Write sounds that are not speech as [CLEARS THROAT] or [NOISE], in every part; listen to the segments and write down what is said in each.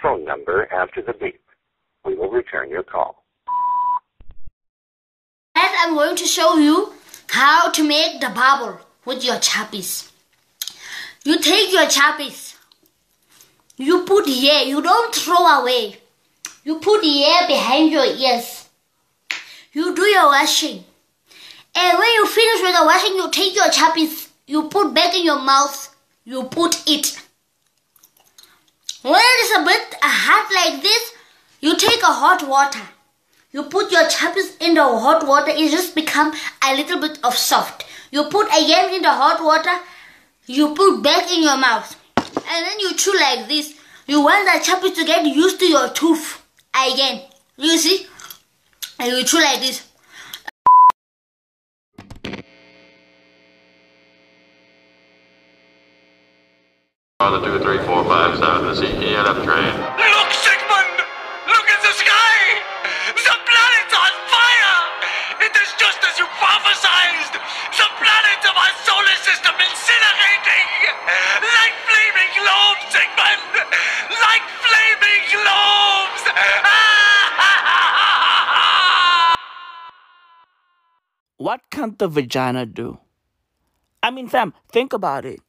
phone number after the beep. We will return your call. And I'm going to show you how to make the bubble with your chappies. You take your chappies, you put here, you don't throw away. You put here behind your ears. You do your washing. And when you finish with the washing, you take your chappies, you put back in your mouth, you put it. When it is a bit hot like this, you take a hot water. You put your chappies in the hot water, it just become a little bit of soft. You put again in the hot water, you put back in your mouth. And then you chew like this. You want the chappies to get used to your tooth again. You see? And you chew like this. the two, three, four, five, seven, the CENF train. Look, Sigmund! Look at the sky! The planet's on fire! It is just as you prophesied! The planets of our solar system incinerating! Like flaming globes, Sigmund! Like flaming globes! what can the vagina do? I mean, fam, think about it.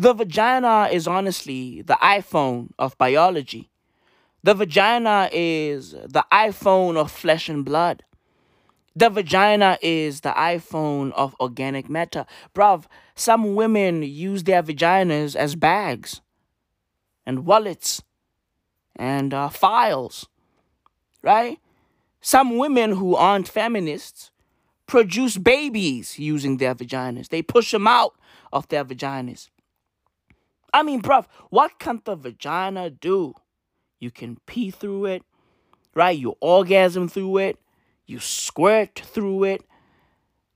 The vagina is honestly the iPhone of biology. The vagina is the iPhone of flesh and blood. The vagina is the iPhone of organic matter. Bruv, some women use their vaginas as bags and wallets and uh, files, right? Some women who aren't feminists produce babies using their vaginas. They push them out of their vaginas. I mean, bruv, what can the vagina do? You can pee through it, right? You orgasm through it. You squirt through it.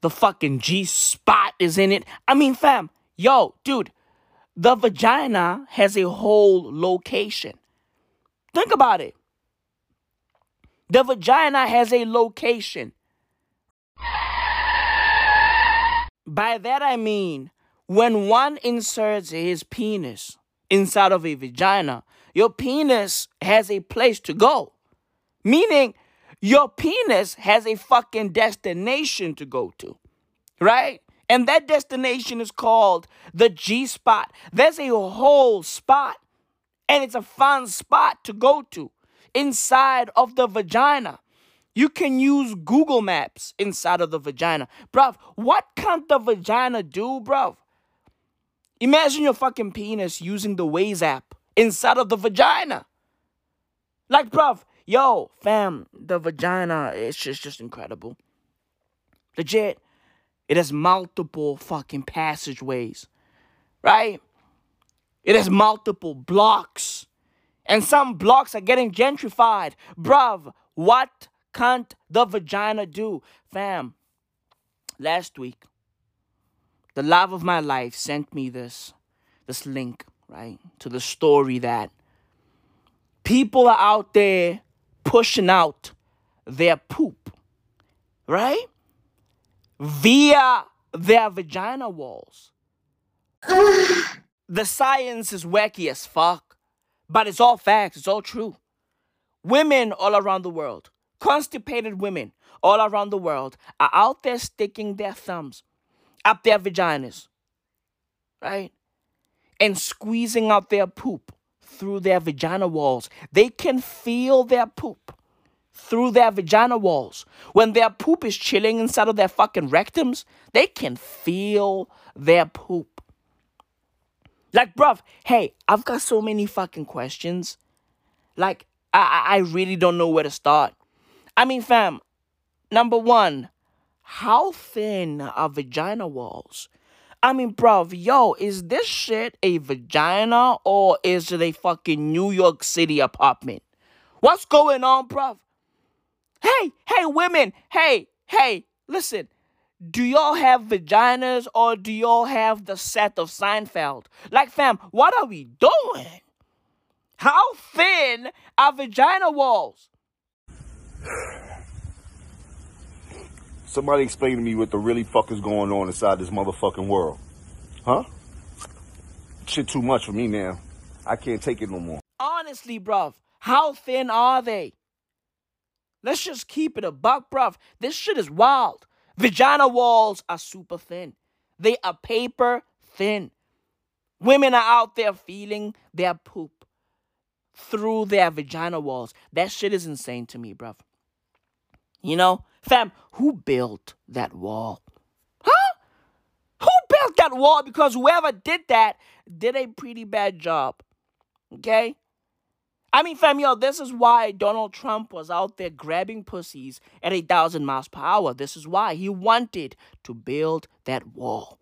The fucking G spot is in it. I mean, fam, yo, dude, the vagina has a whole location. Think about it. The vagina has a location. By that I mean, when one inserts his penis inside of a vagina, your penis has a place to go. Meaning, your penis has a fucking destination to go to. Right? And that destination is called the G spot. There's a whole spot, and it's a fun spot to go to inside of the vagina. You can use Google Maps inside of the vagina. Bruv, what can the vagina do, bruv? Imagine your fucking penis using the Waze app inside of the vagina. Like, bruv, yo, fam, the vagina, it's just, just incredible. Legit. It has multiple fucking passageways, right? It has multiple blocks. And some blocks are getting gentrified. Bruv, what can't the vagina do? Fam, last week, the love of my life sent me this this link right to the story that people are out there pushing out their poop right? Via their vagina walls. The science is wacky as fuck but it's all facts it's all true. Women all around the world constipated women all around the world are out there sticking their thumbs up their vaginas, right? And squeezing out their poop through their vagina walls. They can feel their poop through their vagina walls. When their poop is chilling inside of their fucking rectums, they can feel their poop. Like, bruv, hey, I've got so many fucking questions. Like, I, I really don't know where to start. I mean, fam, number one, how thin are vagina walls? I mean, bruv, yo, is this shit a vagina or is it a fucking New York City apartment? What's going on, bruv? Hey, hey, women, hey, hey, listen. Do y'all have vaginas or do y'all have the set of Seinfeld? Like, fam, what are we doing? How thin are vagina walls? Somebody explain to me what the really fuck is going on inside this motherfucking world. Huh? Shit too much for me now. I can't take it no more. Honestly, bruv, how thin are they? Let's just keep it a buck, bruv. This shit is wild. Vagina walls are super thin. They are paper thin. Women are out there feeling their poop through their vagina walls. That shit is insane to me, bruv. You know, fam, who built that wall? Huh? Who built that wall? Because whoever did that did a pretty bad job. Okay? I mean, fam, yo, this is why Donald Trump was out there grabbing pussies at a thousand miles per hour. This is why he wanted to build that wall.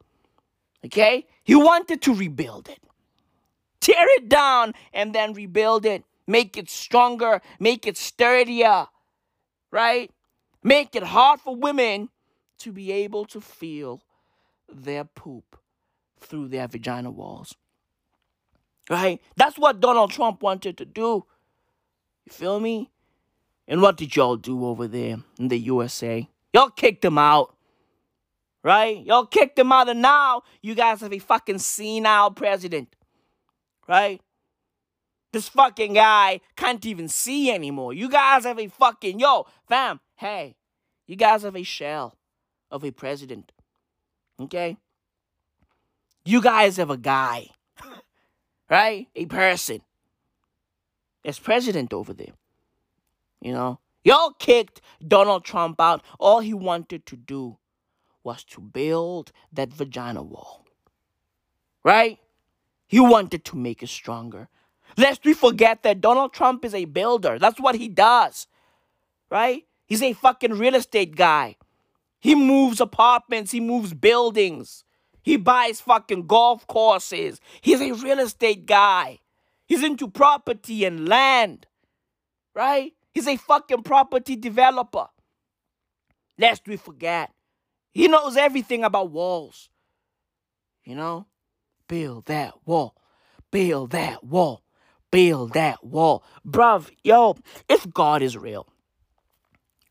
Okay? He wanted to rebuild it. Tear it down and then rebuild it. Make it stronger, make it sturdier, right? Make it hard for women to be able to feel their poop through their vagina walls. Right? That's what Donald Trump wanted to do. You feel me? And what did y'all do over there in the USA? Y'all kicked him out. Right? Y'all kicked him out, and now you guys have a fucking senile president. Right? This fucking guy can't even see anymore. You guys have a fucking, yo, fam, hey, you guys have a shell of a president. Okay? You guys have a guy, [LAUGHS] right? A person as president over there. You know? Y'all kicked Donald Trump out. All he wanted to do was to build that vagina wall. Right? He wanted to make it stronger. Lest we forget that Donald Trump is a builder. That's what he does. Right? He's a fucking real estate guy. He moves apartments, he moves buildings. He buys fucking golf courses. He's a real estate guy. He's into property and land. Right? He's a fucking property developer. Lest we forget. He knows everything about walls. You know? Build that wall. Build that wall. Build that wall. Bruv, yo, if God is real,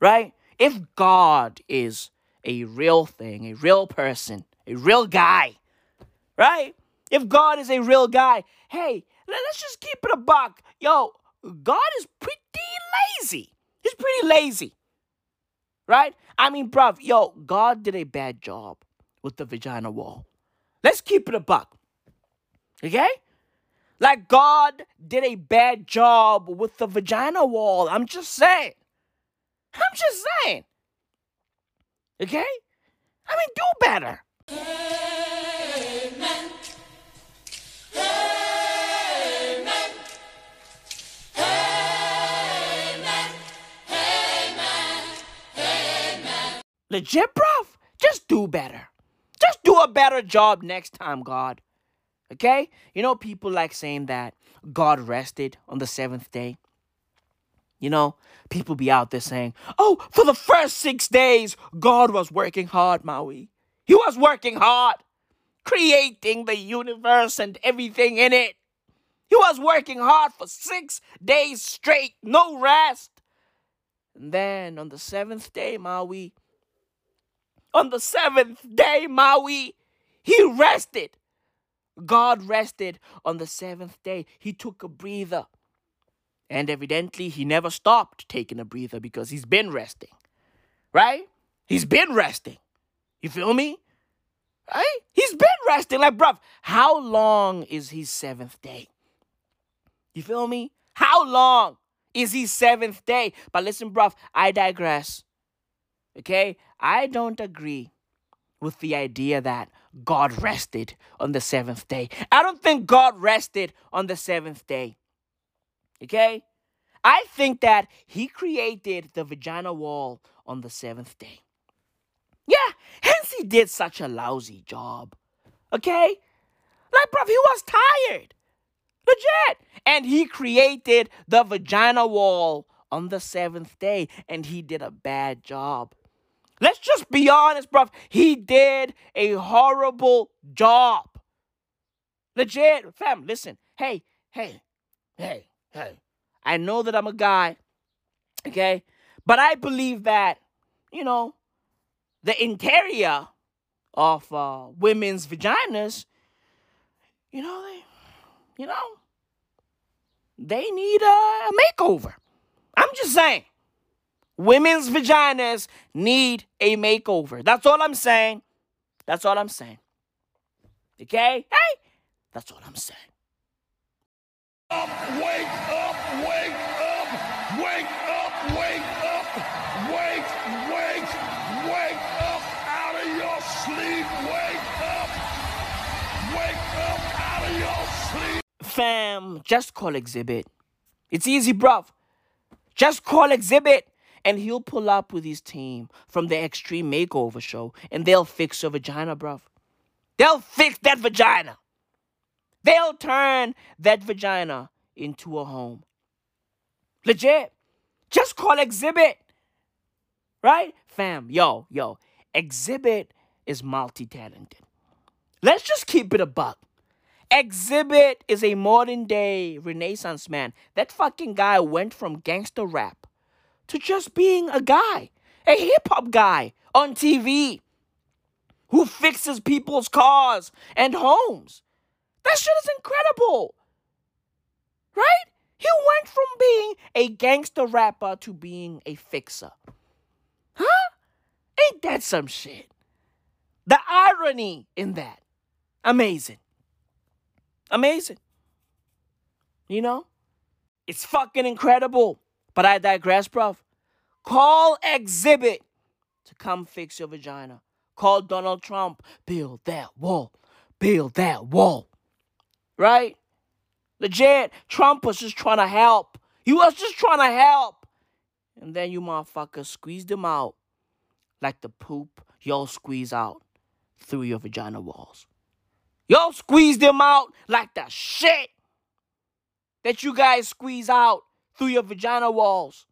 right? If God is a real thing, a real person, a real guy, right? If God is a real guy, hey, let's just keep it a buck. Yo, God is pretty lazy. He's pretty lazy. Right? I mean, bruv, yo, God did a bad job with the vagina wall. Let's keep it a buck. Okay? Like God did a bad job with the vagina wall. I'm just saying. I'm just saying. Okay? I mean, do better. Amen. Amen. Amen. Amen. Legit, bruv. Just do better. Just do a better job next time, God. Okay? You know, people like saying that God rested on the seventh day. You know, people be out there saying, oh, for the first six days, God was working hard, Maui. He was working hard, creating the universe and everything in it. He was working hard for six days straight, no rest. And then on the seventh day, Maui, on the seventh day, Maui, he rested. God rested on the seventh day. He took a breather. And evidently, he never stopped taking a breather because he's been resting. Right? He's been resting. You feel me? Right? He's been resting. Like, bruv, how long is his seventh day? You feel me? How long is his seventh day? But listen, bruv, I digress. Okay? I don't agree with the idea that God rested on the seventh day. I don't think God rested on the seventh day. Okay? I think that He created the vagina wall on the seventh day. Yeah, hence He did such a lousy job. Okay? Like, bruv, He was tired. Legit. And He created the vagina wall on the seventh day, and He did a bad job. Let's just be honest, bruv. He did a horrible job. Legit. Fam, listen. Hey, hey, hey, hey. I know that I'm a guy, okay? But I believe that, you know, the interior of uh, women's vaginas, you know, they, you know, they need a makeover. I'm just saying. Women's vaginas need a makeover. That's all I'm saying. That's all I'm saying. Okay? Hey, that's all I'm saying. Up, wake up, wake up, wake up, wake up, wake, wake, wake up out of your sleep, wake up, wake up out of your sleep. Fam, just call Xzibit. It's easy, bruv. Just call Xzibit and he'll pull up with his team from the Extreme Makeover show and they'll fix your vagina, bruv. They'll fix that vagina. They'll turn that vagina into a home. Legit. Just call Xzibit. Right? Fam, yo, yo. Xzibit is multi talented. Let's just keep it a buck. Xzibit is a modern day renaissance man. That fucking guy went from gangster rap to just being a guy, a hip hop guy on TV who fixes people's cars and homes. That shit is incredible. Right? He went from being a gangster rapper to being a fixer. Huh? Ain't that some shit? The irony in that. Amazing. Amazing. You know? It's fucking incredible. But I digress, bruv. Call Xzibit to come fix your vagina. Call Donald Trump. Build that wall. Build that wall. Right? Legit. Trump was just trying to help. He was just trying to help. And then you motherfuckers squeezed him out like the poop y'all squeeze out through your vagina walls. Y'all squeezed him out like the shit that you guys squeeze out through your vagina walls.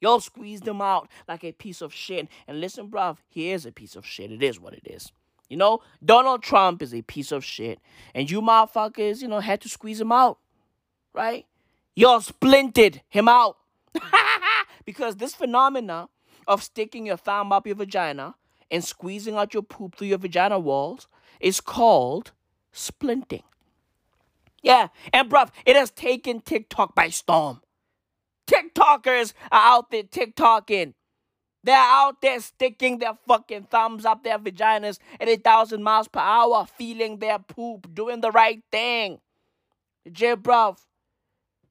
Y'all squeezed them out like a piece of shit. And listen, bruv, he is a piece of shit. It is what it is. You know, Donald Trump is a piece of shit. And you motherfuckers, you know, had to squeeze him out. Right? Y'all splinted him out. [LAUGHS] because this phenomena of sticking your thumb up your vagina and squeezing out your poop through your vagina walls is called splinting. Yeah, and bruv, it has taken TikTok by storm. TikTokers are out there TikToking. They're out there sticking their fucking thumbs up their vaginas at a thousand miles per hour, feeling their poop, doing the right thing. Legit, bruv.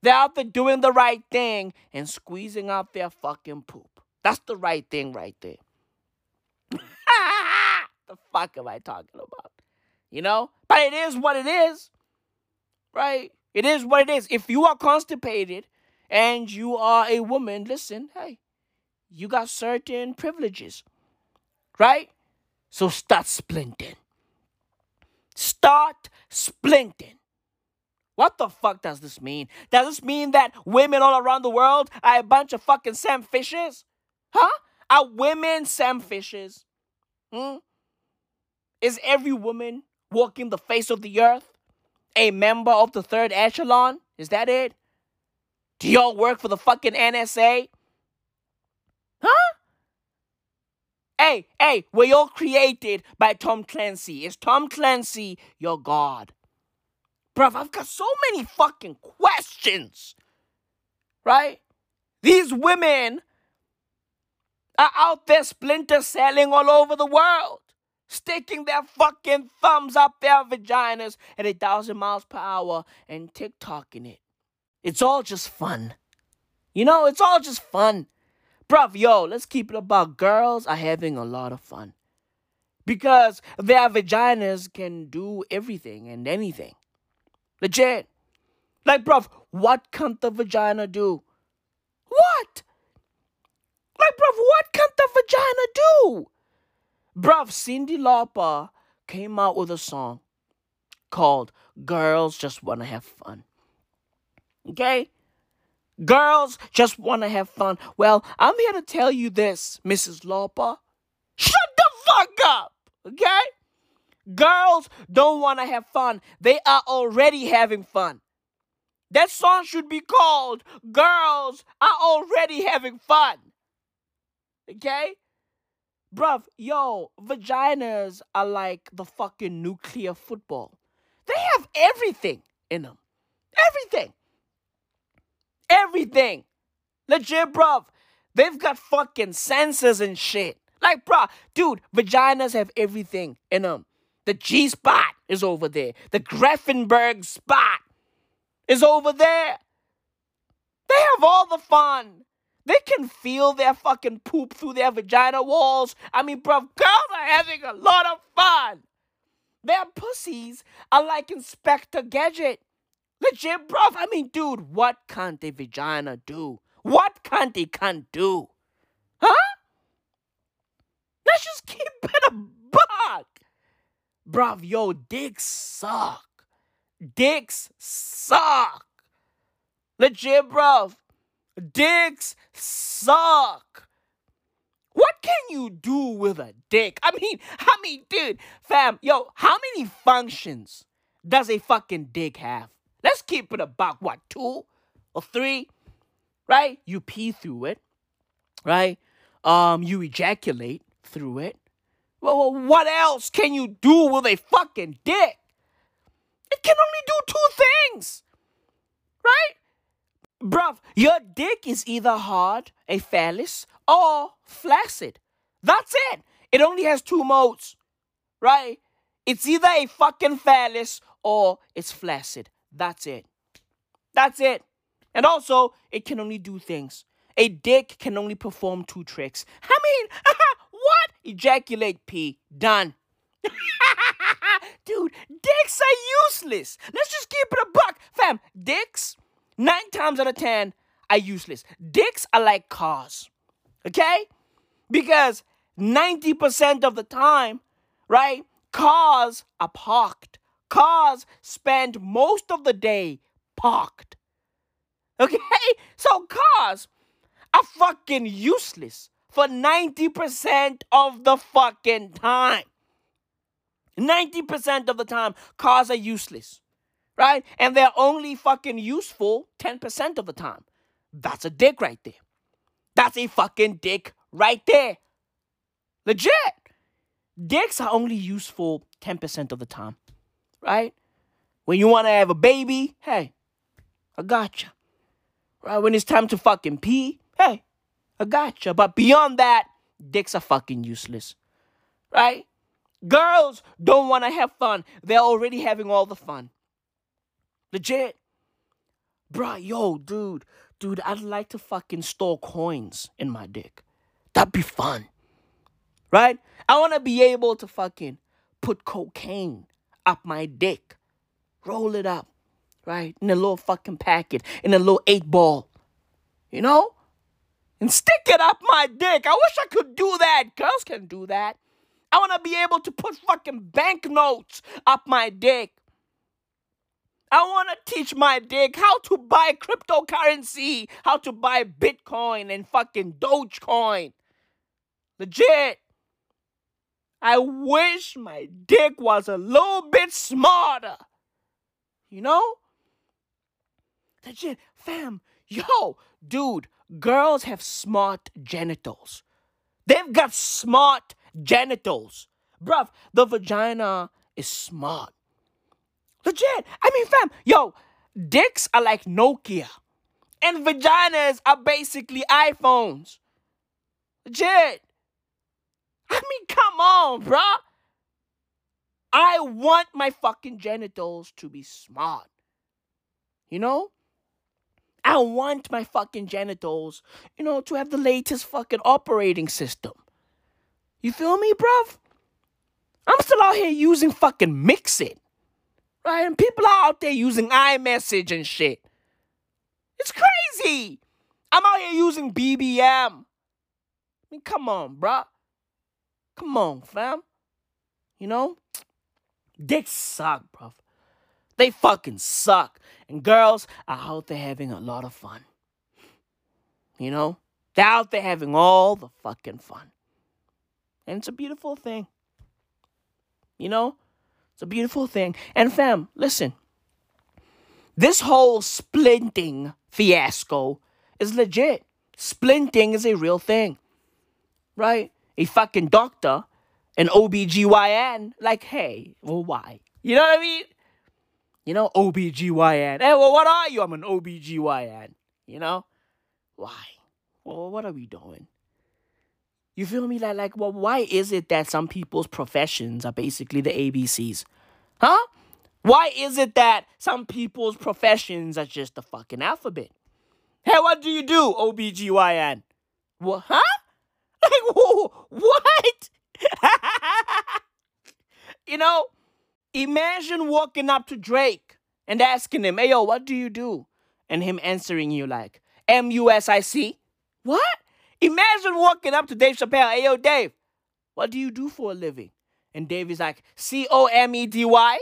They're out there doing the right thing and squeezing out their fucking poop. That's the right thing right there. [LAUGHS] the fuck am I talking about? You know? But it is what it is. Right? It is what it is. If you are constipated and you are a woman, listen, hey, you got certain privileges. Right? So start splinting. Start splinting. What the fuck does this mean? Does this mean that women all around the world are a bunch of fucking Sam Fishers? Huh? Are women Sam Fishers? Hmm? Is every woman walking the face of the earth a member of the third echelon? Is that it? Do y'all work for the fucking NSA? Huh? Hey, hey, were y'all created by Tom Clancy? Is Tom Clancy your god? Bruv, I've got so many fucking questions. Right? These women are out there splinter selling all over the world, sticking their fucking thumbs up their vaginas at a thousand miles per hour and TikToking it. It's all just fun. You know, it's all just fun. Bruv, yo, let's keep it about girls are having a lot of fun. Because their vaginas can do everything and anything. Legit. Like, bruv, what can the vagina do? What? Like, bruv, what can the vagina do? Bruv, Cyndi Lauper came out with a song called Girls Just Wanna Have Fun. Okay? Girls just wanna have fun. Well, I'm here to tell you this, Mrs. Lauper. Shut the fuck up! Okay? Girls don't wanna have fun. They are already having fun. That song should be called Girls Are Already Having Fun. Okay? Bruv, yo, vaginas are like the fucking nuclear football. They have everything in them. Everything. Everything. Legit, bruv. They've got fucking sensors and shit. Like, bruh, dude, vaginas have everything in them. The G spot is over there. The Gräfenberg spot is over there. They have all the fun. They can feel their fucking poop through their vagina walls. I mean, bruv, girls are having a lot of fun. Their pussies are like Inspector Gadget. Legit, bruv. I mean, dude, what can't a vagina do? What can't a cunt do? Huh? Let's just keep [LAUGHS] it a buck. Bruv, yo, dicks suck. Dicks suck. Legit, bruv. Dicks suck. What can you do with a dick? I mean, [LAUGHS] I mean, dude, fam, yo, how many functions does a fucking dick have? Let's keep it about what, two or three? Right? You pee through it, right? Um, you ejaculate through it. Well, what else can you do with a fucking dick? It can only do two things, right? Bruv, your dick is either hard, a phallus, or flaccid. That's it. It only has two modes, right? It's either a fucking phallus or it's flaccid. That's it. That's it. And also, it can only do things. A dick can only perform two tricks. I mean, [LAUGHS] what? Ejaculate pee. Done. [LAUGHS] Dude, dicks are useless. Let's just keep it a buck. Fam, dicks, nine times out of ten, are useless. Dicks are like cars. Okay? Because 90% of the time, right, cars are parked. Cars spend most of the day parked. [LAUGHS] Okay? So cars are fucking useless for 90% of the fucking time. 90% of the time, cars are useless, right? And they're only fucking useful 10% of the time. That's a dick right there. That's a fucking dick right there. Legit. Dicks are only useful 10% of the time, right? When you want to have a baby, hey, I gotcha. Right? When it's time to fucking pee, hey, I gotcha. But beyond that, dicks are fucking useless, right? Girls don't want to have fun. They're already having all the fun. Legit. Bruh, yo, dude, dude, I'd like to fucking store coins in my dick. That'd be fun. Right? I want to be able to fucking put cocaine up my dick, roll it up, right? In a little fucking packet, in a little eight ball. You know? And stick it up my dick. I wish I could do that. Girls can do that. I want to be able to put fucking banknotes up my dick. I want to teach my dick how to buy cryptocurrency, how to buy Bitcoin and fucking Dogecoin. Legit. I wish my dick was a little bit smarter. You know? Legit. Fam, yo, dude, girls have smart genitals. They've got smart genitals. Bruv, the vagina is smart. Legit. I mean, fam, yo, dicks are like Nokia. And vaginas are basically iPhones. Legit. I mean, come on, bruh. I want my fucking genitals to be smart. You know? I want my fucking genitals, you know, to have the latest fucking operating system. You feel me, bruv? I'm still out here using fucking MXit. Right? And people are out there using iMessage and shit. It's crazy. I'm out here using BBM. I mean, come on, bruh. Come on, fam. You know? Dicks suck, bruv. They fucking suck. And girls are out there having a lot of fun. You know? They're out there having all the fucking fun. And it's a beautiful thing. You know? It's a beautiful thing. And fam, listen. This whole splinting fiasco is legit. Splinting is a real thing. Right? A fucking doctor, an OBGYN, like, hey, well, why? You know what I mean? You know, OBGYN. Hey, well, what are you? I'm an OBGYN. You know? Why? Well, what are we doing? You feel me? Like, like, well, why is it that some people's professions are basically the ABCs? Huh? Why is it that some people's professions are just the fucking alphabet? Hey, what do you do, OBGYN? What? Huh? Like, what? [LAUGHS] you know, imagine walking up to Drake and asking him, hey, yo, what do you do? And him answering you like, M U S I C. What? Imagine walking up to Dave Chappelle, hey, yo, Dave, what do you do for a living? And Dave is like, C O M E D Y?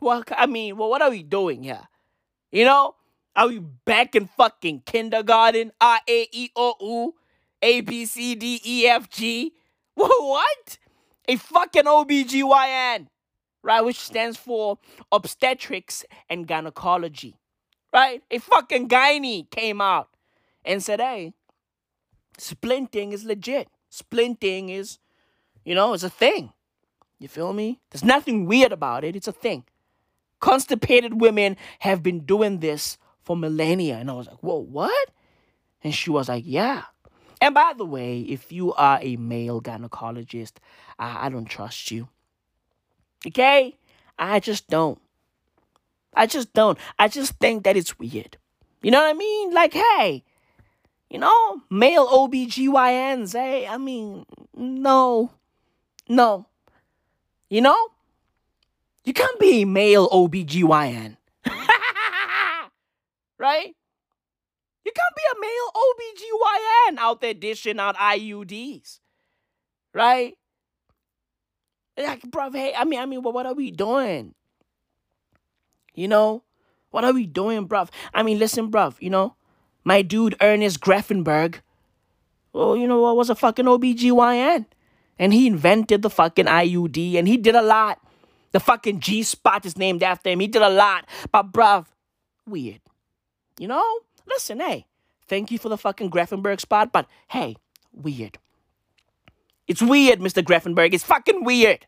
Well, I mean, well, what are we doing here? You know? Are we back in fucking kindergarten? R A B C D E F G? [LAUGHS] What? A fucking OBGYN, right? Which stands for obstetrics and gynecology, right? A fucking gynae came out and said, hey, splinting is legit. Splinting is, you know, it's a thing. You feel me? There's nothing weird about it. It's a thing. Constipated women have been doing this for millennia. And I was like, whoa, what? And she was like, yeah. And by the way, if you are a male gynecologist, I, I don't trust you. Okay? I just don't. I just don't. I just think that it's weird. You know what I mean? Like, hey, you know, male OBGYNs, hey, I mean, no. No. You know? You can't be a male OBGYN. [LAUGHS] right? You can't be a male OBGYN out there dishing out IUDs. Right? Like, bro, hey, I mean, I mean, what are we doing? You know? What are we doing, bruv? I mean, listen, bruv, you know, my dude Ernest Gräfenberg, well, you know what, was a fucking OBGYN. And he invented the fucking IUD and he did a lot. The fucking G spot is named after him. He did a lot. But, bruv, weird. You know? Listen, hey, thank you for the fucking Gräfenberg spot, but hey, weird. It's weird, Mr. Gräfenberg. It's fucking weird.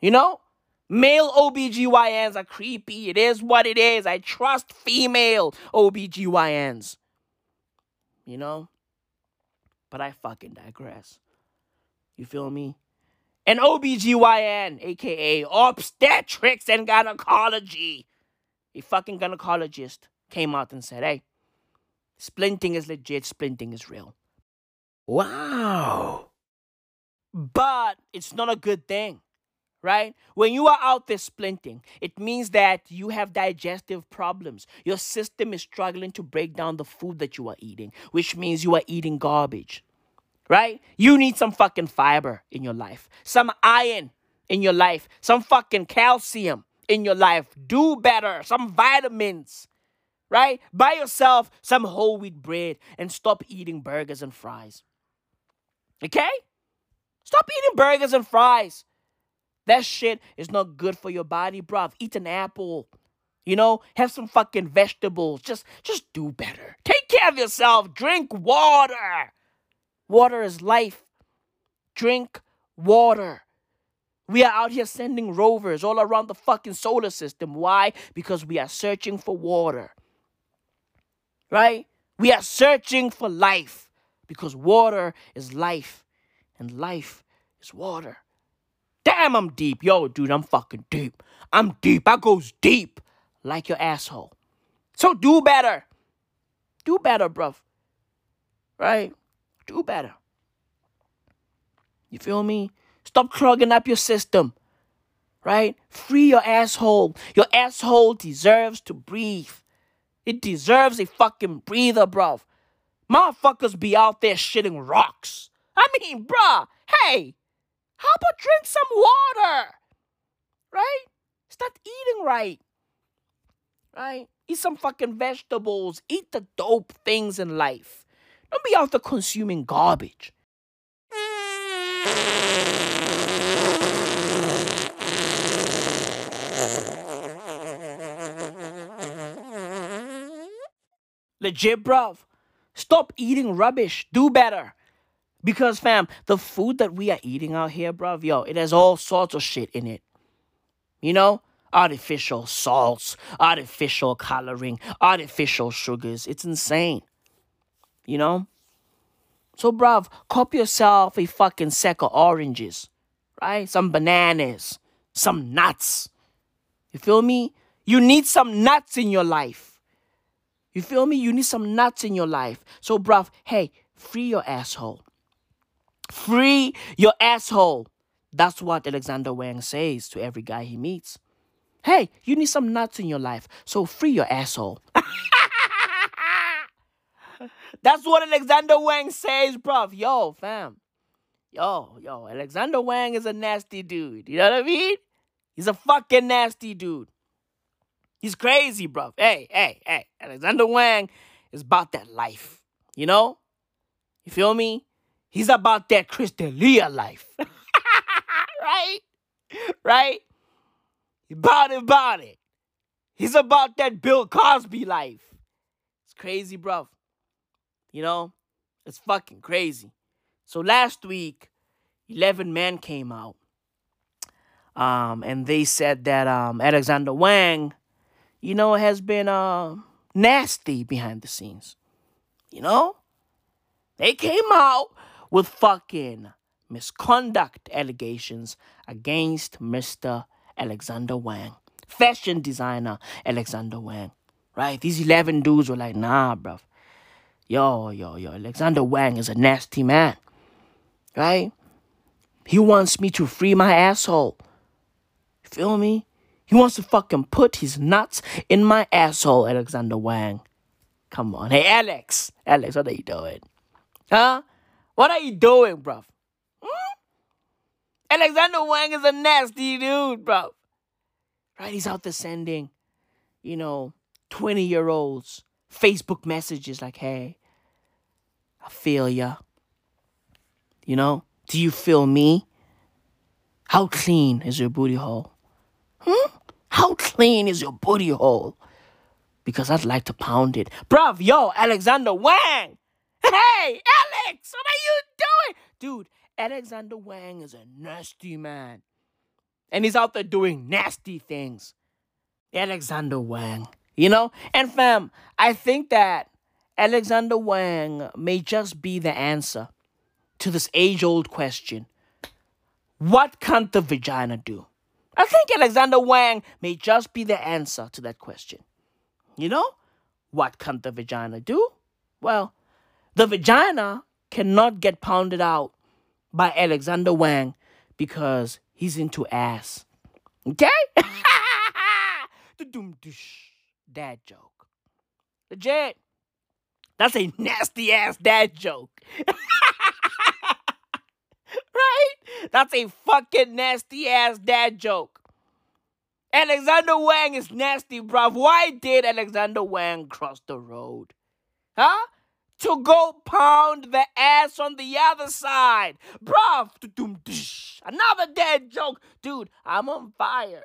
You know? Male OBGYNs are creepy. It is what it is. I trust female OBGYNs. You know? But I fucking digress. You feel me? An OBGYN, aka obstetrics and gynecology. A fucking gynecologist came out and said, hey, splinting is legit, splinting is real. Wow. But it's not a good thing, right? When you are out there splinting, it means that you have digestive problems. Your system is struggling to break down the food that you are eating, which means you are eating garbage, right? You need some fucking fiber in your life, some iron in your life, some fucking calcium in your life. Do better, some vitamins right? Buy yourself some whole wheat bread and stop eating burgers and fries. Okay? Stop eating burgers and fries. That shit is not good for your body, bruv. Eat an apple. You know, have some fucking vegetables. Just just do better. Take care of yourself. Drink water. Water is life. Drink water. We are out here sending rovers all around the fucking solar system. Why? Because we are searching for water right? We are searching for life because water is life and life is water. Damn, I'm deep. Yo, dude, I'm fucking deep. I'm deep. I goes deep like your asshole. So do better. Do better, bruv. Right? Do better. You feel me? Stop clogging up your system. Right? Free your asshole. Your asshole deserves to breathe. It deserves a fucking breather, bruv. Motherfuckers be out there shitting rocks. I mean, bruh, hey, how about drink some water? Right? Start eating right. Right? Eat some fucking vegetables. Eat the dope things in life. Don't be out there consuming garbage. Legit, bruv. Stop eating rubbish. Do better. Because, fam, the food that we are eating out here, bruv, yo, it has all sorts of shit in it. You know? artificial salts, artificial coloring, artificial sugars. It's insane. You know? So, bruv, cop yourself a fucking sack of oranges, right? Some bananas, some nuts. You feel me? You need some nuts in your life. You feel me? You need some nuts in your life. So, bruv, hey, free your asshole. Free your asshole. That's what Alexander Wang says to every guy he meets. Hey, you need some nuts in your life, so free your asshole. [LAUGHS] That's what Alexander Wang says, bruv. Yo, fam. Yo, yo, Alexander Wang is a nasty dude. You know what I mean? He's a fucking nasty dude. He's crazy, bro. Hey, hey, hey. Alexander Wang is about that life. You know? You feel me? He's about that Chris D'Elia life. [LAUGHS] right? Right? About it, about it. He's about that Bill Cosby life. It's crazy, bro. You know, it's fucking crazy. So last week, 11 men came out. Um, and they said that um, Alexander Wang, you know, has been uh, nasty behind the scenes. You know? They came out with fucking misconduct allegations against Mr. Alexander Wang, fashion designer Alexander Wang. Right? These 11 dudes were like, nah, bruv. Yo, yo, yo, Alexander Wang is a nasty man. Right? He wants me to free my asshole. Feel me? He wants to fucking put his nuts in my asshole, Alexander Wang. Come on. Hey, Alex. Alex, what are you doing? Huh? What are you doing, bruv? Hmm? Alexander Wang is a nasty dude, bro. Right? He's out there sending, you know, 20 year olds Facebook messages like, hey, I feel ya. You know, do you feel me? How clean is your booty hole? Hmm? How clean is your booty hole? Because I'd like to pound it. Bruv, yo, Alexander Wang! Hey, Alex, what are you doing? Dude, Alexander Wang is a nasty man. And he's out there doing nasty things. Alexander Wang. You know? And fam, I think that Alexander Wang may just be the answer to this age old question What can't the vagina do? I think Alexander Wang may just be the answer to that question. You know? What can the vagina do? Well, the vagina cannot get pounded out by Alexander Wang because he's into ass. Okay? [LAUGHS] dad joke. Legit. That's a nasty ass dad joke. [LAUGHS] [LAUGHS] right? That's a fucking nasty ass dad joke. Alexander Wang is nasty, bruv. Why did Alexander Wang cross the road? Huh? To go pound the ass on the other side. Bruv. Another dead joke. Dude, I'm on fire.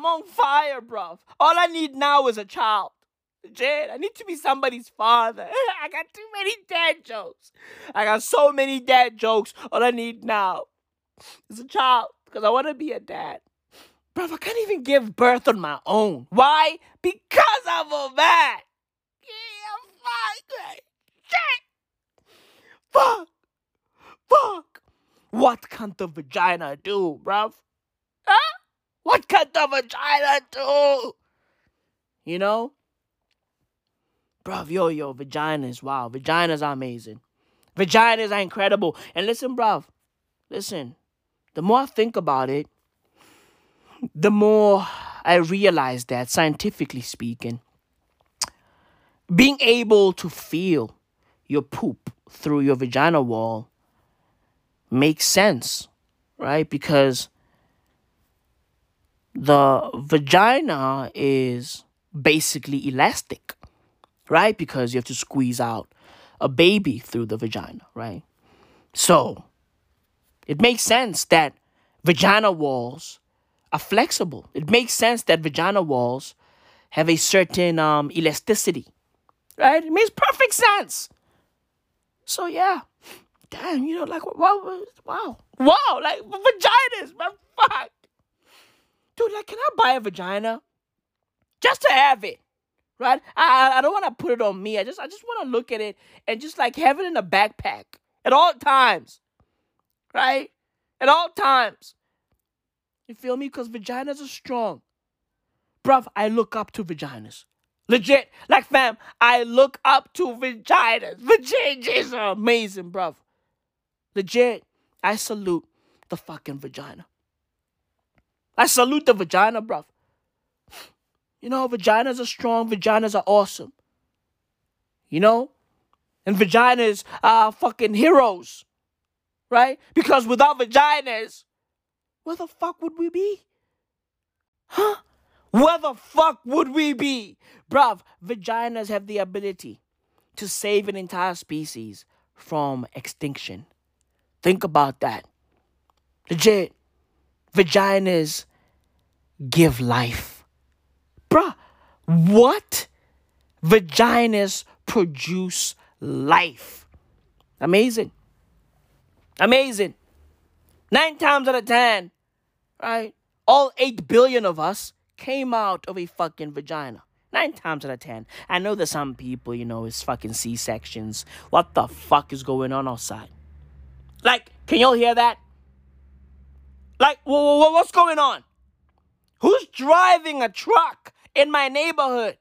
I'm on fire, bruv. All I need now is a child. Jed, I need to be somebody's father. [LAUGHS] I got too many dad jokes. I got so many dad jokes. All I need now is a child because I want to be a dad. Bruv, I can't even give birth on my own. Why? Because I'm a man. Yeah, fuck. Shit. Fuck. Fuck. What can the vagina do, bruv? Huh? What can the vagina do? You know? Bruv, yo, yo, vaginas, wow. Vaginas are amazing. Vaginas are incredible. And listen, bruv, listen. The more I think about it, the more I realize that scientifically speaking, being able to feel your poop through your vagina wall makes sense, right? Because the vagina is basically elastic, right? Because you have to squeeze out a baby through the vagina, right? So it makes sense that vagina walls are flexible. It makes sense that vagina walls have a certain um, elasticity, right? It makes perfect sense. So yeah, damn, you know, like wow, wow, wow, like vaginas, man, fuck, dude. Like, can I buy a vagina just to have it? Right? I I don't want to put it on me. I just I just want to look at it and just like have it in a backpack at all times, right? At all times. You feel me? Because vaginas are strong. Bruv, I look up to vaginas. Legit. Like, fam, I look up to vaginas. Vaginas are amazing, bruv. Legit. I salute the fucking vagina. I salute the vagina, bruv. You know, vaginas are strong. Vaginas are awesome. You know? And vaginas are fucking heroes. Right? Because without vaginas, where the fuck would we be? Huh? Where the fuck would we be? Bruv, vaginas have the ability to save an entire species from extinction. Think about that. Legit. Vaginas give life. Bruh, what? Vaginas produce life. Amazing. Amazing. Nine times out of ten, right? All eight billion of us came out of a fucking vagina. Nine times out of ten. I know that some people, you know, it's fucking C sections. What the fuck is going on outside? Like, can y'all hear that? Like, what's going on? Who's driving a truck in my neighborhood?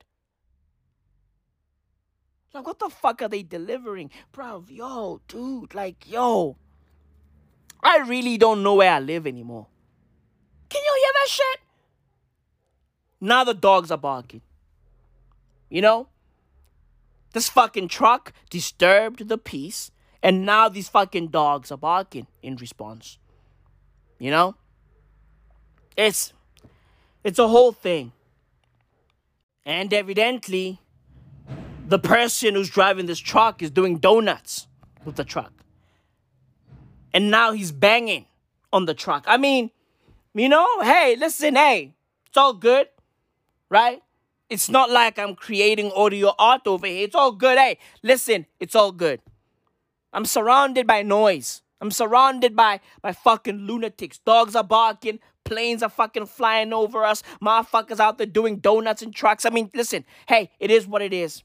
Like, what the fuck are they delivering? Bro, yo, dude, like, yo. I really don't know where I live anymore. Can you hear that shit? Now the dogs are barking. You know? This fucking truck disturbed the peace, and now these fucking dogs are barking in response. You know? It's it's a whole thing. And evidently, the person who's driving this truck is doing donuts with the truck and now he's banging on the truck. I mean, you know, hey, listen, hey, it's all good, right? It's not like I'm creating audio art over here. It's all good. Hey, listen, it's all good. I'm surrounded by noise. I'm surrounded by by fucking lunatics. Dogs are barking. Planes are fucking flying over us. Motherfuckers out there doing donuts and trucks. I mean, listen, hey, it is what it is.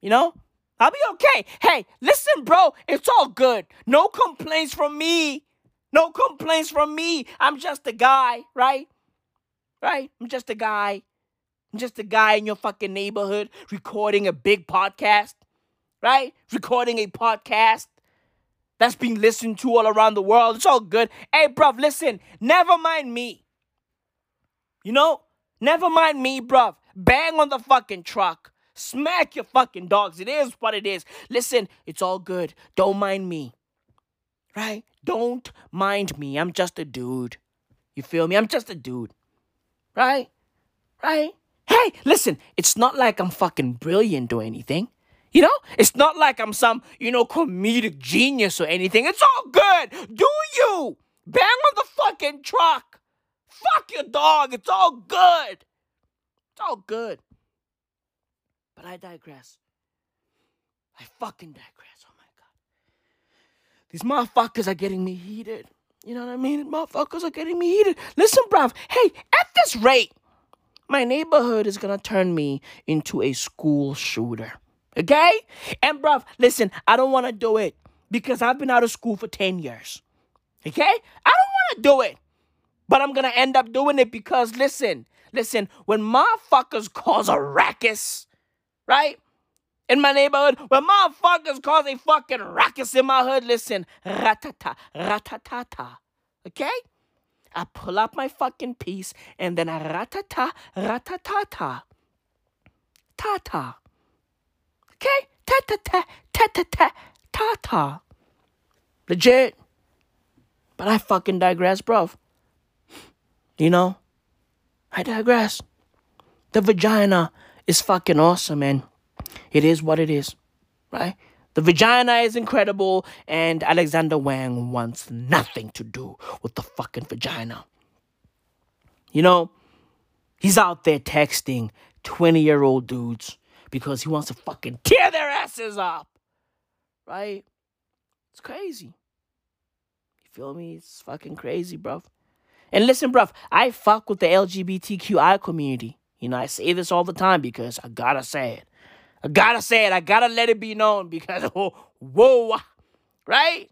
You know? I'll be okay. Hey, listen, bro, it's all good. No complaints from me. No complaints from me. I'm just a guy, right? Right? I'm just a guy. I'm just a guy in your fucking neighborhood recording a big podcast, right? Recording a podcast that's being listened to all around the world. It's all good. Hey, bruv, listen, never mind me. You know? Never mind me, bruv. Bang on the fucking truck. Smack your fucking dogs. It is what it is. Listen, it's all good. Don't mind me. Right? Don't mind me. I'm just a dude. You feel me? I'm just a dude. Right? Right? Hey, listen, it's not like I'm fucking brilliant or anything. You know? It's not like I'm some, you know, comedic genius or anything. It's all good. Do you? Bang on the fucking truck. Fuck your dog. It's all good. It's all good. But I digress. I fucking digress. Oh my god. These motherfuckers are getting me heated. You know what I mean? Motherfuckers are getting me heated. Listen, bruv. Hey, at this rate, my neighborhood is gonna turn me into a school shooter. Okay? And bruv, listen, I don't wanna do it because I've been out of school for 10 years. Okay? I don't wanna do it. But I'm gonna end up doing it because listen, listen, when motherfuckers cause a ruckus, right? In my neighborhood, when motherfuckers cause a fucking ruckus in my hood, listen, ratata, ratatata. Okay? I pull out my fucking piece and then I ratata, ratatata. Ta-ta. Okay? Ta-ta-ta, ta-ta-ta, ta-ta. Legit. But I fucking digress, bro. You know? I digress. The vagina is fucking awesome, man. It is what it is, right? The vagina is incredible, and Alexander Wang wants nothing to do with the fucking vagina. You know, he's out there texting 20 year old dudes because he wants to fucking tear their asses up, right? It's crazy. You feel me? It's fucking crazy, bruv. And listen, bruv, I fuck with the LGBTQI community. You know, I say this all the time because I gotta say it. I gotta say it. I gotta let it be known because, [LAUGHS] oh, whoa, right?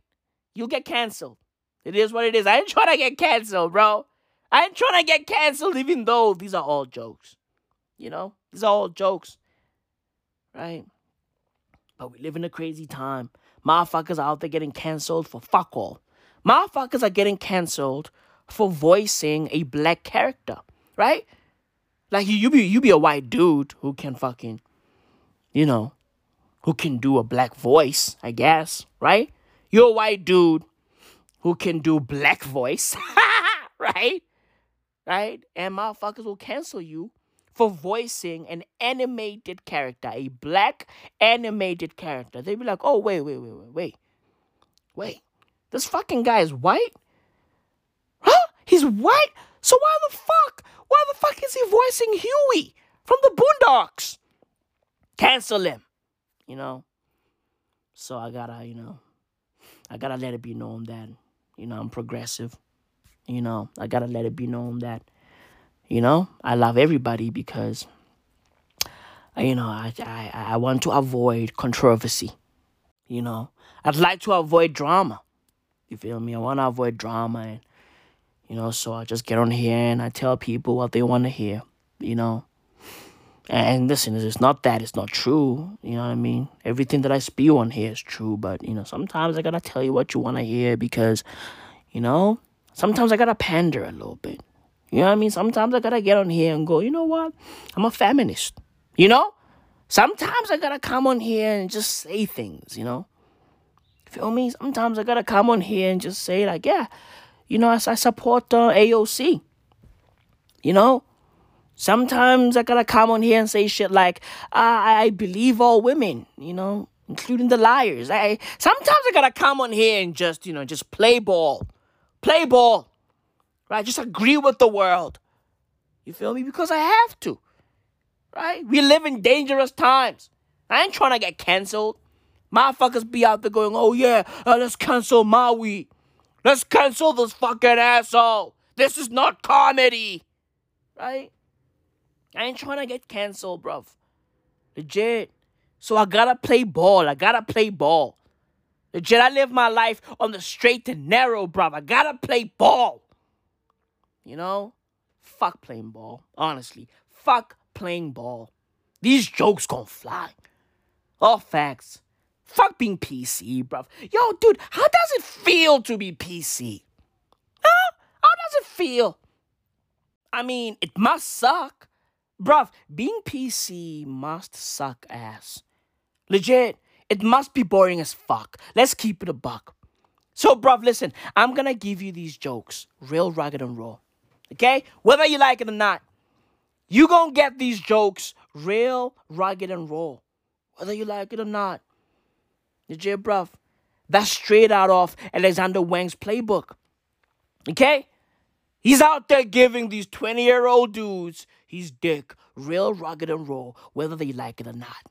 You'll get canceled. It is what it is. I ain't trying to get canceled, bro. I ain't trying to get canceled, even though these are all jokes. You know, these are all jokes, right? But we live in a crazy time. Motherfuckers are out there getting canceled for fuck all. Motherfuckers are getting canceled for voicing a black character, right? Like you, you be you be a white dude who can fucking, you know, who can do a black voice, I guess, right? You're a white dude who can do black voice, [LAUGHS] right? Right? And motherfuckers will cancel you for voicing an animated character, a black animated character. They'd be like, oh, wait, wait, wait, wait, wait. Wait. This fucking guy is white? Huh? He's white? So why the fuck? Why the fuck is he voicing Huey from the Boondocks? Cancel him. You know? So I gotta, you know, I gotta let it be known that, you know, I'm progressive. You know, I gotta let it be known that, you know, I love everybody because, you know, I, I, I want to avoid controversy. You know, I'd like to avoid drama. You feel me? I want to avoid drama and, you know, so I just get on here and I tell people what they want to hear, you know. And listen, it's not that it's not true, you know what I mean? Everything that I spew on here is true, but, you know, sometimes I gotta tell you what you want to hear because, you know, sometimes I gotta pander a little bit. You know what I mean? Sometimes I gotta get on here and go, you know what? I'm a feminist, you know? Sometimes I gotta come on here and just say things, you know? Feel me? Sometimes I gotta come on here and just say, like, yeah, you know, I, support uh, AOC. You know? Sometimes I gotta come on here and say shit like, I, I believe all women, you know, including the liars. I sometimes I gotta come on here and just, you know, just play ball. Play ball. Right? Just agree with the world. You feel me? Because I have to. Right? We live in dangerous times. I ain't trying to get canceled. Motherfuckers be out there going, oh yeah, uh, let's cancel Maui. Let's cancel this fucking asshole. This is not comedy. Right? I ain't trying to get canceled, bruv. Legit. So I gotta play ball. I gotta play ball. Legit, I live my life on the straight and narrow, bruv. I gotta play ball. You know? Fuck playing ball. Honestly. Fuck playing ball. These jokes gon' fly. All facts. Fuck being PC, bruv. Yo, dude, how does it feel to be PC? Huh? How does it feel? I mean, it must suck. Bruv, being PC must suck ass. Legit, it must be boring as fuck. Let's keep it a buck. So, bruv, listen, I'm gonna give you these jokes, real rugged and raw. Okay? Whether you like it or not, you gonna get these jokes real rugged and raw. Whether you like it or not. Legit, bruv. That's straight out of Alexander Wang's playbook. Okay? He's out there giving these 20 year old dudes his dick real rugged and raw, whether they like it or not.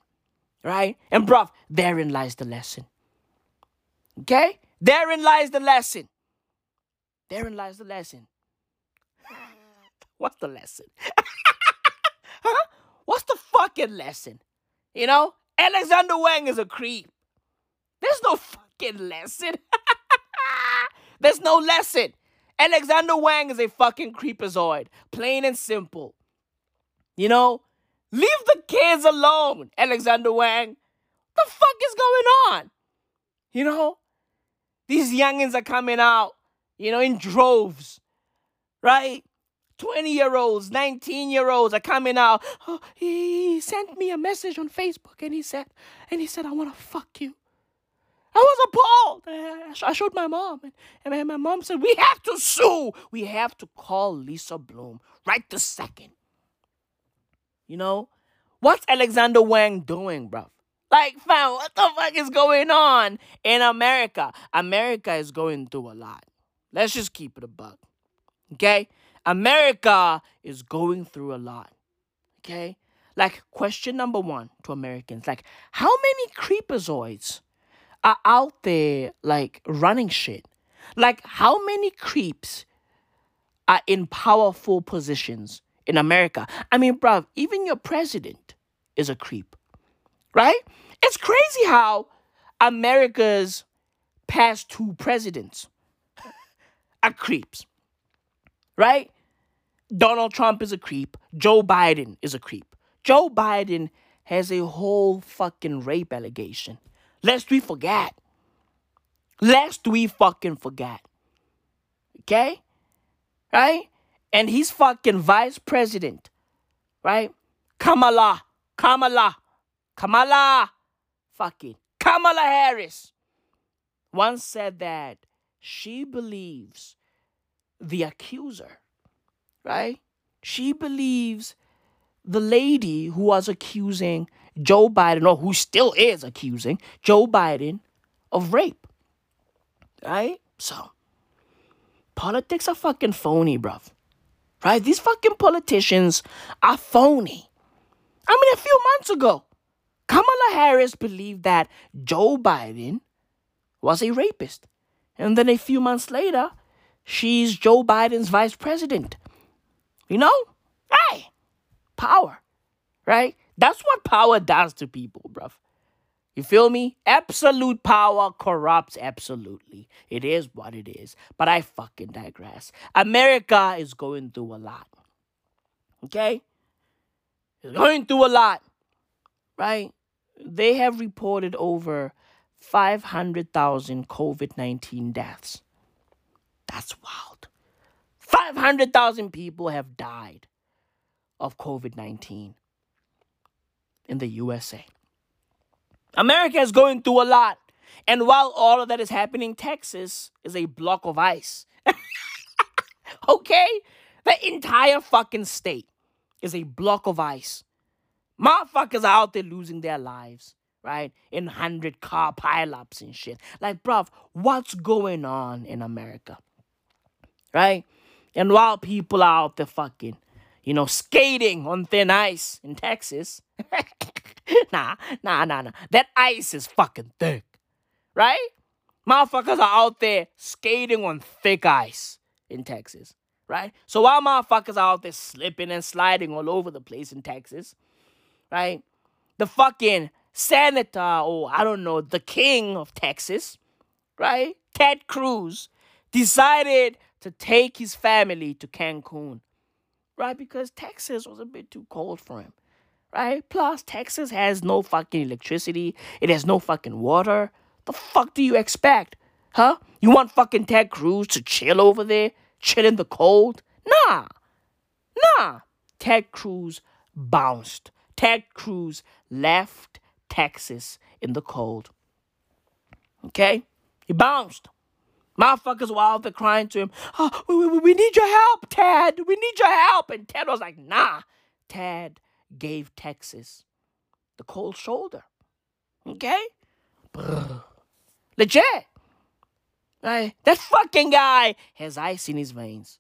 Right? And, bruv, therein lies the lesson. Okay? Therein lies the lesson. Therein lies the lesson. What's the lesson? [LAUGHS] huh? What's the fucking lesson? You know? Alexander Wang is a creep. There's no fucking lesson. [LAUGHS] There's no lesson. Alexander Wang is a fucking creepazoid. Plain and simple. You know? Leave the kids alone, Alexander Wang. What the fuck is going on? You know? These youngins are coming out, you know, in droves. right? 20 year olds, 19 year olds are coming out. Oh, he, sent me a message on Facebook and he said, and he said, I want to fuck you. I was appalled. I, showed my mom, and, my mom said, We have to sue. We have to call Lisa Bloom right this second. You know? What's Alexander Wang doing, bruv? Like, fam, what the fuck is going on in America? America is going through a lot. Let's just keep it a buck. Okay? America is going through a lot. Okay? Like, question number one to Americans like, how many creepazoids are out there, like, running shit? Like, how many creeps are in powerful positions in America? I mean, bruv, even your president is a creep, right? It's crazy how America's past two presidents [LAUGHS] are creeps right? Donald Trump is a creep. Joe Biden is a creep. Joe Biden has a whole fucking rape allegation. Lest we forget. Lest we fucking forget. Okay? Right? And he's fucking vice president. Right? Kamala. Kamala. Kamala. Fucking Kamala Harris once said that she believes the accuser, right? She believes the lady who was accusing Joe Biden, or who still is accusing Joe Biden of rape, right? So, politics are fucking phony, bruv. Right? These fucking politicians are phony. I mean, a few months ago, Kamala Harris believed that Joe Biden was a rapist. And then a few months later, She's Joe Biden's vice president. You know? Hey, power, right? That's what power does to people, bruv. You feel me? Absolute power corrupts absolutely. It is what it is. But I fucking digress. America is going through a lot. Okay? It's going through a lot. Right? They have reported over 500,000 COVID 19 deaths. That's wild. 500,000 people have died of COVID 19 in the USA. America is going through a lot. And while all of that is happening, Texas is a block of ice. [LAUGHS] okay? The entire fucking state is a block of ice. Motherfuckers are out there losing their lives, right? In 100 car pileups and shit. Like, bruv, what's going on in America? Right? And while people are out there fucking, you know, skating on thin ice in Texas, [LAUGHS] nah, nah, nah, nah. That ice is fucking thick, right? Motherfuckers are out there skating on thick ice in Texas, right? So while motherfuckers are out there slipping and sliding all over the place in Texas, right? The fucking senator, or I don't know, the king of Texas, right? Ted Cruz decided to take his family to Cancun, right? Because Texas was a bit too cold for him, right? Plus, Texas has no fucking electricity, it has no fucking water. The fuck do you expect? Huh? You want fucking Ted Cruz to chill over there? Chill in the cold? Nah. Nah. Ted Cruz bounced. Ted Cruz left Texas in the cold. Okay? He bounced. Motherfuckers were out there crying to him, oh, we, we, we need your help, Ted. We need your help. And Ted was like, nah. Ted gave Texas the cold shoulder. Okay? Legit. Right? That fucking guy has ice in his veins.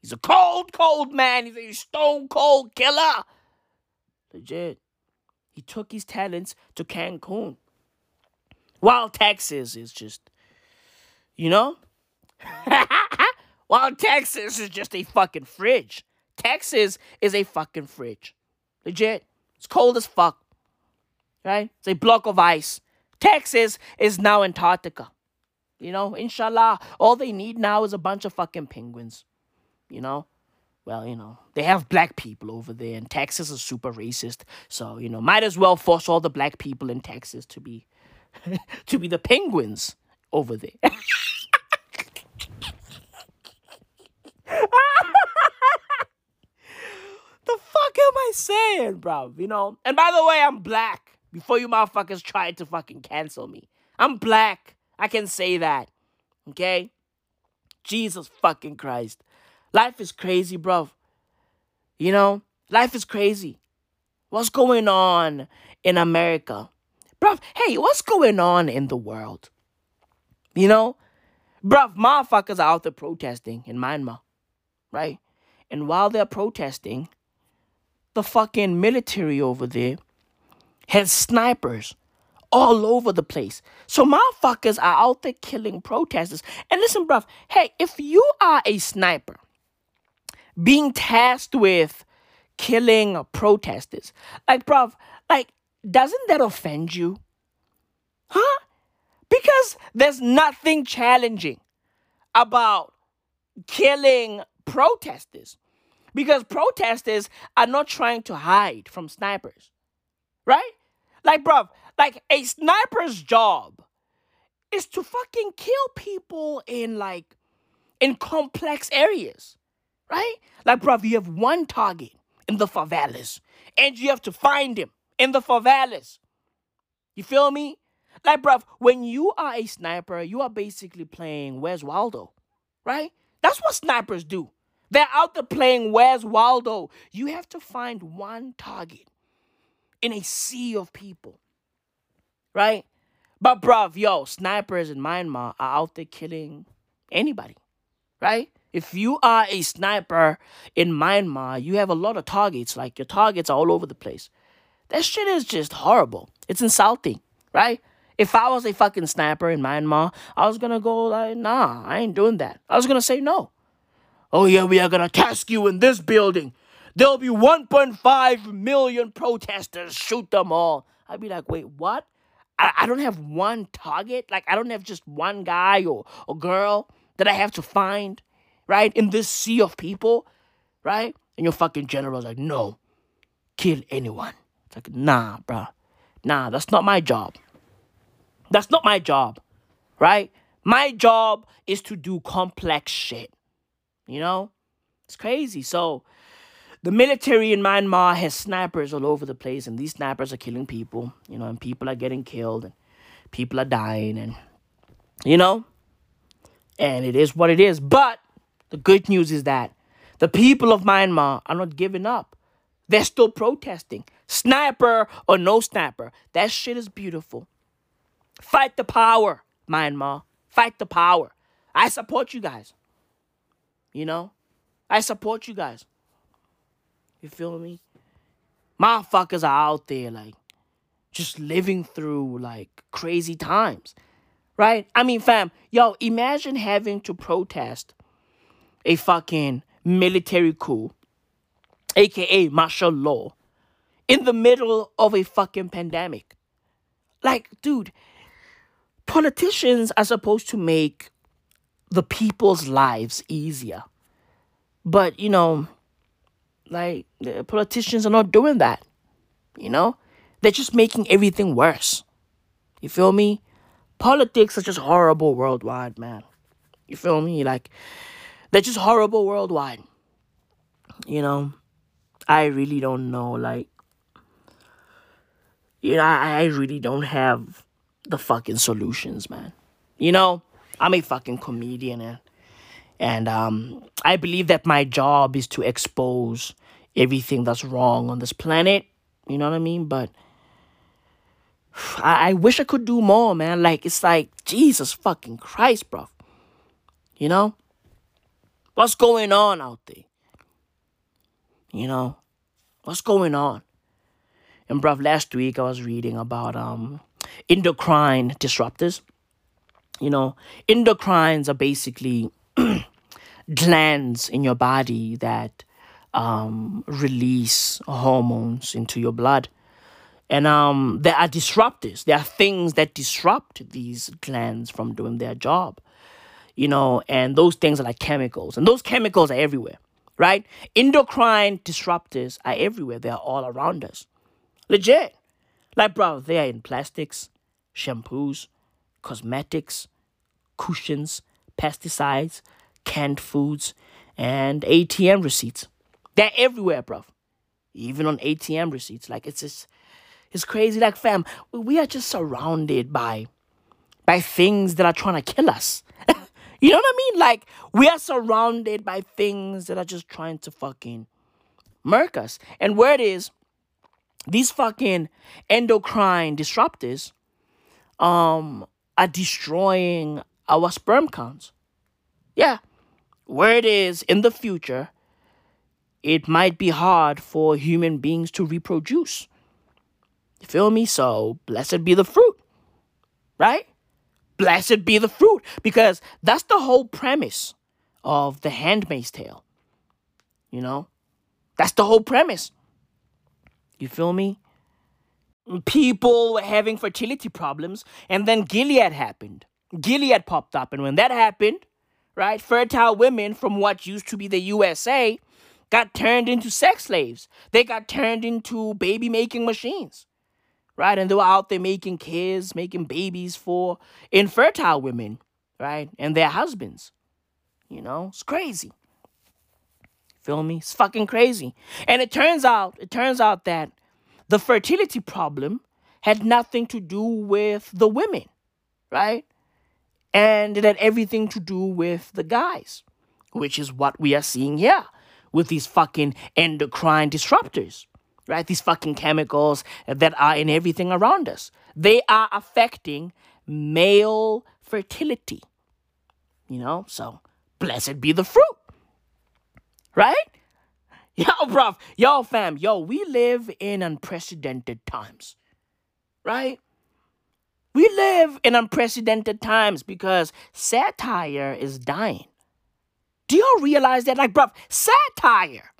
He's a cold, cold man. He's a stone cold killer. Legit. He took his talents to Cancun. While Texas is just you know? [LAUGHS] While Texas is just a fucking fridge. Texas is a fucking fridge. Legit. It's cold as fuck. Right? It's a block of ice. Texas is now Antarctica. You know, inshallah, all they need now is a bunch of fucking penguins. You know? Well, you know, they have black people over there, and Texas is super racist. So, you know, might as well force all the black people in Texas to be [LAUGHS] to be the penguins over there. [LAUGHS] the fuck am I saying, bro? You know? And by the way, I'm black. Before you motherfuckers tried to fucking cancel me. I'm black. I can say that. Okay? Jesus fucking Christ. Life is crazy, bro. You know? Life is crazy. What's going on in America? bro? hey, what's going on in the world? You know? Bruv, motherfuckers are out there protesting in Myanmar right? And while they're protesting, the fucking military over there has snipers all over the place. So motherfuckers are out there killing protesters. And listen, bruv, hey, if you are a sniper being tasked with killing protesters, like, bruv, like, doesn't that offend you? Huh? Because there's nothing challenging about killing protesters. Because protesters are not trying to hide from snipers. Right? Like, bruv, like a sniper's job is to fucking kill people in like in complex areas. Right? Like, bruv, you have one target in the favelas, and you have to find him in the favelas. You feel me? Like, bruv, when you are a sniper, you are basically playing Where's Waldo, right? That's what snipers do. They're out there playing Where's Waldo. You have to find one target in a sea of people, right? But, bruv, yo, snipers in Myanmar are out there killing anybody, right? If you are a sniper in Myanmar, you have a lot of targets. Like, your targets are all over the place. That shit is just horrible. It's insulting, right? If I was a fucking sniper in Myanmar, I was gonna go like, nah, I ain't doing that. I was gonna say no. Oh yeah, we are gonna task you in this building. There'll be 1.5 million protesters. Shoot them all. I'd be like, wait, what? I, I don't have one target. Like I don't have just one guy or a girl that I have to find, right? In this sea of people, right? And your fucking general's like, no, kill anyone. It's like, nah, bruh. Nah, that's not my job. That's not my job, right? My job is to do complex shit. You know? It's crazy. So, the military in Myanmar has snipers all over the place, and these snipers are killing people, you know, and people are getting killed, and people are dying, and, you know? And it is what it is. But the good news is that the people of Myanmar are not giving up. They're still protesting. Sniper or no sniper. That shit is beautiful. Fight the power, Myanmar. Fight the power. I support you guys. You know? I support you guys. You feel me? Motherfuckers are out there like just living through like crazy times. Right? I mean, fam, yo, imagine having to protest a fucking military coup, aka martial law, in the middle of a fucking pandemic. Like, dude, politicians are supposed to make the people's lives easier. But, you know, like, politicians are not doing that. You know? They're just making everything worse. You feel me? Politics are just horrible worldwide, man. You feel me? Like, they're just horrible worldwide. You know? I really don't know. Like, you know, I, I really don't have the fucking solutions, man. You know, I'm a fucking comedian and and um, I believe that my job is to expose everything that's wrong on this planet. You know what I mean? But [SIGHS] I, I wish I could do more, man. Like it's like Jesus fucking Christ, bro. You know? What's going on out there? You know? What's going on? And bruv, last week I was reading about um endocrine disruptors. You know, endocrines are basically [CLEARS THROAT] glands in your body that um, release hormones into your blood. And um, there are disruptors. There are things that disrupt these glands from doing their job. You know, and those things are like chemicals. And those chemicals are everywhere, right? Endocrine disruptors are everywhere. They are all around us. Legit. Like, bro, they are in plastics, shampoos, cosmetics, cushions, pesticides, canned foods, and ATM receipts. They're everywhere, bro. even on ATM receipts. Like it's just, it's crazy. Like fam, we are just surrounded by, by things that are trying to kill us. [LAUGHS] you know what I mean? Like we are surrounded by things that are just trying to fucking murk us. And where it is, these fucking endocrine disruptors, um, are destroying our sperm counts. Yeah, where it is in the future, it might be hard for human beings to reproduce. You feel me? So, blessed be the fruit, right? Blessed be the fruit, because that's the whole premise of the Handmaid's Tale. You know, that's the whole premise. You feel me? People were having fertility problems, and then Gilead happened. Gilead popped up, and when that happened, right, fertile women from what used to be the USA got turned into sex slaves. They got turned into baby making machines, right? And they were out there making kids, making babies for infertile women, right? And their husbands. You know, it's crazy. Feel me? It's fucking crazy. And it turns out, it turns out that the fertility problem had nothing to do with the women, right? And it had everything to do with the guys, which is what we are seeing here with these fucking endocrine disruptors, right? These fucking chemicals that are in everything around us. They are affecting male fertility, you know? So, blessed be the fruit, right? [LAUGHS] Yo, bruv, yo, fam, yo, we live in unprecedented times, right? We live in unprecedented times because satire is dying. Do y'all realize that? Like, bruv, satire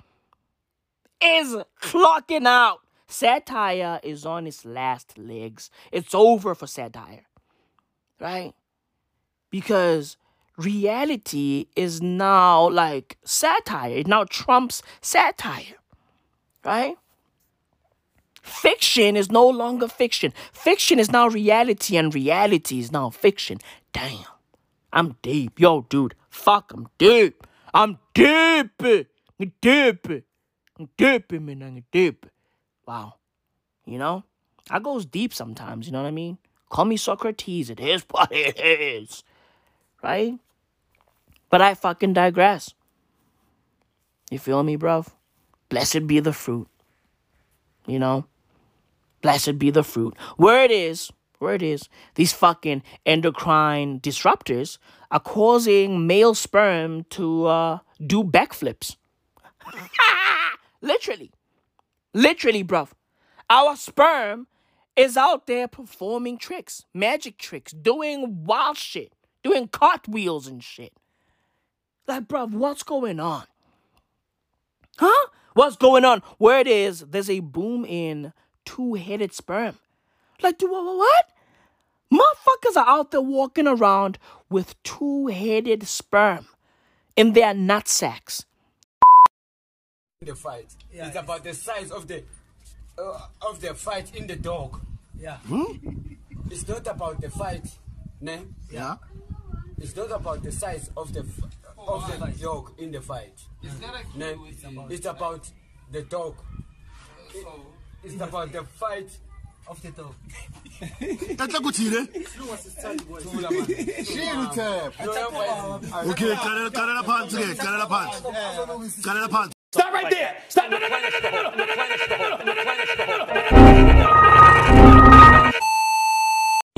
is clocking out. Satire is on its last legs. It's over for satire, right? Because reality is now like satire. It now trumps satire, right? Fiction is no longer fiction. Fiction is now reality, and reality is now fiction. Damn. I'm deep. Yo, dude. Fuck, I'm deep. I'm deep. I'm deep. I'm deep, man. I'm deep. Wow. You know? I goes deep sometimes, you know what I mean? Call me Socrates. It is what it is. Right? But I fucking digress. You feel me, bruv? Blessed be the fruit. You know? Blessed be the fruit. Where it is, where it is, these fucking endocrine disruptors are causing male sperm to uh, do backflips. [LAUGHS] Literally. Literally, bruv. Our sperm is out there performing tricks, magic tricks, doing wild shit, doing cartwheels and shit. Like, bruv, what's going on? Huh? What's going on? Where it is, there's a boom in two headed sperm. Like, do what? what? Motherfuckers are out there walking around with two headed sperm in their nut sacks. the fight. it's about the size of the uh, of the fight in the dog. Yeah. It's not about the fight, ne? Yeah. It's not about the size of the f- of the dog in the fight. Ne? It's about the dog. It- it's about the fight Of the dog. Tatla kuthile? Thula, man. Shilo Themba. Thula, Okay, qalela qalela phansi ke, qalela phansi. Qalela phansi. Stop right there! Stop! No, no, no, no, no, no, no, no, no, no, no, no, no, no, no, no, no.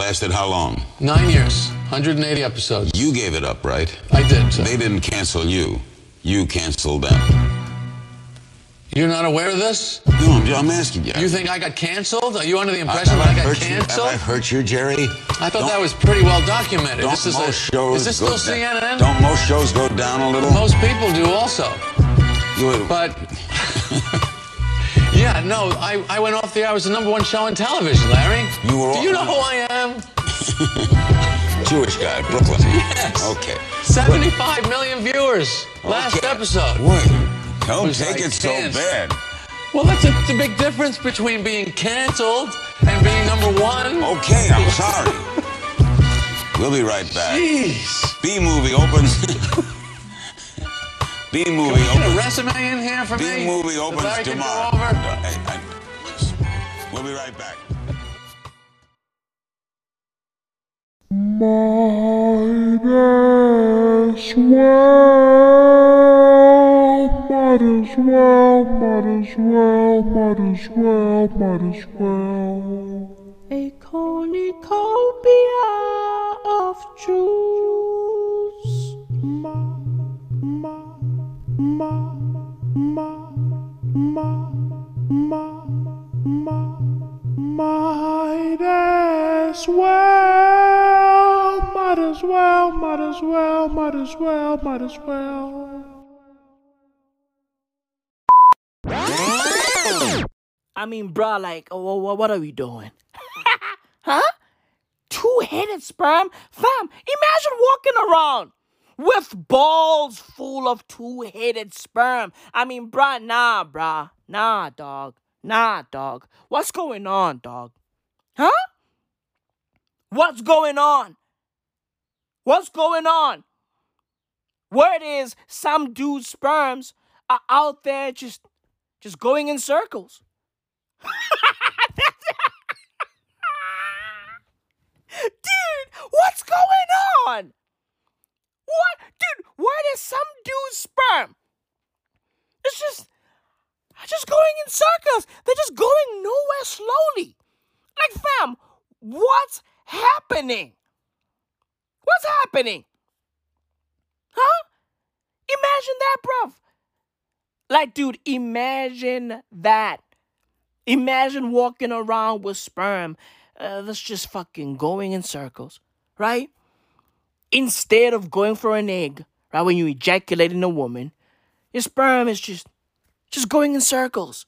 Lasted how long? Nine years, 180 episodes. You gave it up, right? I did. They didn't cancel you. You canceled them. You're not aware of this? No, I'm, I'm asking you. You think I got canceled? Are you under the impression have that I I got hurt You, have I hurt you, Jerry? I thought Don't- that was pretty well documented. Don't This is most a, shows is this go still down- CNN? Don't most shows go down a little? Most people do also. You- But yeah, no, I, I went off the air. I was the number one show on television, Larry. You were Do you know who I am? [LAUGHS] Jewish guy, Brooklyn. Yes. Okay. 75 million viewers last Okay. episode. Wait. Don't take like it so tense. bad. Well, that's a, the big difference between being canceled and being number one. Okay, I'm sorry. [LAUGHS] We'll be right back. Jeez. B movie opens [LAUGHS] B Can movie we get a opens. resume in here for B me? movie opens that I can tomorrow. Over? Hey, I- we'll be right back. Might as well, might as well, might as well, might as well. A cornucopia of Jews. Ma, ma, might as well, might as well, might as well, might as well, might as well. I mean, bruh, like, oh, what are we doing? [LAUGHS] huh? Two headed sperm? Fam, imagine walking around with balls full of two headed sperm. I mean, bruh, nah, bruh. Nah, dog. Nah, dog. What's going on, dog? Huh? What's going on? What's going on? Word is some dude's sperms are out there just just going in circles. [LAUGHS] Dude, what's going on? What? Dude, why does some dude's sperm? It's just just going in circles. They're just going nowhere slowly. Like, fam, what's happening? What's happening? Huh? Imagine that, bruv. Like, dude, imagine that. Imagine walking around with sperm uh, that's just fucking going in circles, right? Instead of going for an egg, right? When you ejaculate in a woman, your sperm is just, just going in circles.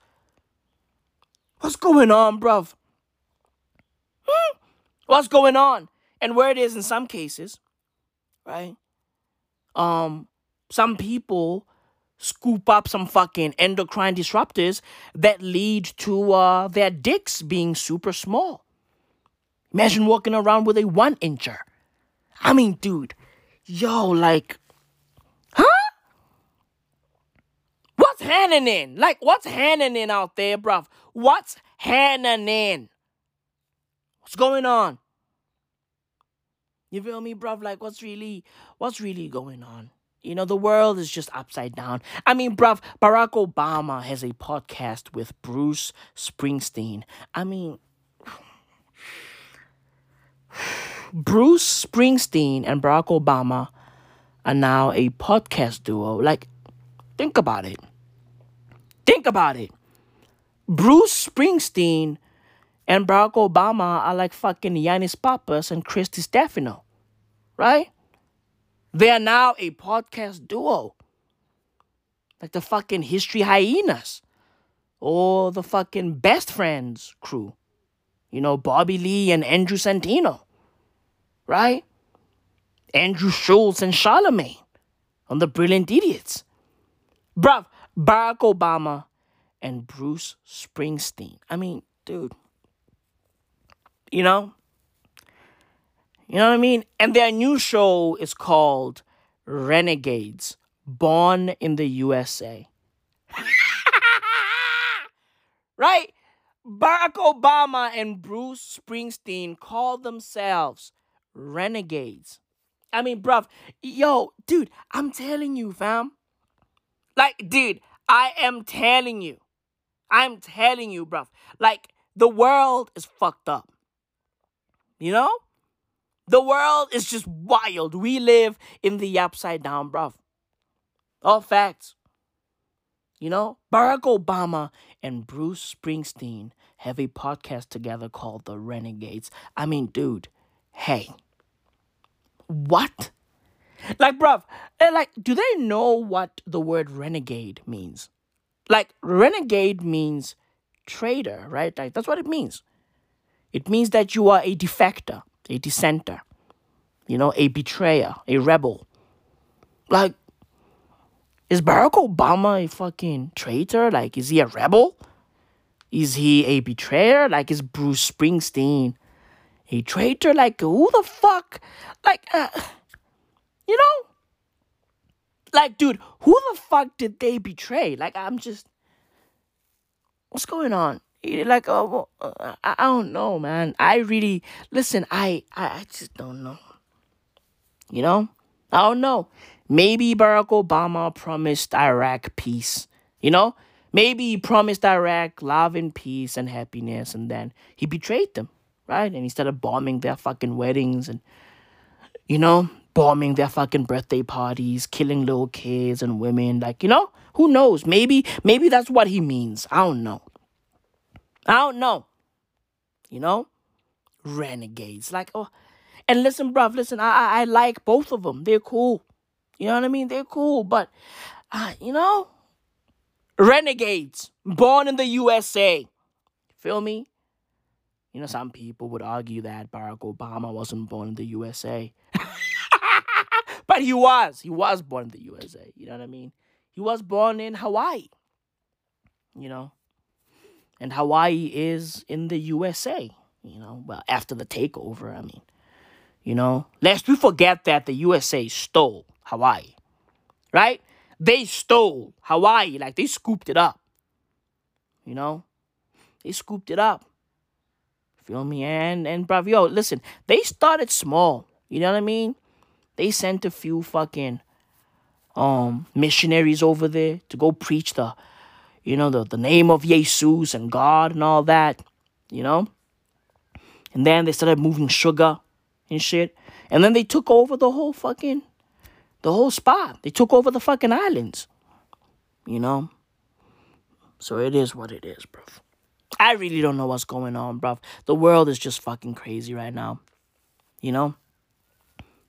What's going on, bruv? Hmm? What's going on? And where it is in some cases, right? Um, some people scoop up some fucking endocrine disruptors that lead to uh, their dicks being super small. Imagine walking around with a one incher. I mean, dude, yo, like, huh? What's happening? Like, what's happening out there, bruv? What's happening? What's going on? You feel me, bruv? Like, what's really, what's really going on? You know, the world is just upside down. I mean, bruv, Barack Obama has a podcast with Bruce Springsteen. I mean, Bruce Springsteen and Barack Obama are now a podcast duo. Like, think about it. Think about it. Bruce Springsteen and Barack Obama are like fucking Yannis Pappas and Chris Distefano, right? They are now a podcast duo. Like the fucking History Hyenas or the fucking Best Friends crew. You know, Bobby Lee and Andrew Santino, right? Andrew Schultz and Charlemagne on The Brilliant Idiots. Bruv, Barack Obama and Bruce Springsteen. I mean, dude. You know? You know what I mean? And their new show is called Renegades Born in the USA. [LAUGHS] right? Barack Obama and Bruce Springsteen call themselves renegades. I mean, bruv, yo, dude, I'm telling you, fam. Like, dude, I am telling you. I'm telling you, bruv. Like, the world is fucked up. You know? The world is just wild. We live in the upside down, bruv. All facts. You know, Barack Obama and Bruce Springsteen have a podcast together called The Renegades. I mean, dude, hey. What? Like, bruv, eh, like, do they know what the word renegade means? Like, renegade means traitor, right? Like, that's what it means. It means that you are a defector, a dissenter, you know, a betrayer, a rebel. Like, is Barack Obama a fucking traitor? Like, is he a rebel? Is he a betrayer? Like, is Bruce Springsteen a traitor? Like, who the fuck? Like, uh, you know? Like, dude, who the fuck did they betray? Like, I'm just. What's going on? Like, oh, uh, I, I don't know, man. I really listen. I, I, I just don't know. You know, I don't know. Maybe Barack Obama promised Iraq peace. You know, maybe he promised Iraq love and peace and happiness, and then he betrayed them, right? And he started bombing their fucking weddings and, you know, bombing their fucking birthday parties, killing little kids and women. Like, you know, who knows? Maybe, maybe that's what he means. I don't know. I don't know. You know, renegades. Like, oh, and listen, bruv, listen. I, I, I like both of them. They're cool. You know what I mean? They're cool, but, uh, you know, renegades born in the USA. Feel me? You know, some people would argue that Barack Obama wasn't born in the USA. [LAUGHS] but he was. He was born in the USA. You know what I mean? He was born in Hawaii. You know? And Hawaii is in the USA. You know, well, after the takeover, I mean. You know, lest we forget that the USA stole Hawaii. Right? They stole Hawaii, like they scooped it up. You know? They scooped it up. Feel me? And and bruv, yo, listen, they started small. You know what I mean? They sent a few fucking um missionaries over there to go preach the you know the, the name of Jesus and God and all that, you know? And then they started moving sugar and shit. And then they took over the whole fucking the whole spot. They took over the fucking islands. You know? So it is what it is, bro. I really don't know what's going on, bro. The world is just fucking crazy right now. You know?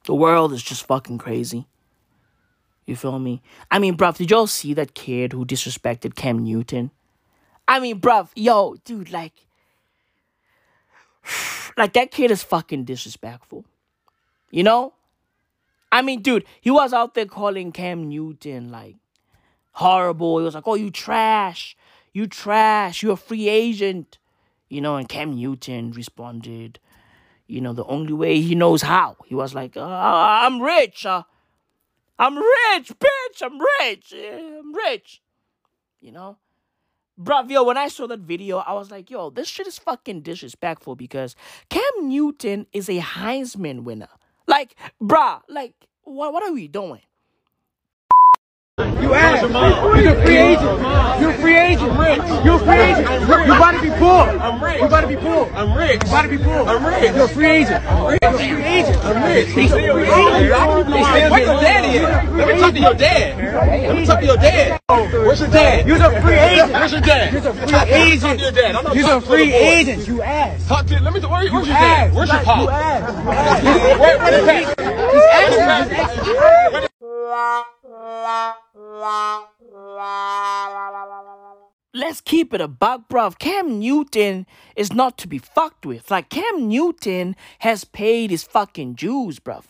The world is just fucking crazy. You feel me? I mean, bruv, did y'all see that kid who disrespected Cam Newton? I mean, bruv, yo, dude, like, [SIGHS] like that kid is fucking disrespectful. You know? I mean, dude, he was out there calling Cam Newton like horrible. He was like, "Oh, you trash, you trash, you're a free agent," you know. And Cam Newton responded, you know, the only way he knows how. He was like, uh, "I'm rich, uh, I'm rich, bitch, I'm rich, I'm rich," you know. Bruv, yo, when I saw that video, I was like, yo, this shit is fucking disrespectful because Cam Newton is a Heisman winner. Like, bruh, like, what, what are we doing? You ass. You're a free agent. You're a free agent. You're a free agent. You about to be poor. I'm rich. You about to be poor. I'm rich. You about to be poor. I'm rich. You're a free agent. I'm rich. You're a free agent. I'm rich. He's a free agent. Where your daddy is? Let me talk to your dad. Let me talk to your dad. Where's your dad? You're a free agent. Where's your dad? You're a free agent. Talk to your dad. You're a free agent. You ass. Talk to. Let me. Where, where's your dad? Where's your pop? You ass. Where, where's your dad? He's asking. Let's keep it a buck, bruv. Cam Newton is not to be fucked with. Like, Cam Newton has paid his fucking dues, bruv.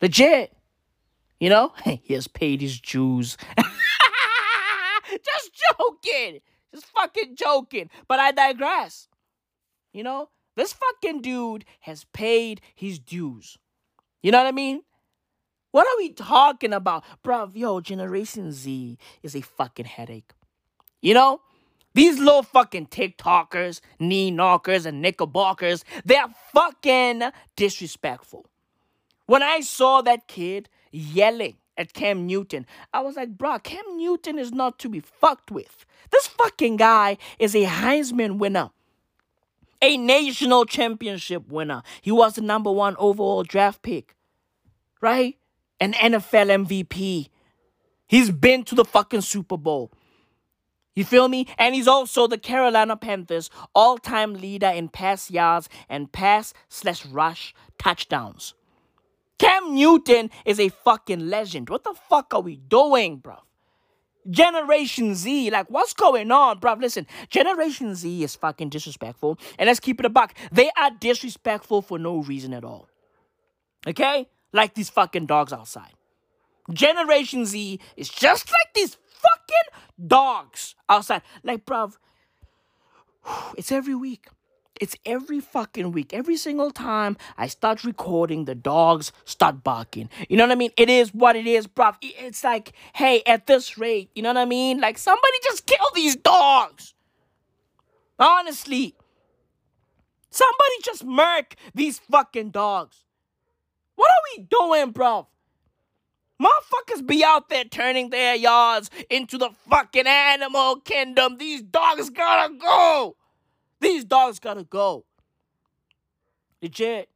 Legit. You know? [LAUGHS] he has paid his dues. [LAUGHS] Just joking. Just fucking joking. But I digress. You know? This fucking dude has paid his dues. You know what I mean? What are we talking about? Bruv, yo, Generation Z is a fucking headache. You know? These little fucking TikTokers, knee knockers, and knickerbockers, they're fucking disrespectful. When I saw that kid yelling at Cam Newton, I was like, bruh, Cam Newton is not to be fucked with. This fucking guy is a Heisman winner, a national championship winner. He was the number one overall draft pick, right? An NFL MVP. He's been to the fucking Super Bowl. You feel me? And he's also the Carolina Panthers all time leader in pass yards and pass slash rush touchdowns. Cam Newton is a fucking legend. What the fuck are we doing, bro? Generation Z, like what's going on, bro? Listen, Generation Z is fucking disrespectful. And let's keep it a buck. They are disrespectful for no reason at all. Okay? Like these fucking dogs outside. Generation Z is just like these fucking dogs outside. Like, bruv, [SIGHS] it's every week. it's every fucking week. Every single time I start recording, the dogs start barking. You know what I mean? It is what it is, bruv. It's like, hey, at this rate, you know what I mean? Like, somebody just kill these dogs. Honestly. Somebody just murk these fucking dogs. What are we doing, bruv? Motherfuckers be out there turning their yards into the fucking animal kingdom. These dogs gotta go. These dogs gotta go. Legit.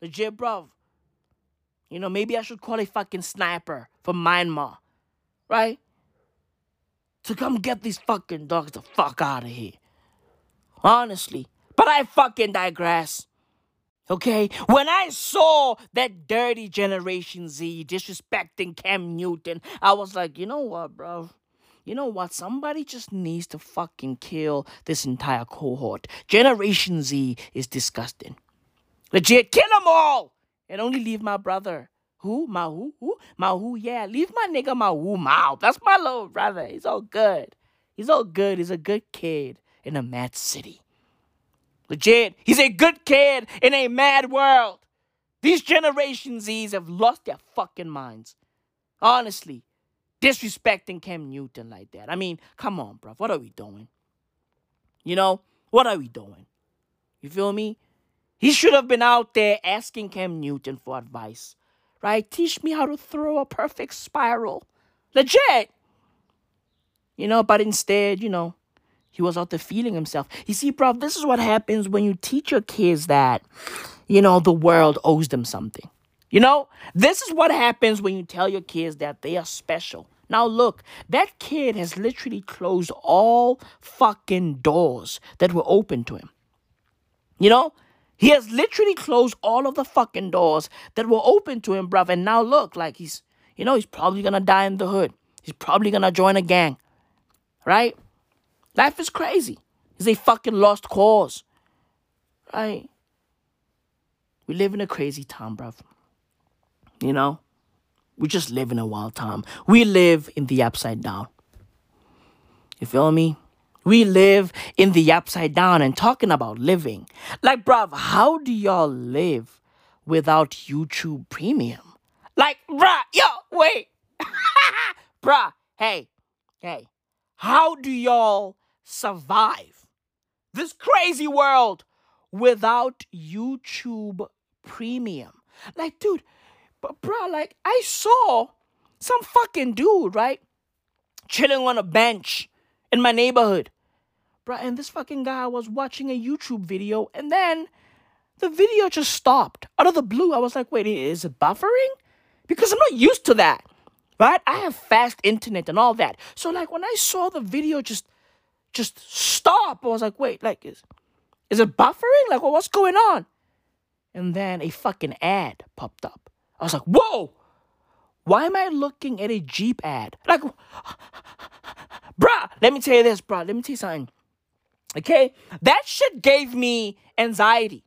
Legit, bruv. You know, maybe I should call a fucking sniper from Myanmar. Right? To come get these fucking dogs the fuck out of here. Honestly. But I fucking digress. Okay? When I saw that dirty Generation Z disrespecting Cam Newton, I was like, you know what, bro? You know what? Somebody just needs to fucking kill this entire cohort. Generation Z is disgusting. Legit, kill them all! And only leave my brother. Who? My who? Who? My who? Yeah, leave my nigga my who mouth. That's my little brother. He's all good. He's all good. He's a good kid in a mad city. Legit. He's a good kid in a mad world. These Generation Zs have lost their fucking minds. Honestly. Disrespecting Cam Newton like that. I mean, come on, bro. What are we doing? You know, what are we doing? You feel me? He should have been out there asking Cam Newton for advice. Right? Teach me how to throw a perfect spiral. Legit. You know, but instead, you know, he was out there feeling himself. You see, bro, this is what happens when you teach your kids that, you know, the world owes them something. You know, this is what happens when you tell your kids that they are special. Now, look, that kid has literally closed all fucking doors that were open to him. You know, he has literally closed all of the fucking doors that were open to him, bruv. And now look, like he's, you know, he's probably gonna die in the hood. He's probably gonna join a gang. Right? Life is crazy. It's a fucking lost cause. Right? We live in a crazy time, bruv. You know? We just live in a wild time. We live in the upside down. You feel me? We live in the upside down and talking about living. Like, bruv, how do y'all live without YouTube Premium? Like, bruh, yo, wait. [LAUGHS] bruh, hey, hey. How do y'all survive this crazy world without YouTube Premium? Like, dude, but bro, like I saw some fucking dude, right? Chilling on a bench in my neighborhood. Bro, and this fucking guy was watching a YouTube video and then the video just stopped out of the blue. I was like, wait, is it buffering? Because I'm not used to that. Right? I have fast internet and all that. So like when I saw the video just just stop, I was like, wait, like is is it buffering? Like well, what's going on? And then a fucking ad popped up. I was like, whoa, why am I looking at a Jeep ad? Like, [LAUGHS] bruh, let me tell you this, bruh. Let me tell you something. Okay? That shit gave me anxiety.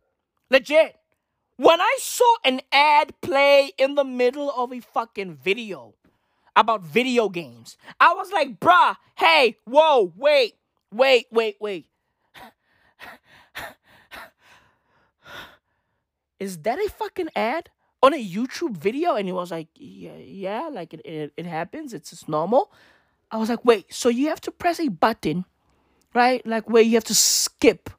Legit. When I saw an ad play in the middle of a fucking video about video games, I was like, bruh, hey, whoa, wait, wait, wait, wait. Is that a fucking ad? on a YouTube video and he was like, yeah, yeah, like it, it, it happens. It's just normal. I was like, wait, so you have to press a button, right? Like where you have to skip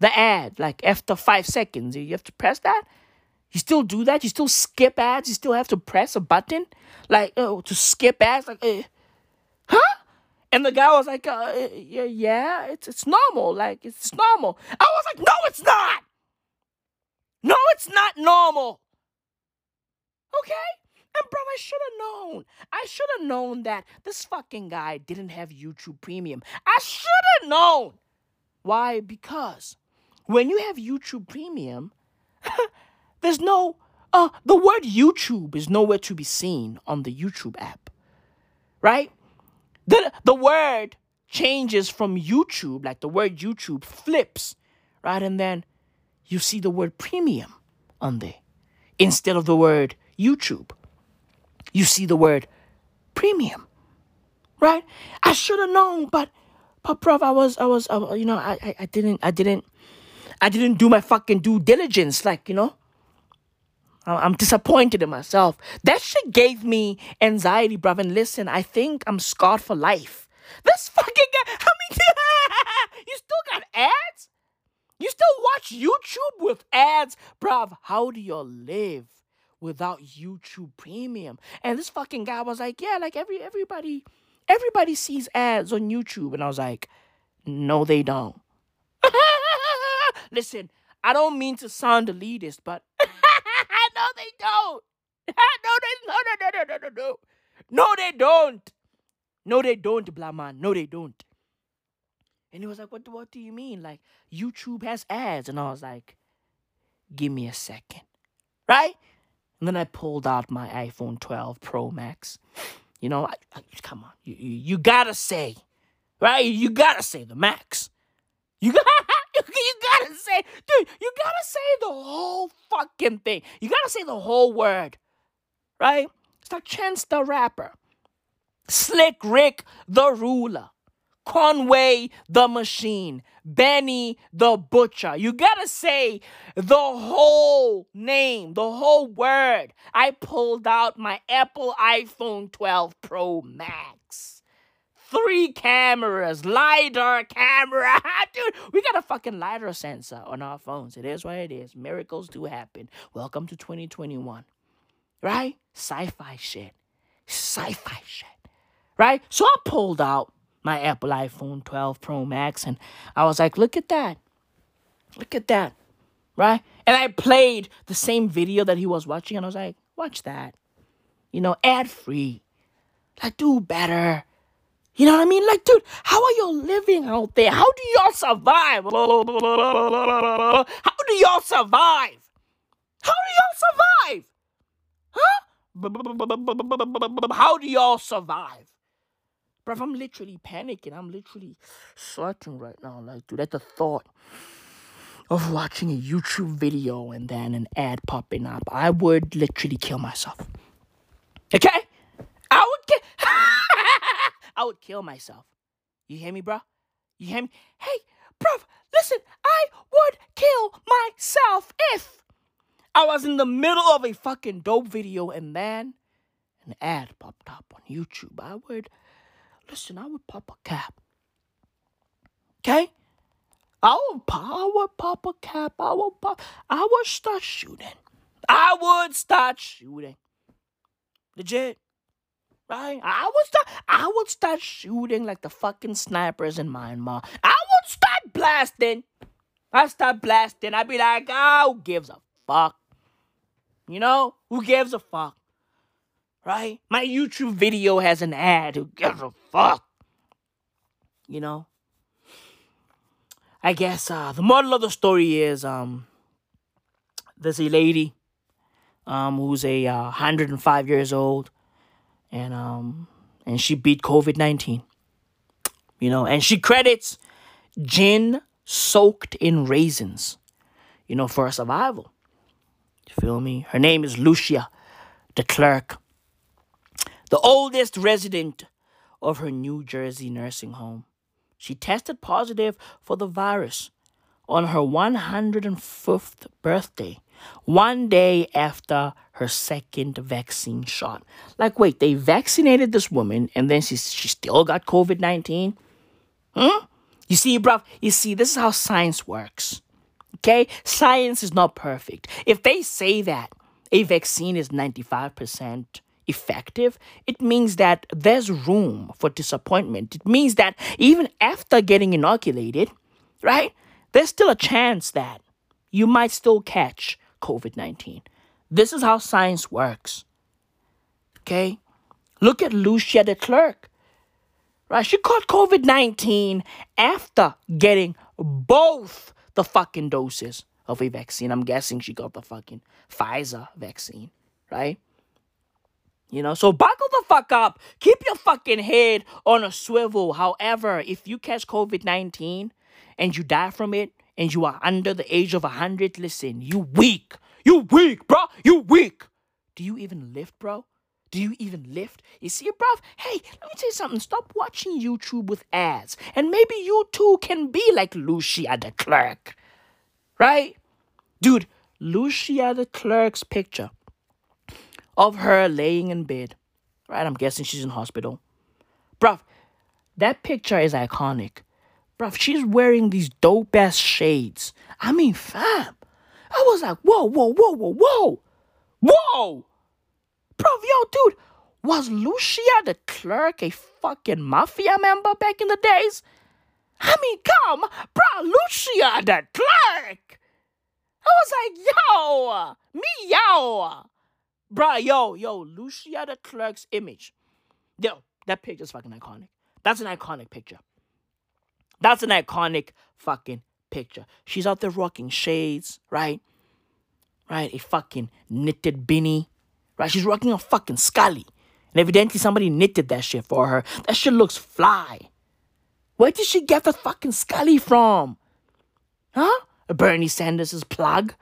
the ad, like after five seconds, you have to press that. You still do that? You still skip ads? You still have to press a button, like oh, to skip ads? Like, uh, huh? And the guy was like, uh, yeah, it's it's normal. Like it's normal. I was like, no, it's not. No, it's not normal. Okay? And bro, I should have known. I should have known that this fucking guy didn't have YouTube Premium. I should have known. Why? Because when you have YouTube Premium, [LAUGHS] there's no uh the word YouTube is nowhere to be seen on the YouTube app. Right? The the word changes from YouTube, like the word YouTube flips, right? And then you see the word premium on there instead of the word YouTube. You see the word premium, right? I should have known, but but bro, I was I was you know I, I I didn't I didn't I didn't do my fucking due diligence. Like, you know, I'm disappointed in myself. That shit gave me anxiety, bruv. And listen, I think I'm scarred for life. This fucking guy, [LAUGHS] I mean, [LAUGHS] you still got ads? You still watch YouTube with ads? Bruv, how do you live without YouTube Premium? And this fucking guy was like, yeah, like every everybody, everybody sees ads on YouTube. And I was like, no, they don't. [LAUGHS] Listen, I don't mean to sound elitist, but they don't. [LAUGHS] no, they no no no no no no no. No, they don't. No, they don't, blah man. No, they don't. And he was like, What what do you mean? Like YouTube has ads. And I was like, Give me a second. Right? And then I pulled out my iPhone 12 Pro Max. You know, I, I, come on. You, you, you gotta say, right? You gotta say the max. You got [LAUGHS] you gotta say, dude, you gotta say the whole fucking thing. You gotta say the whole word. Right? It's like Chance the Rapper. Slick Rick the Ruler. Conway the Machine. Benny the Butcher. You gotta say the whole name, the whole word. I pulled out my Apple iPhone 12 Pro Max. Three cameras, LiDAR camera. [LAUGHS] Dude, we got a fucking LiDAR sensor on our phones. It is what it is. Miracles do happen. Welcome to 2021. Right? Sci fi shit. Sci fi shit. Right? So I pulled out my Apple iPhone 12 Pro Max and I was like, look at that. Look at that. Right? And I played the same video that he was watching and I was like, watch that. You know, ad free. Like, do better. You know what I mean? Like, dude, how are y'all living out there? How do y'all survive? How do y'all survive? How do y'all survive? Huh? How do y'all survive? Bruv, I'm literally panicking. I'm literally sweating right now. Like, dude, at the thought of watching a YouTube video and then an ad popping up, I would literally kill myself. Okay? I would kill. [LAUGHS] I would kill myself. You hear me, bro? You hear me? Hey, bruv, listen, I would kill myself if I was in the middle of a fucking dope video and then an ad popped up on YouTube. I would, listen, I would pop a cap. Okay? I would pop, I would pop a cap. I would pop, I would start shooting. I would start shooting. Legit. Right? I would start I would start shooting like the fucking snipers in Myanmar. I would start blasting. I start blasting. I'd be like, oh, who gives a fuck? You know? Who gives a fuck? Right? My YouTube video has an ad. Who gives a fuck? You know? I guess uh, the moral of the story is um there's a lady um who's a uh, 105 years old and um and she beat COVID nineteen. You know, and she credits gin soaked in raisins, you know, for her survival. You feel me? Her name is Lucia DeClerck, the oldest resident of her New Jersey nursing home. She tested positive for the virus on her 105th birthday, one day after her second vaccine shot. Like, wait, they vaccinated this woman and then she, she still got COVID 19? Hmm? You see, bruv, you see, this is how science works. Okay? Science is not perfect. If they say that a vaccine is 95% effective, it means that there's room for disappointment. It means that even after getting inoculated, right, there's still a chance that you might still catch COVID 19. This is how science works. Okay? Look at Lucia DeClerck. Right? She caught COVID 19 after getting both the fucking doses of a vaccine. I'm guessing she got the fucking Pfizer vaccine, right? You know, so buckle the fuck up. Keep your fucking head on a swivel. However, if you catch COVID 19 and you die from it and you are under the age of 100, listen, you weak. You weak, bro. You weak. Do you even lift, bro? Do you even lift? You see, bruv? Hey, let me tell you something. Stop watching YouTube with ads. And maybe you too can be like Lucia DeClerck. right? Dude, Lucia DeClerck's picture of her laying in bed, right? I'm guessing she's in hospital. Bruv, that picture is iconic. Bruv, she's wearing these dope ass shades. I mean, fam. I was like, whoa, whoa, whoa, whoa, whoa. Whoa! Bruv, yo, dude, was Lucia the clerk a fucking mafia member back in the days? I mean, come, bro, Lucia DeClerck. I was like, yo, me yo. Bruh, yo, yo, Lucia DeClerck's image. Yo, that picture's fucking iconic. That's an iconic picture. That's an iconic fucking picture. She's out there rocking shades, right? Right? A fucking knitted beanie. Right? She's rocking a fucking scully. And evidently somebody knitted that shit for her. That shit looks fly. Where did she get the fucking scully from? Huh? A Bernie Sanders' plug?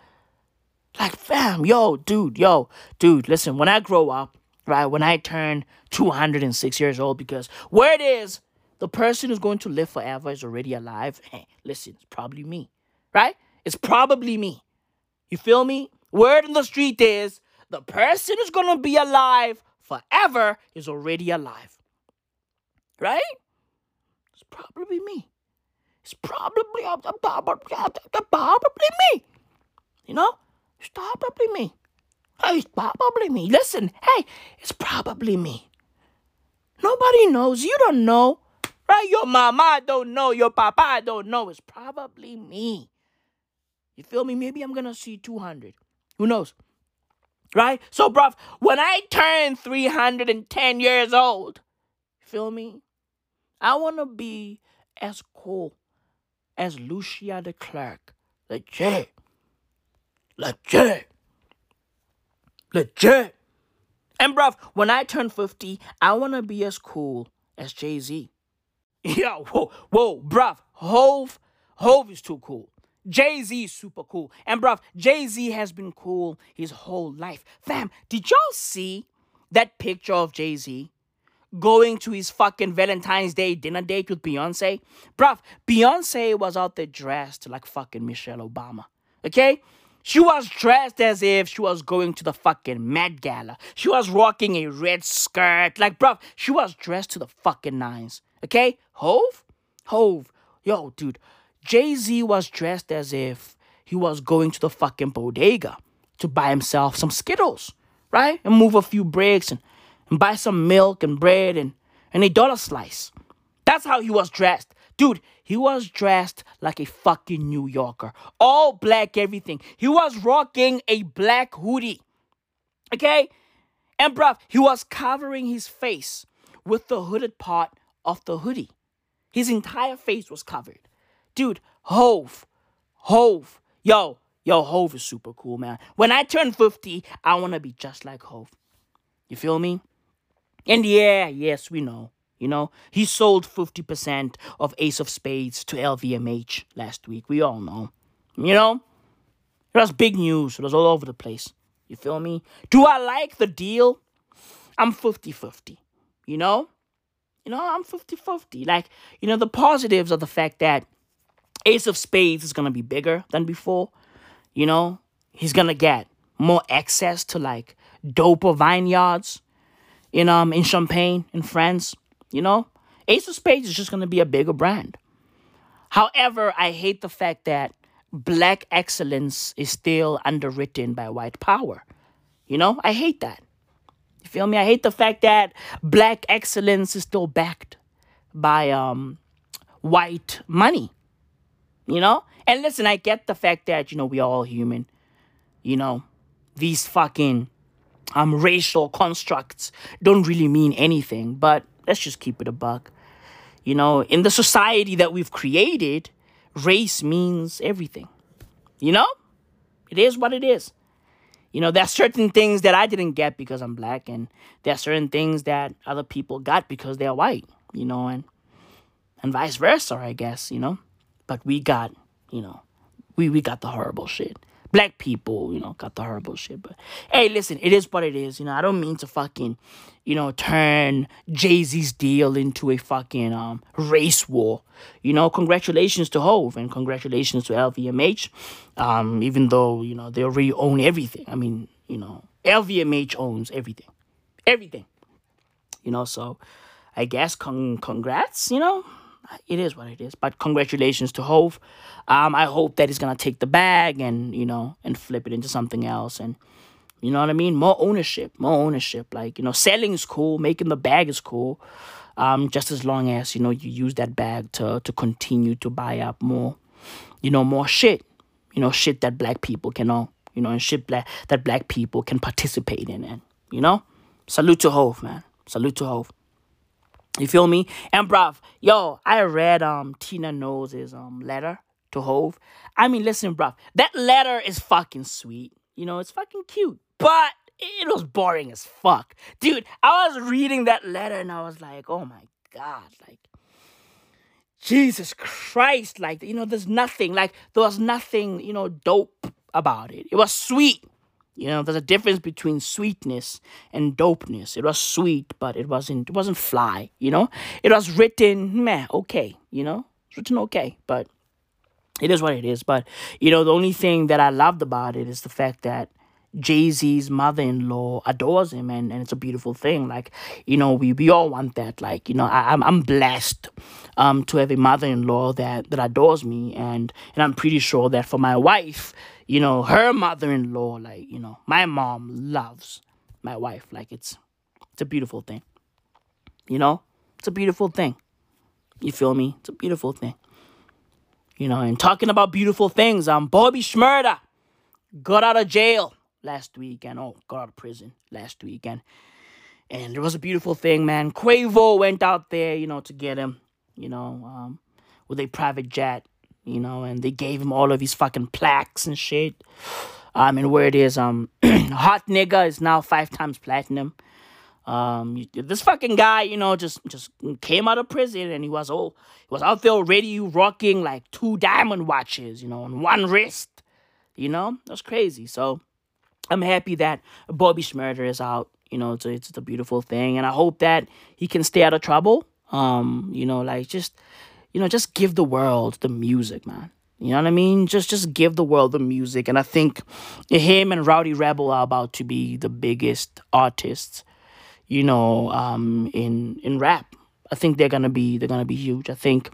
Like, fam, yo, dude, yo, dude, listen, when I grow up, right, when I turn 206 years old, because where it is, the person who's going to live forever is already alive. Hey, [LAUGHS] listen, it's probably me, right? It's probably me. You feel me? Word in the street is the person who's going to be alive forever is already alive. Right? It's probably me. It's probably, uh, uh, uh, probably me. You know? It's probably me. Hey, it's probably me. Listen, hey, it's probably me. Nobody knows. You don't know. Right? Your mama don't know. Your papa don't know. It's probably me. You feel me? Maybe I'm gonna see 200. Who knows? Right? So, bruv, when I turn 310 years old, feel me? I wanna be as cool as Lucia DeClerck. Legit. Legit. Legit. And bruv, when I turn 50, I wanna be as cool as Jay-Z. Yo, whoa, whoa, bruv. Hove, Hove is too cool. Jay Z is super cool. And bruv, Jay Z has been cool his whole life. Fam, did y'all see that picture of Jay Z going to his fucking Valentine's Day dinner date with Beyonce? Bruv, Beyonce was out there dressed like fucking Michelle Obama. Okay? She was dressed as if she was going to the fucking Met Gala. She was rocking a red skirt. Like, bruv, she was dressed to the fucking nines. Okay? Hove? Hove. Yo, dude. Jay Z was dressed as if he was going to the fucking bodega to buy himself some Skittles, right? And move a few bricks and, and buy some milk and bread and, and a dollar slice. That's how he was dressed. Dude, he was dressed like a fucking New Yorker. All black, everything. He was rocking a black hoodie. Okay? And bruv, he was covering his face with the hooded part of the hoodie. His entire face was covered. Dude, Hove. Hove. Yo, yo, Hove is super cool, man. When I turn 50, I want to be just like Hove. You feel me? And yeah, yes, we know. You know, he sold 50% of Ace of Spades to LVMH last week. We all know. You know? It was big news. It was all over the place. You feel me? Do I like the deal? I'm 50 50. You know? You know, I'm 50 50. Like, you know, the positives are the fact that Ace of Spades is going to be bigger than before. You know, he's going to get more access to like doper vineyards in um in Champagne in France, you know? Ace of Spades is just going to be a bigger brand. However, I hate the fact that black excellence is still underwritten by white power. You know? I hate that. Feel me? I hate the fact that black excellence is still backed by um white money. You know? And listen, I get the fact that, you know, we're all human. You know, these fucking um racial constructs don't really mean anything, but let's just keep it a buck. You know, in the society that we've created, race means everything. You know? It is what it is. You know, there are certain things that I didn't get because I'm black, and there are certain things that other people got because they're white, you know, and and vice versa, I guess, you know. But we got, you know, we, we got the horrible shit. Black people, you know, got the horrible shit. But hey, listen, it is what it is. You know, I don't mean to fucking, you know, turn Jay Z's deal into a fucking um race war. You know, congratulations to Hove and congratulations to LVMH. Um, even though you know they already own everything. I mean, you know, LVMH owns everything, everything. You know, so I guess con- congrats. You know, it is what it is. But congratulations to Hove. Um, I hope that he's gonna take the bag and you know and flip it into something else and you know what I mean. More ownership, more ownership. Like you know, selling is cool, making the bag is cool. Um, just as long as you know you use that bag to to continue to buy up more, you know, more shit. You know, shit that black people can all you know, and shit black that black people can participate in. And you know, salute to Hove, man. Salute to Hove. You feel me? And bruv, yo, I read um Tina Knowles' um letter to Hove. I mean, listen, bruv, that letter is fucking sweet. You know, it's fucking cute, but it was boring as fuck, dude. I was reading that letter and I was like, oh my god, like. Jesus Christ, like, you know, there's nothing, like, there was nothing, you know, dope about it. It was sweet. You know, there's a difference between sweetness and dopeness. It was sweet, but it wasn't it wasn't fly, you know? It was written meh, okay, you know? It's written okay, but it is what it is. But you know, the only thing that I loved about it is the fact that Jay-Z's mother-in-law adores him and, and it's a beautiful thing. Like, you know, we, we all want that. Like, you know, I, I'm I'm blessed um to have a mother-in-law that, that adores me and and I'm pretty sure that for my wife, you know, her mother-in-law, like, you know, my mom loves my wife. Like it's it's a beautiful thing. You know? It's a beautiful thing. You feel me? It's a beautiful thing. You know, and talking about beautiful things, um Bobby Shmurda got out of jail last week and oh got out of prison last week and and it was a beautiful thing, man. Quavo went out there, you know, to get him, you know, um, with a private jet, you know, and they gave him all of his fucking plaques and shit. Um, and where it is, um, [CLEARS THROAT] Hot Nigga is now five times platinum. Um, this fucking guy, you know, just just came out of prison and he was all he was out there already rocking like two diamond watches, you know, on one wrist. You know, that's crazy. So I'm happy that Bobby Shmurda is out. You know, it's a, it's a beautiful thing, and I hope that he can stay out of trouble. Um, you know, like just, you know, just give the world the music, man. You know what I mean? Just just give the world the music, and I think him and Rowdy Rebel are about to be the biggest artists. You know, um, in in rap. I think they're gonna be they're gonna be huge. I think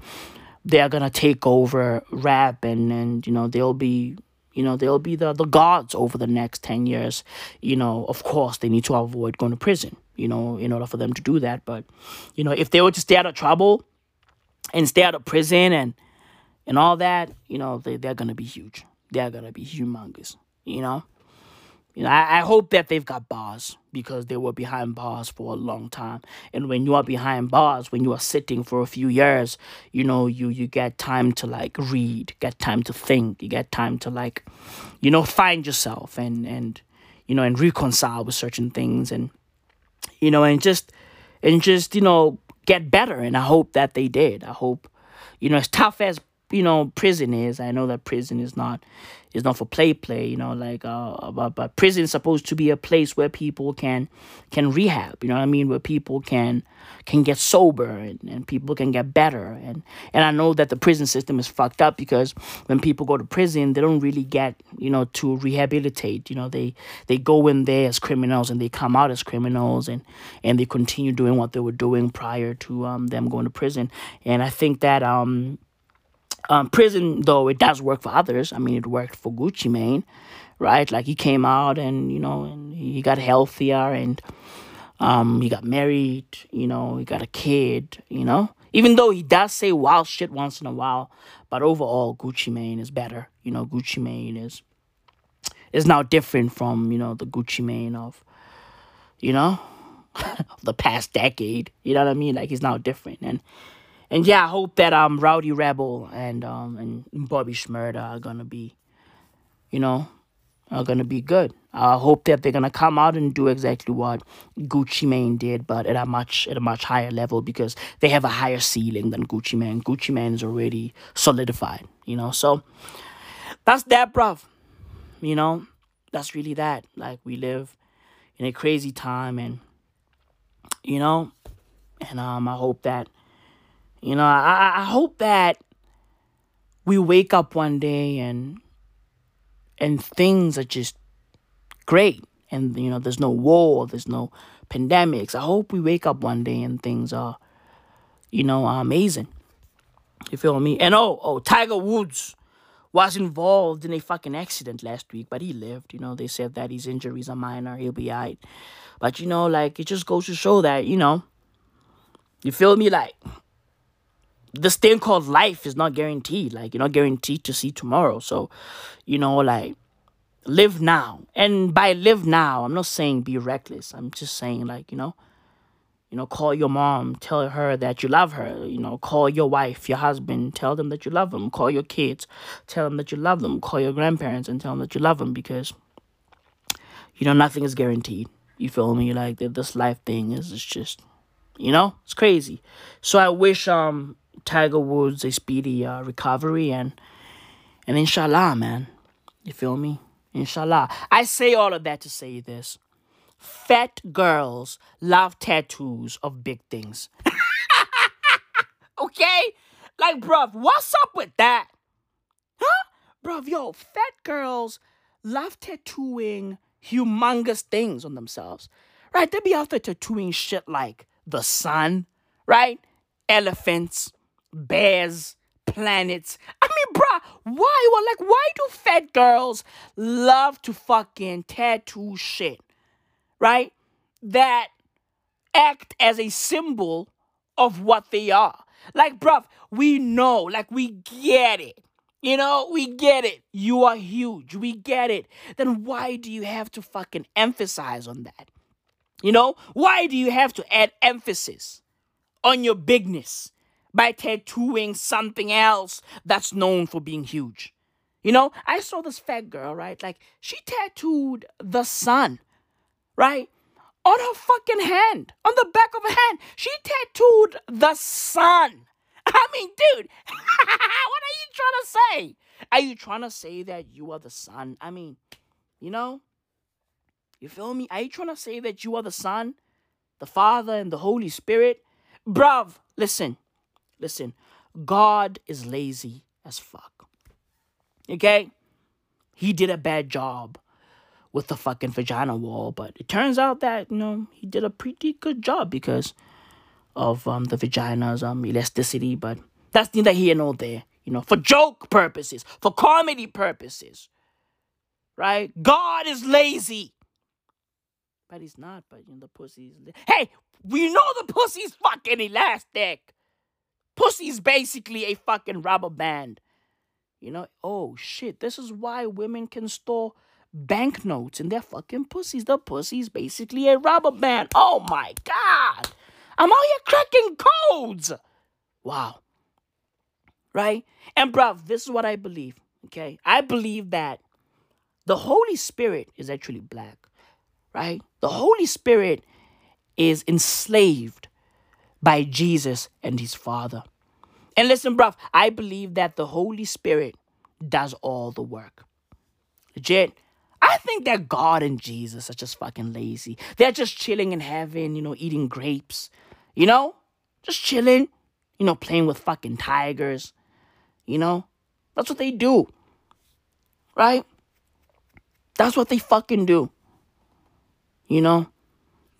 they're gonna take over rap, and and you know they'll be you know, they'll be the, the gods over the next 10 years. You know, of course, they need to avoid going to prison, you know, in order for them to do that. But, you know, if they were to stay out of trouble and stay out of prison and and all that, you know, they, they're to be huge. They're to be humongous, you know? You know, I, I hope that they've got bars because they were behind bars for a long time. And when you are behind bars, when you are sitting for a few years, you know, you you get time to like read, get time to think, you get time to like, you know, find yourself and and you know and reconcile with certain things and you know and just and just you know get better. And I hope that they did. I hope you know as tough as you know prison is. I know that prison is not is not for play play you know like uh but, but prison is supposed to be a place where people can can rehab you know what i mean? Where people can can get sober and, and people can get better. And and i know that the prison system is fucked up because when people go to prison they don't really get you know to rehabilitate you know? They they go in there as criminals and they come out as criminals and and they continue doing what they were doing prior to um them going to prison. And i think that um um, prison, though it does work for others. I mean, it worked for Gucci Mane, right? Like he came out and you know, and he got healthier and um, he got married. You know, he got a kid. You know, even though he does say wild shit once in a while, but overall, Gucci Mane is better. You know, Gucci Mane is is now different from you know the Gucci Mane of you know [LAUGHS] the past decade. You know what I mean? Like he's now different and and yeah, I hope that um Rowdy Rebel and um and Bobby Shmurda are gonna be, you know, are gonna be good. I hope that they're gonna come out and do exactly what Gucci Mane did, but at a much at a much higher level because they have a higher ceiling than Gucci Mane. Gucci Mane is already solidified, you know. So that's that, bruv. you know, that's really that. Like we live in a crazy time and you know, and um I hope that you know, I I hope that we wake up one day and and things are just great and you know there's no war there's no pandemics. I hope we wake up one day and things are you know amazing. You feel me? And oh oh tiger woods was involved in a fucking accident last week but he lived. You know they said that his injuries are minor he'll be alright but you know like it just goes to show that you know you feel me? Like this thing called life is not guaranteed. Like you're not guaranteed to see tomorrow. So, you know, like live now. And by live now, I'm not saying be reckless. I'm just saying like, you know, you know, call your mom, tell her that you love her. You know, call your wife, your husband, tell them that you love them. Call your kids, tell them that you love them. Call your grandparents and tell them that you love them because, you know, nothing is guaranteed. You feel me? Like this life thing is it's just, you know, it's crazy. So I wish um Tiger Woods a speedy uh, recovery and and inshallah, man. You feel me? Inshallah. I say all of that to say this. Fat girls love tattoos of big things. [LAUGHS] okay? Like, bruv, what's up with that? Huh? Bruv, yo, fat girls love tattooing humongous things on themselves. Right? They be out there tattooing shit like the sun, right? Elephants, bears, planets. I mean, bruh, why? Well, like, why do fat girls love to fucking tattoo shit, right? That act as a symbol of what they are. Like, bruv, we know, like, we get it. You know, we get it. You are huge. We get it. Then why do you have to fucking emphasize on that? You know, why do you have to add emphasis on your bigness? By tattooing something else that's known for being huge. You know, I saw this fat girl, right? Like, she tattooed the sun, right? On her fucking hand, on the back of her hand. She tattooed the sun. [LAUGHS] I mean, dude, [LAUGHS] what are you trying to say? Are you trying to say that you are the sun? I mean, you know, you feel me? Are you trying to say that you are the Son, the Father, and the Holy Spirit? Bruv, listen, Listen, God is lazy as fuck. Okay? He did a bad job with the fucking vagina wall, but it turns out that, you know, he did a pretty good job because of um the vagina's um elasticity, but that's neither here nor there. You know, for joke purposes, for comedy purposes. Right? God is lazy. But he's not, but you know, the pussy's. Hey, we know the pussy's fucking elastic. Pussy's basically a fucking rubber band. You know, oh shit, this is why women can store banknotes in their fucking pussies. The pussy's basically a rubber band. Oh my god. I'm out here cracking codes. Wow. Right? And bruv, this is what I believe. Okay? I believe that the Holy Spirit is actually black. Right? The Holy Spirit is enslaved by Jesus and his Father. And listen, bruv, I believe that the Holy Spirit does all the work. Legit. I think that God and Jesus are just fucking lazy. They're just chilling in heaven, you know, eating grapes, you know, just chilling, you know, playing with fucking tigers, you know. That's what they do, right? That's what they fucking do, you know.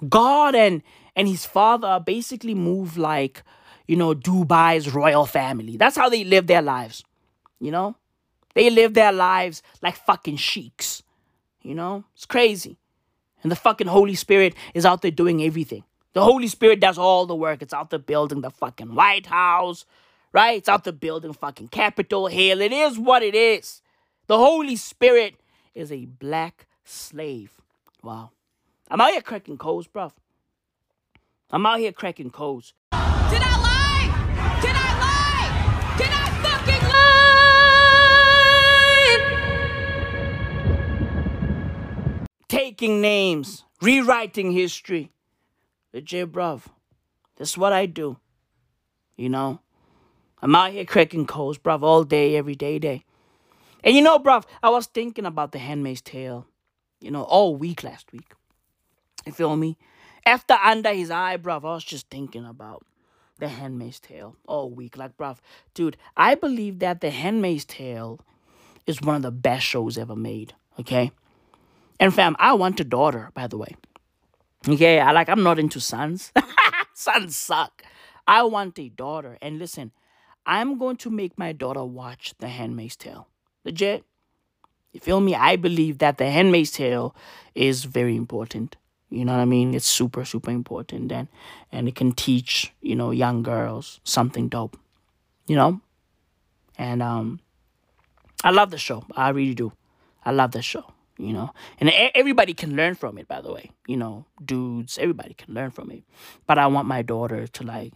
God and and his father basically move like, you know, Dubai's royal family. That's how they live their lives. You know? They live their lives like fucking sheiks. You know? It's crazy. And the fucking Holy Spirit is out there doing everything. The Holy Spirit does all the work. It's out there building the fucking White House, right? It's out there building fucking Capitol Hill. It is what it is. The Holy Spirit is a black slave. Wow. I'm out here cracking codes, bruv. I'm out here cracking codes. Did I lie? Did I lie? Did I fucking lie? Taking names, rewriting history. Legit, bruv. This is what I do. You know? I'm out here cracking codes, bruv, all day, every day, day. And you know, bruv, I was thinking about the Handmaid's Tale, you know, all week last week. You feel me? After under his eye, bruv, I was just thinking about the Handmaid's Tale all week. Like, bruv, dude, I believe that the Handmaid's Tale is one of the best shows ever made. Okay, and fam, I want a daughter, by the way. Okay, I like I'm not into sons. [LAUGHS] sons suck. I want a daughter, and listen, I'm going to make my daughter watch The Handmaid's Tale. Legit. You feel me? I believe that The Handmaid's Tale is very important. You know what I mean? It's super, super important and and it can teach, you know, young girls something dope. You know? And um I love the show. I really do. I love the show, you know. And everybody can learn from it, by the way. You know, dudes, everybody can learn from it. But I want my daughter to like,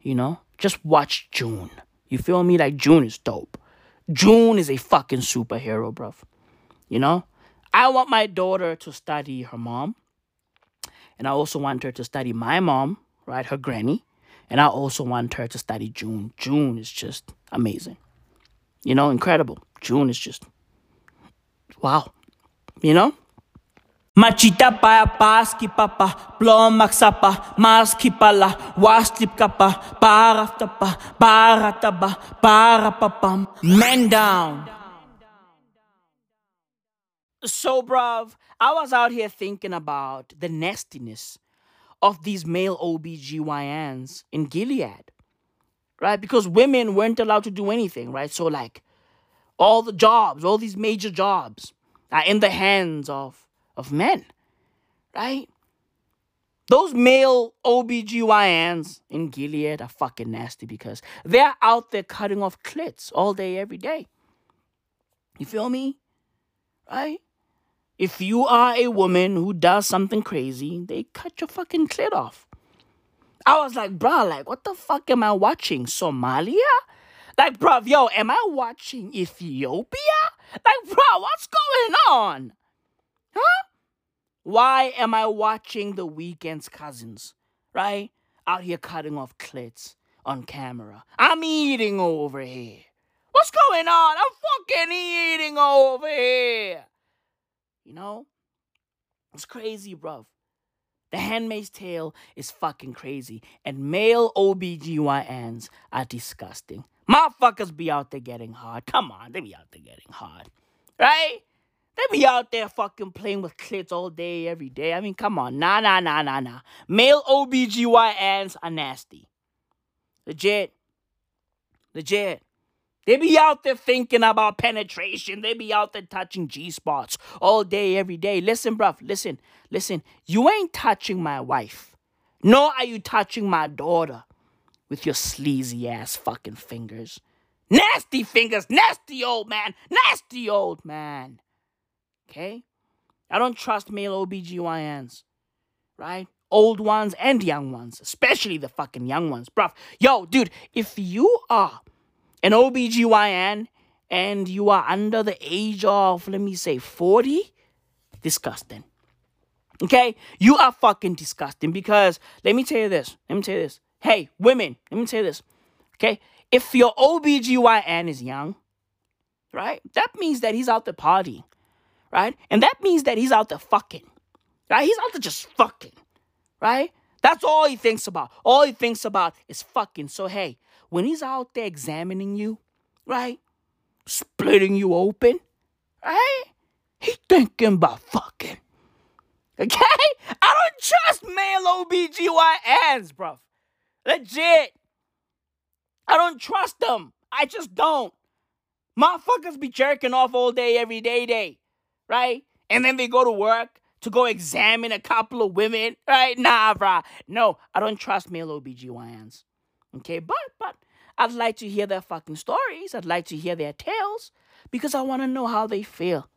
you know, just watch June. You feel me? Like June is dope. June is a fucking superhero, bruv. You know? I want my daughter to study her mom. And I also want her to study my mom, right? Her granny. And I also want her to study June. June is just amazing. You know, incredible. June is just wow. You know? Machita pa paski papa, plomak sapa, maski pala, waslip kapa, paraftapa, parataba, parapapam, men down. So, bruv, I was out here thinking about the nastiness of these male OBGYNs in Gilead, right? Because women weren't allowed to do anything, right? So, like, all the jobs, all these major jobs are in the hands of, of men, right? Those male OBGYNs in Gilead are fucking nasty because they're out there cutting off clits all day, every day. You feel me? Right? If you are a woman who does something crazy, they cut your fucking clit off. I was like, bro, like, what the fuck am I watching? Somalia? Like, bro, yo, am I watching Ethiopia? Like, bro, what's going on? Huh? Why am I watching the Weeknd's cousins, right? Out here cutting off clits on camera. I'm eating over here. What's going on? I'm fucking eating over here. You know? It's crazy, bruv. The Handmaid's Tale is fucking crazy. And male OBGYNs are disgusting. Motherfuckers be out there getting hard. Come on, they be out there getting hard. Right? They be out there fucking playing with clits all day, every day. I mean, come on. Nah, nah, nah, nah, nah. Male OBGYNs are nasty. Legit. Legit. They be out there thinking about penetration. They be out there touching G spots all day, every day. Listen, bruv, listen, listen. You ain't touching my wife, nor are you touching my daughter with your sleazy ass fucking fingers. Nasty fingers, nasty old man, nasty old man. Okay? I don't trust male OBGYNs, right? Old ones and young ones, especially the fucking young ones, bruv. Yo, dude, if you are an OBGYN and you are under the age of, let me say, 40, disgusting. Okay? You are fucking disgusting because let me tell you this. Let me tell you this. Hey, women, let me tell you this. Okay? If your OBGYN is young, right? That means that he's out the partying, right? And that means that he's out the fucking, right? He's out there just fucking, right? That's all he thinks about. All he thinks about is fucking. So, hey, when he's out there examining you, right? Splitting you open, right? He thinking about fucking. Okay? I don't trust male OBGYNs, bruv. Legit. I don't trust them. I just don't. Motherfuckers be jerking off all day, every day, day. Right? And then they go to work to go examine a couple of women. Right? Nah, bruh. No, I don't trust male OBGYNs. Okay, but but I'd like to hear their fucking stories. I'd like to hear their tales because I want to know how they feel.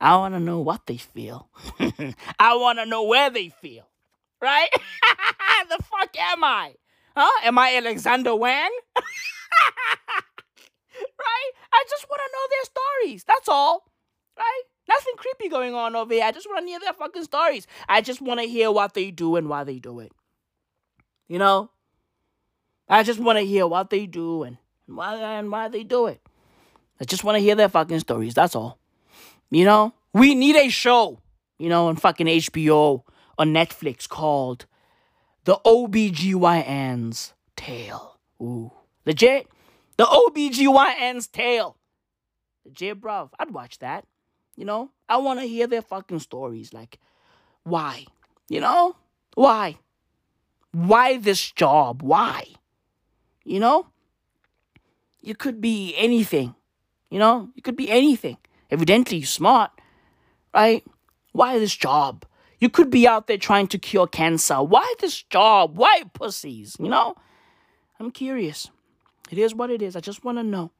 I want to know what they feel. [LAUGHS] I want to know where they feel. Right? [LAUGHS] the fuck am I? Huh? Am I Alexander Wang? [LAUGHS] right? I just want to know their stories. That's all. Right? Nothing creepy going on over here. I just want to hear their fucking stories. I just want to hear what they do and why they do it. You know? I just want to hear what they do and why and why they do it. I just want to hear their fucking stories. That's all. You know, we need a show, you know, on fucking HBO on Netflix called The OBGYN's Tale. Ooh. Legit? The OBGYN's Tale. Legit, bruv. I'd watch that. You know, I want to hear their fucking stories. Like, why? You know? Why? Why this job? Why? You know? You could be anything. You know? You could be anything. Evidently, you're smart, right? Why this job? You could be out there trying to cure cancer. Why this job? Why pussies? You know? I'm curious. It is what it is. I just want to know.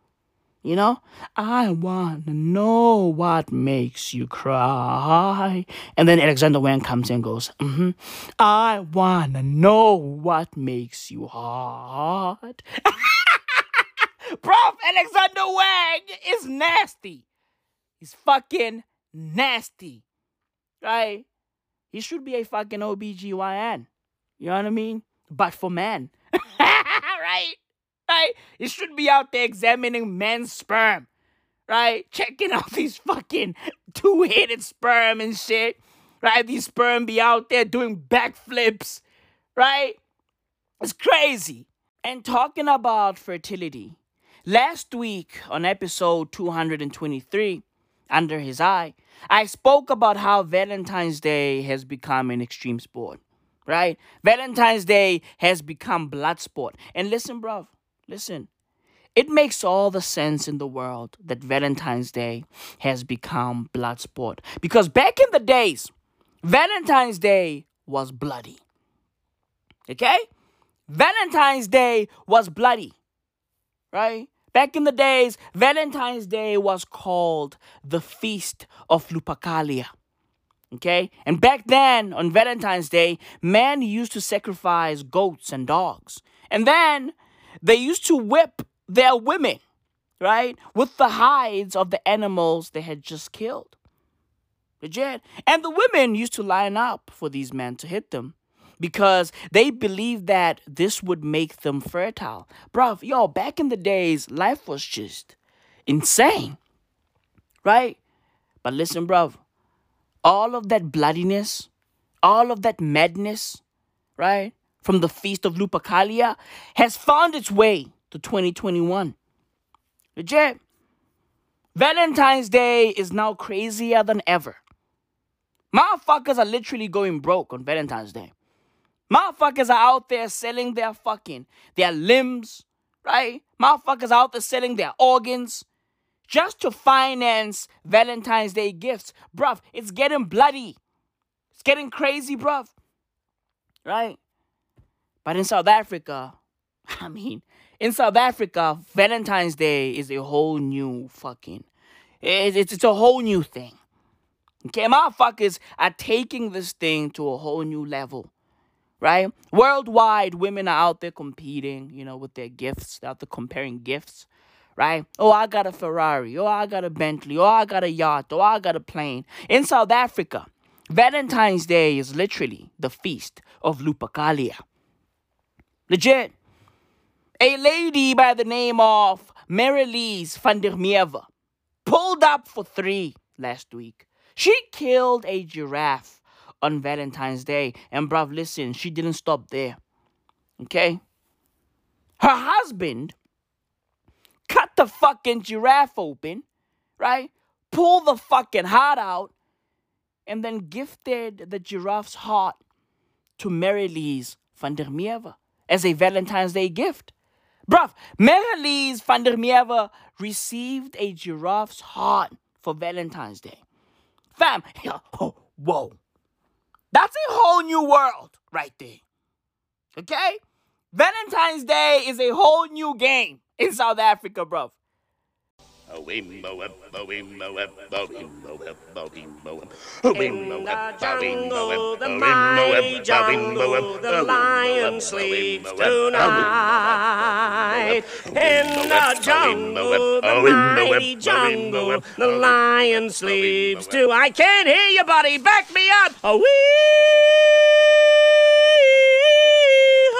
You know? I want to know what makes you cry. And then Alexander Wang comes in and goes, mm-hmm. I want to know what makes you hard. [LAUGHS] Prof. Alexander Wang is nasty. He's fucking nasty. Right? He should be a fucking OBGYN. You know what I mean? But for men. [LAUGHS] right? Right? He should be out there examining men's sperm. Right? Checking [LAUGHS] out these fucking two headed sperm and shit. Right? These sperm be out there doing backflips. Right? It's crazy. And talking about fertility, last week on episode 223, Under His Eye, I spoke about how Valentine's Day has become an extreme sport, right? Valentine's Day has become blood sport. And listen, bruv, listen. It makes all the sense in the world that Valentine's Day has become blood sport. Because back in the days, Valentine's Day was bloody. Okay? Valentine's Day was bloody. Right? Back in the days, Valentine's Day was called the Feast of Lupercalia. Okay? And back then, on Valentine's Day, men used to sacrifice goats and dogs. And then they used to whip their women, right? With the hides of the animals they had just killed. Legit. And the women used to line up for these men to hit them because they believed that this would make them fertile. Bruv, yo, back in the days, life was just insane. Right? But listen, bruv, all of that bloodiness, all of that madness, right, from the Feast of Lupercalia has found its way to 2021. Legit. Valentine's Day is now crazier than ever. Motherfuckers are literally going broke on Valentine's Day. Motherfuckers are out there selling their fucking, their limbs, right? Motherfuckers are out there selling their organs just to finance Valentine's Day gifts. Bruv, it's getting bloody. It's getting crazy, bruv. Right? But in South Africa, [LAUGHS] I mean, in South Africa, Valentine's Day is a whole new fucking, it's, it's a whole new thing. Okay, motherfuckers are taking this thing to a whole new level right? Worldwide, women are out there competing, you know, with their gifts. They're out there comparing gifts, right? Oh, I got a Ferrari. Oh, I got a Bentley. Oh, I got a yacht. Oh, I got a plane. In South Africa, Valentine's Day is literally the feast of Lupercalia. Legit. A lady by the name of Merelize van der Merwe pulled up for three last week. She killed a giraffe on Valentine's Day. And bruv, listen, she didn't stop there. Okay? Her husband cut the fucking giraffe open, right? Pull the fucking heart out, and then gifted the giraffe's heart to Merelize van der Merwe as a Valentine's Day gift. Bruv, Merelize van der Merwe received a giraffe's heart for Valentine's Day. Fam, [LAUGHS] oh, whoa. That's a whole new world right there. Okay? Valentine's Day is a whole new game in South Africa, bro. In the jungle, the mighty jungle, the lion sleeps tonight. In the jungle, the mighty jungle, the lion sleeps too. I can't hear you, buddy. Back me up. A wee,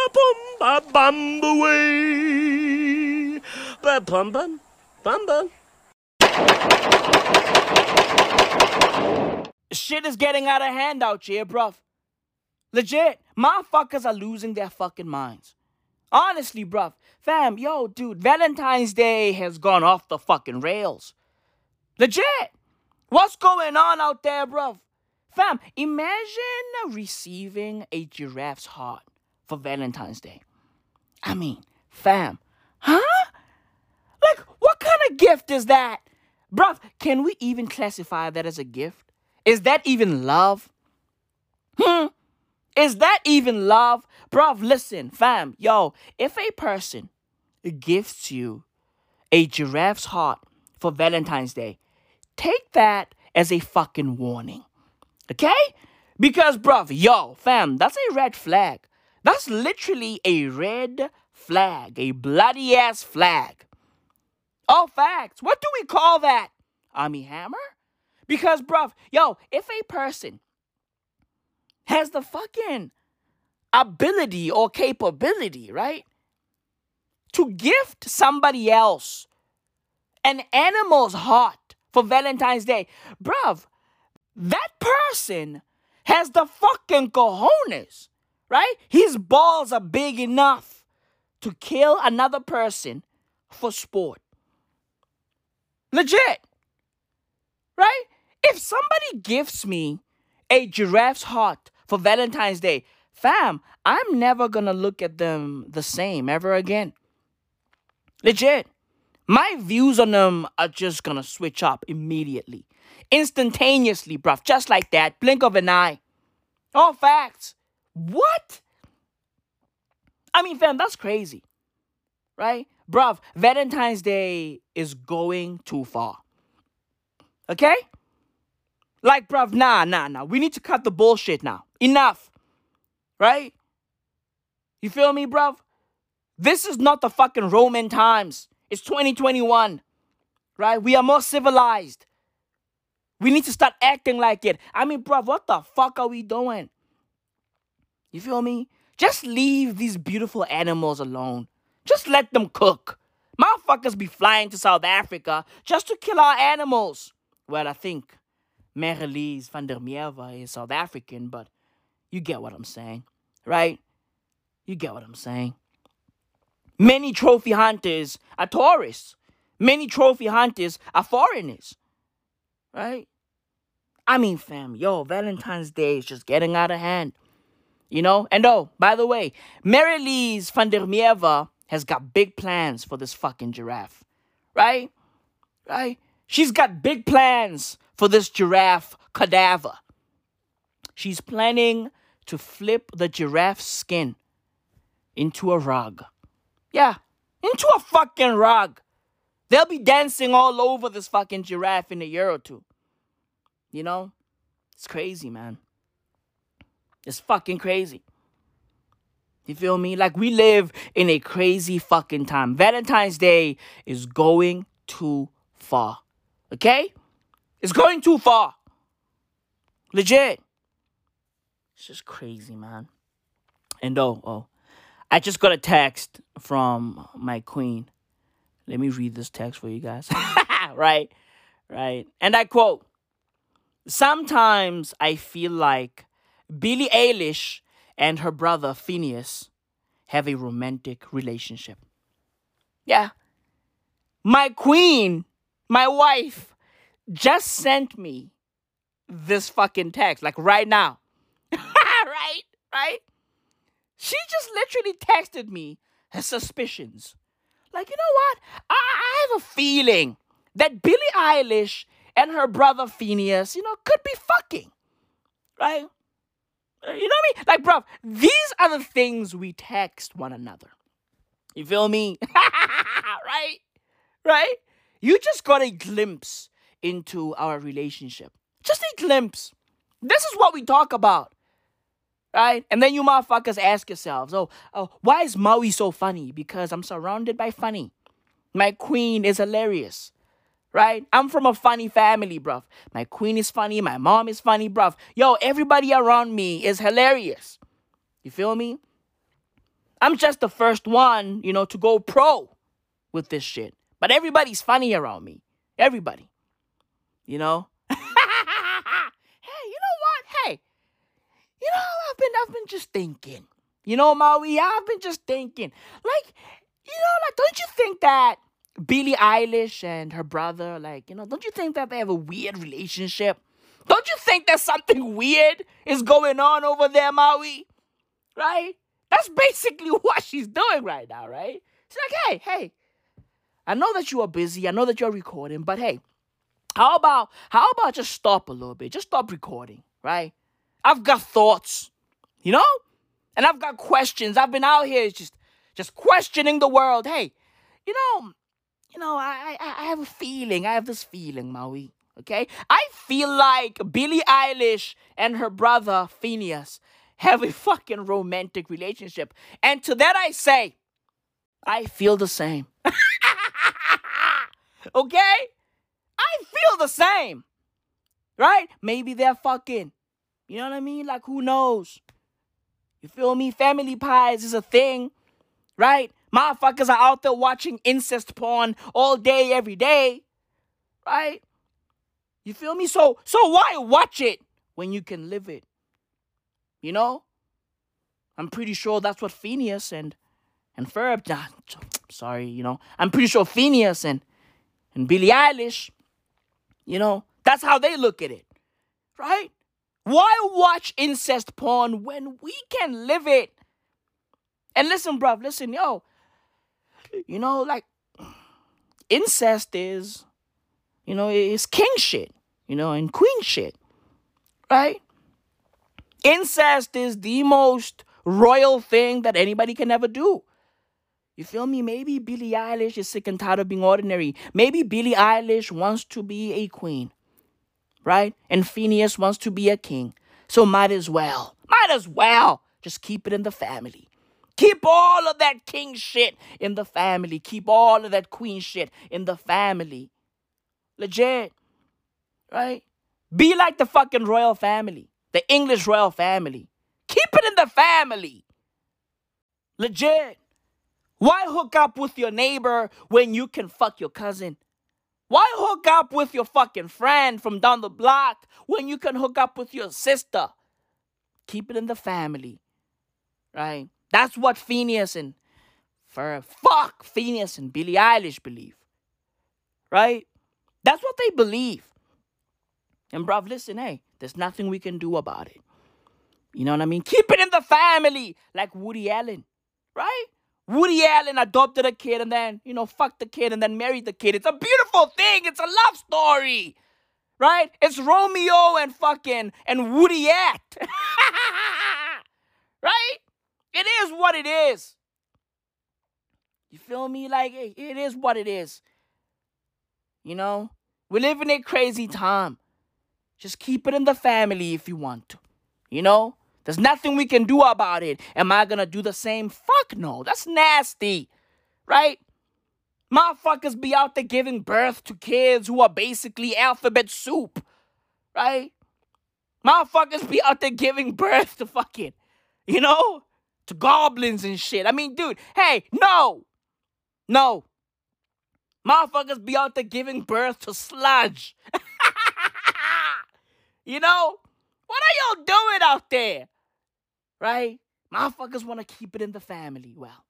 a bum, ba bum, away. Ba bum bum, bum bum. Shit is getting out of hand out here, bruv. Legit, motherfuckers are losing their fucking minds. Honestly, bruv. Fam, yo, dude, Valentine's Day has gone off the fucking rails. Legit. What's going on out there, bruv? Fam, imagine receiving a giraffe's heart for Valentine's Day. I mean, fam, huh? Like, what kind of gift is that? Bruv, can we even classify that as a gift? Is that even love? Hmm? Is that even love? Bruv, listen, fam, yo, if a person gifts you a giraffe's heart for Valentine's Day, take that as a fucking warning. Okay? Because, bruv, yo, fam, that's a red flag. That's literally a red flag, a bloody ass flag. All facts. What do we call that? Armie Hammer? Because, bruv, yo, if a person has the fucking ability or capability, right, to gift somebody else an animal's heart for Valentine's Day, bruv, that person has the fucking cojones, right? His balls are big enough to kill another person for sport. Legit. Right? If somebody gifts me a giraffe's heart for Valentine's Day, fam, I'm never gonna look at them the same ever again. Legit. My views on them are just gonna switch up immediately. Instantaneously, bruv. Just like that. Blink of an eye. All facts. What? I mean, fam, that's crazy. Right? Bruv, Valentine's Day is going too far. Okay? Like, bruv, nah, nah, nah. We need to cut the bullshit now. Enough. Right? You feel me, bruv? This is not the fucking Roman times. It's 2021. Right? We are more civilized. We need to start acting like it. I mean, bruv, what the fuck are we doing? You feel me? Just leave these beautiful animals alone. Just let them cook. Motherfuckers be flying to South Africa just to kill our animals. Well, I think Merelize van der Merwe is South African, but you get what I'm saying, right? You get what I'm saying. Many trophy hunters are tourists. Many trophy hunters are foreigners, right? I mean, fam, yo, Valentine's Day is just getting out of hand. You know? And oh, by the way, Merelize van der Merwe has got big plans for this fucking giraffe. Right? Right? She's got big plans for this giraffe cadaver. She's planning to flip the giraffe's skin into a rug. Yeah, into a fucking rug. They'll be dancing all over this fucking giraffe in a year or two. You know? It's crazy, man. It's fucking crazy. You feel me? Like we live in a crazy fucking time. Valentine's Day is going too far. Okay? It's going too far. Legit. It's just crazy, man. And oh, oh. I just got a text from my queen. Let me read this text for you guys. [LAUGHS] right? Right. And I quote Sometimes I feel like Billie Eilish and her brother Finneas have a romantic relationship. Yeah. My queen, my wife, just sent me this fucking text, like right now. [LAUGHS] right? Right? She just literally texted me her suspicions. Like, you know what? I, I have a feeling that Billie Eilish and her brother Finneas, you know, could be fucking. Right? You know what I mean? Like, bro, these are the things we text one another. You feel me? [LAUGHS] right? Right? You just got a glimpse into our relationship. Just a glimpse. This is what we talk about. Right? And then you motherfuckers ask yourselves, oh, oh, why is Maui so funny? Because I'm surrounded by funny. My queen is hilarious right? I'm from a funny family, bruv. My queen is funny, my mom is funny, bruv. Yo, everybody around me is hilarious. You feel me? I'm just the first one, you know, to go pro with this shit. But everybody's funny around me. Everybody. You know? [LAUGHS] hey, you know what? Hey, you know, I've been I've been just thinking. You know, Maui, I've been just thinking. Like, you know, like, don't you think that Billie Eilish and her brother, like, you know, don't you think that they have a weird relationship? Don't you think that something weird is going on over there, Maui? Right? That's basically [LAUGHS] what she's doing right now, right? She's like, hey, hey, I know that you are busy. I know that you're recording, but hey, how about how about just stop a little bit? Just stop recording, right? I've got thoughts, you know? And I've got questions. I've been out here just just questioning the world. Hey, you know, you know, I I, I have a feeling. I have this feeling, Maui. Okay? I feel like Billie Eilish and her brother Finneas have a fucking romantic relationship. And to that I say, I feel the same. [LAUGHS] okay? I feel the same. Right? Maybe they're fucking. You know what I mean? Like, who knows? You feel me? Family pies is a thing. Right? Motherfuckers are out there watching incest porn all day, every day. Right? You feel me? So so why watch it when you can live it? You know? I'm pretty sure that's what Phineas and and Ferb done. [TSK] sorry, you know. I'm pretty sure Finneas and and Billie Eilish, you know, that's how they look at it. Right? Why watch incest porn when we can live it? And listen, bruv, listen, yo. You know, like incest is, you know, it's king shit, you know, and queen shit. Right? Incest is the most royal thing that anybody can ever do. You feel me? Maybe Billie Eilish is sick and tired of being ordinary. Maybe Billie Eilish wants to be a queen, right? And Finneas wants to be a king. So might as well, might as well just keep it in the family. Keep all of that king shit in the family. Keep all of that queen shit in the family. Legit, right? Be like the fucking royal family, the English royal family. Keep it in the family. Legit. Why hook up with your neighbor when you can fuck your cousin? Why hook up with your fucking friend from down the block when you can hook up with your sister? Keep it in the family. Right? That's what Phineas and for fuck Finneas and Billie Eilish believe. Right? That's what they believe. And bruv, listen, hey, there's nothing we can do about it. You know what I mean? Keep it in the family, like Woody Allen, right? Woody Allen adopted a kid and then, you know, fucked the kid and then married the kid. It's a beautiful thing. It's a love story. Right? It's Romeo and fucking and Woody Act. [LAUGHS] right? It is what it is. You feel me? Like, it is what it is. You know? We live in a crazy time. Just keep it in the family if you want to. You know? There's nothing we can do about it. Am I gonna do the same? Fuck no. That's nasty. Right? Motherfuckers be out there giving birth to kids who are basically alphabet soup. Right? Motherfuckers be out there giving birth to fucking, you know, to goblins and shit. I mean, dude, hey, no. No. Motherfuckers be out there giving birth to sludge. [LAUGHS] you know? What are y'all doing out there? Right? Motherfuckers want to keep it in the family. Well,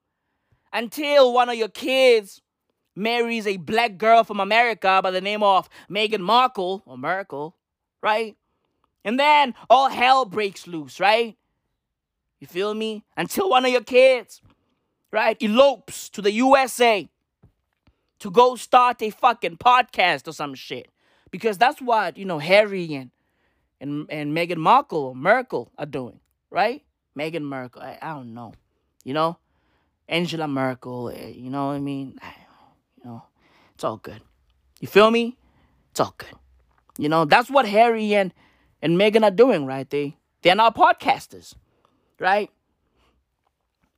until one of your kids marries a black girl from America by the name of Meghan Markle or Merkel, right? And then all hell breaks loose, right? You feel me? Until one of your kids, right, elopes to the USA to go start a fucking podcast or some shit. Because that's what, you know, Harry and and, and Meghan Markle or Merkel are doing, right? Meghan Merkel, I, I don't know. You know? Angela Merkel, eh, you know what I mean? You know, it's all good. You feel me? It's all good. You know, that's what Harry and, and Meghan are doing, right? They they're now podcasters, right?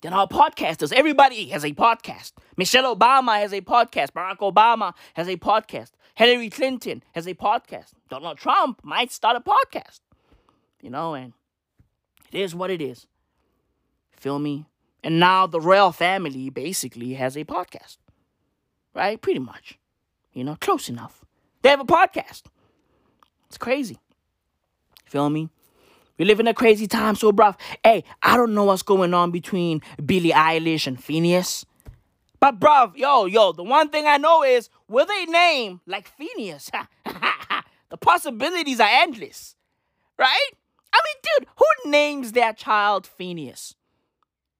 Then our podcasters. Everybody has a podcast. Michelle Obama has a podcast. Barack Obama has a podcast. Hillary Clinton has a podcast. Donald Trump might start a podcast. You know, and it is what it is. Feel me? And now the royal family basically has a podcast. Right? Pretty much. You know, close enough. They have a podcast. It's crazy. Feel me? We live in a crazy time, so bruv. Hey, I don't know what's going on between Billie Eilish and Finneas. But bruv, yo, yo, the one thing I know is with a name like Finneas, [LAUGHS] the possibilities are endless. Right? I mean, dude, who names their child Finneas?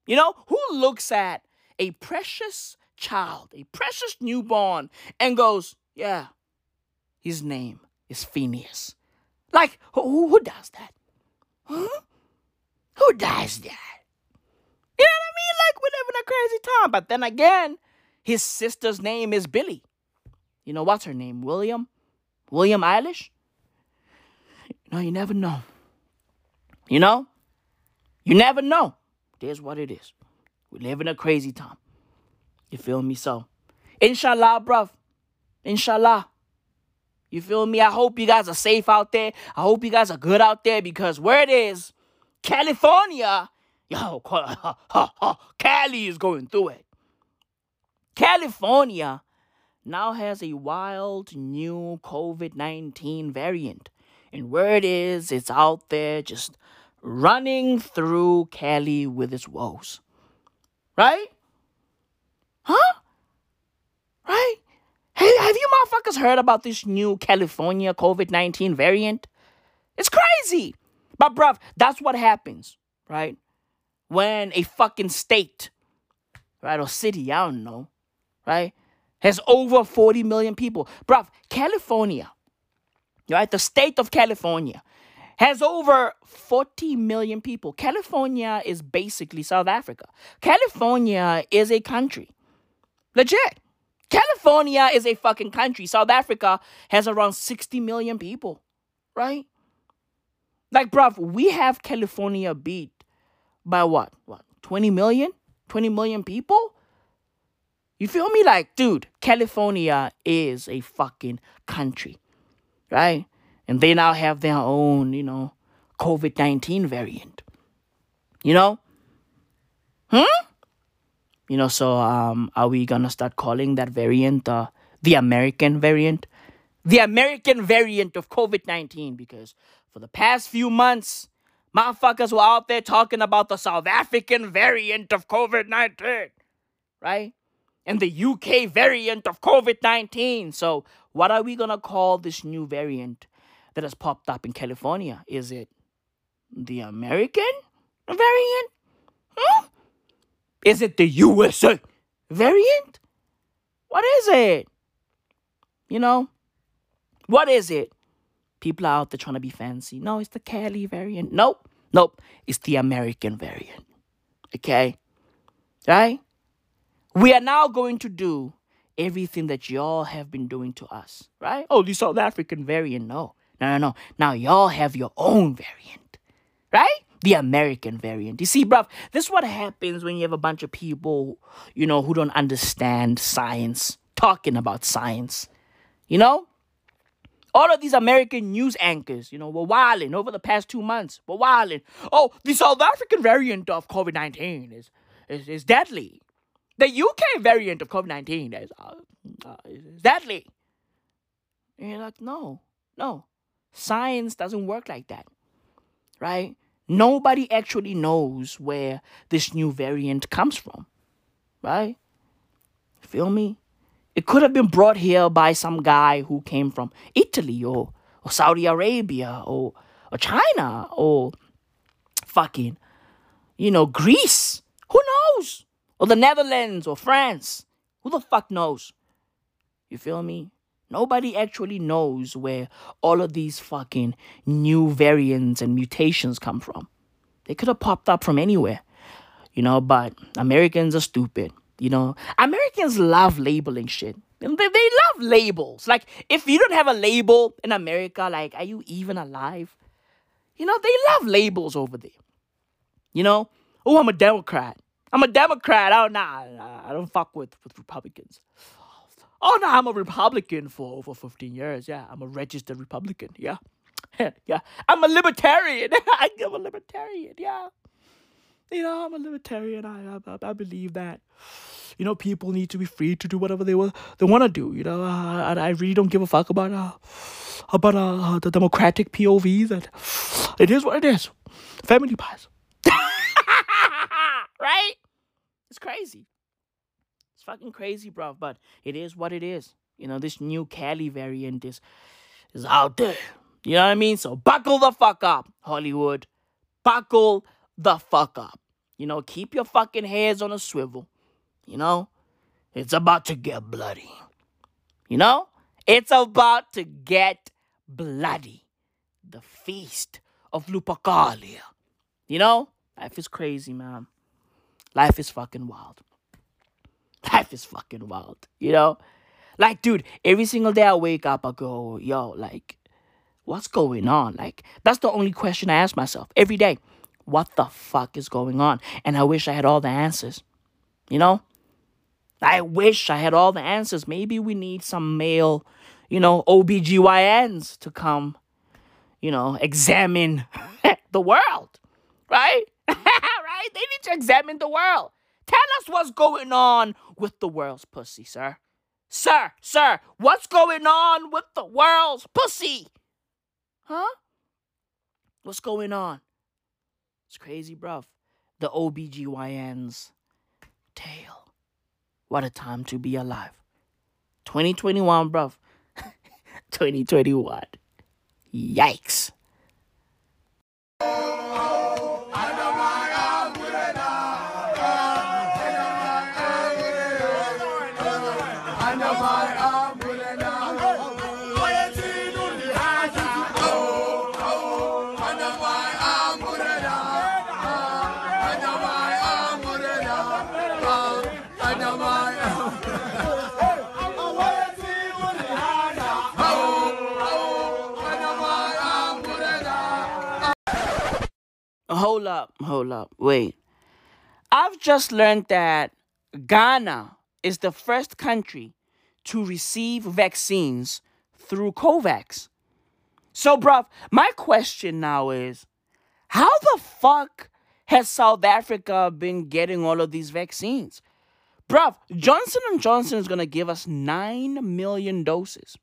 You know, who looks at a precious child, a precious newborn, and goes, yeah, his name is Finneas. Like, who, who does that? Huh? Who does that? You know what I mean? Like, we live in a crazy time. But then again, his sister's name is Billy. You know, what's her name? William? William Eilish? You know, you never know. You know? You never know. There's what it is. We live in a crazy time. You feel me? So, inshallah, bruv. Inshallah. You feel me? I hope you guys are safe out there. I hope you guys are good out there because where it is, California, yo, [LAUGHS] Cali is going through it. California now has a wild new COVID 19 variant. And where it is, it's out there just running through Cali with its woes. Right? Huh? Right? Hey, have you motherfuckers heard about this new California COVID 19 variant? It's crazy. But, bruv, that's what happens, right? When a fucking state, right, or city, I don't know, right, has over 40 million people. Bruv, California, right, the state of California has over 40 million people. California is basically South Africa. California is a country. Legit. California is a fucking country. South Africa has around 60 million people, right? Like, bruv, we have California beat by what? What? 20 million? 20 million people? You feel me? Like, dude, California is a fucking country, right? And they now have their own, you know, COVID 19 variant. You know? Hmm? You know, so um, are we gonna start calling that variant uh, the American variant? The American variant of COVID 19 because for the past few months, motherfuckers were out there talking about the South African variant of COVID 19, right? And the UK variant of COVID 19. So, what are we gonna call this new variant that has popped up in California? Is it the American variant? Huh? Is it the USA variant? What is it? You know? What is it? People are out there trying to be fancy. No, it's the Cali variant. Nope. Nope. It's the American variant. Okay? Right? We are now going to do everything that y'all have been doing to us. Right? Oh, the South African variant. No. No, no, no. Now y'all have your own variant. Right? The American variant. You see, bruv, this is what happens when you have a bunch of people, you know, who don't understand science, talking about science. You know? All of these American news anchors, you know, were wilding over the past two months. Were wilding. Oh, the South African variant of COVID 19 is, is, is deadly. The UK variant of COVID 19 is, uh, uh, is deadly. And you're like, no, no. Science doesn't work like that. Right? Nobody actually knows where this new variant comes from, right? Feel me? It could have been brought here by some guy who came from Italy or, or Saudi Arabia or, or China or fucking, you know, Greece. Who knows? Or the Netherlands or France. Who the fuck knows? You feel me? Nobody actually knows where all of these fucking new variants and mutations come from. They could have popped up from anywhere, you know, but Americans are stupid. You know, Americans love labeling shit. They, they love labels. Like, if you don't have a label in America, like, are you even alive? You know, they love labels over there. You know, oh, I'm a Democrat. I'm a Democrat. Oh, nah, nah I don't fuck with, with Republicans. Oh no, I'm a Republican for over 15 years. Yeah, I'm a registered Republican. Yeah. [LAUGHS] yeah. I'm a libertarian. [LAUGHS] I'm a libertarian. Yeah. You know, I'm a libertarian. I, I, I believe that, you know, people need to be free to do whatever they, will, they want to do. You know, uh, I, I really don't give a fuck about uh, about uh, the democratic POV that it is what it is. Family pies. [LAUGHS] right? It's crazy. Fucking crazy, bro. But it is what it is. You know, this new Cali variant is is out there. You know what I mean? So buckle the fuck up, Hollywood. Buckle the fuck up. You know, keep your fucking heads on a swivel. You know, it's about to get bloody. You know, it's about to get bloody. The feast of Lupercalia. You know, life is crazy, man. Life is fucking wild. Life is fucking wild. You know, like, dude, every single day I wake up, I go, yo, like, what's going on? Like, that's the only question I ask myself every day. What the fuck is going on? And I wish I had all the answers. You know? I wish I had all the answers. Maybe we need some male, you know, OBGYNs to come, you know, examine [LAUGHS] the world. Right? [LAUGHS] right? They need to examine the world. Tell us what's going on with the world's pussy, sir. Sir, sir, what's going on with the world's pussy? Huh? What's going on? It's crazy, bruv. The OBGYN's tale. What a time to be alive. 2021, bruv. [LAUGHS] 2021. Yikes. Hold up, hold up, wait. I've just learned that Ghana is the first country to receive vaccines through COVAX. So, bruv, my question now is how the fuck has South Africa been getting all of these vaccines? Bruv, Johnson & Johnson is going to give us 9 million doses.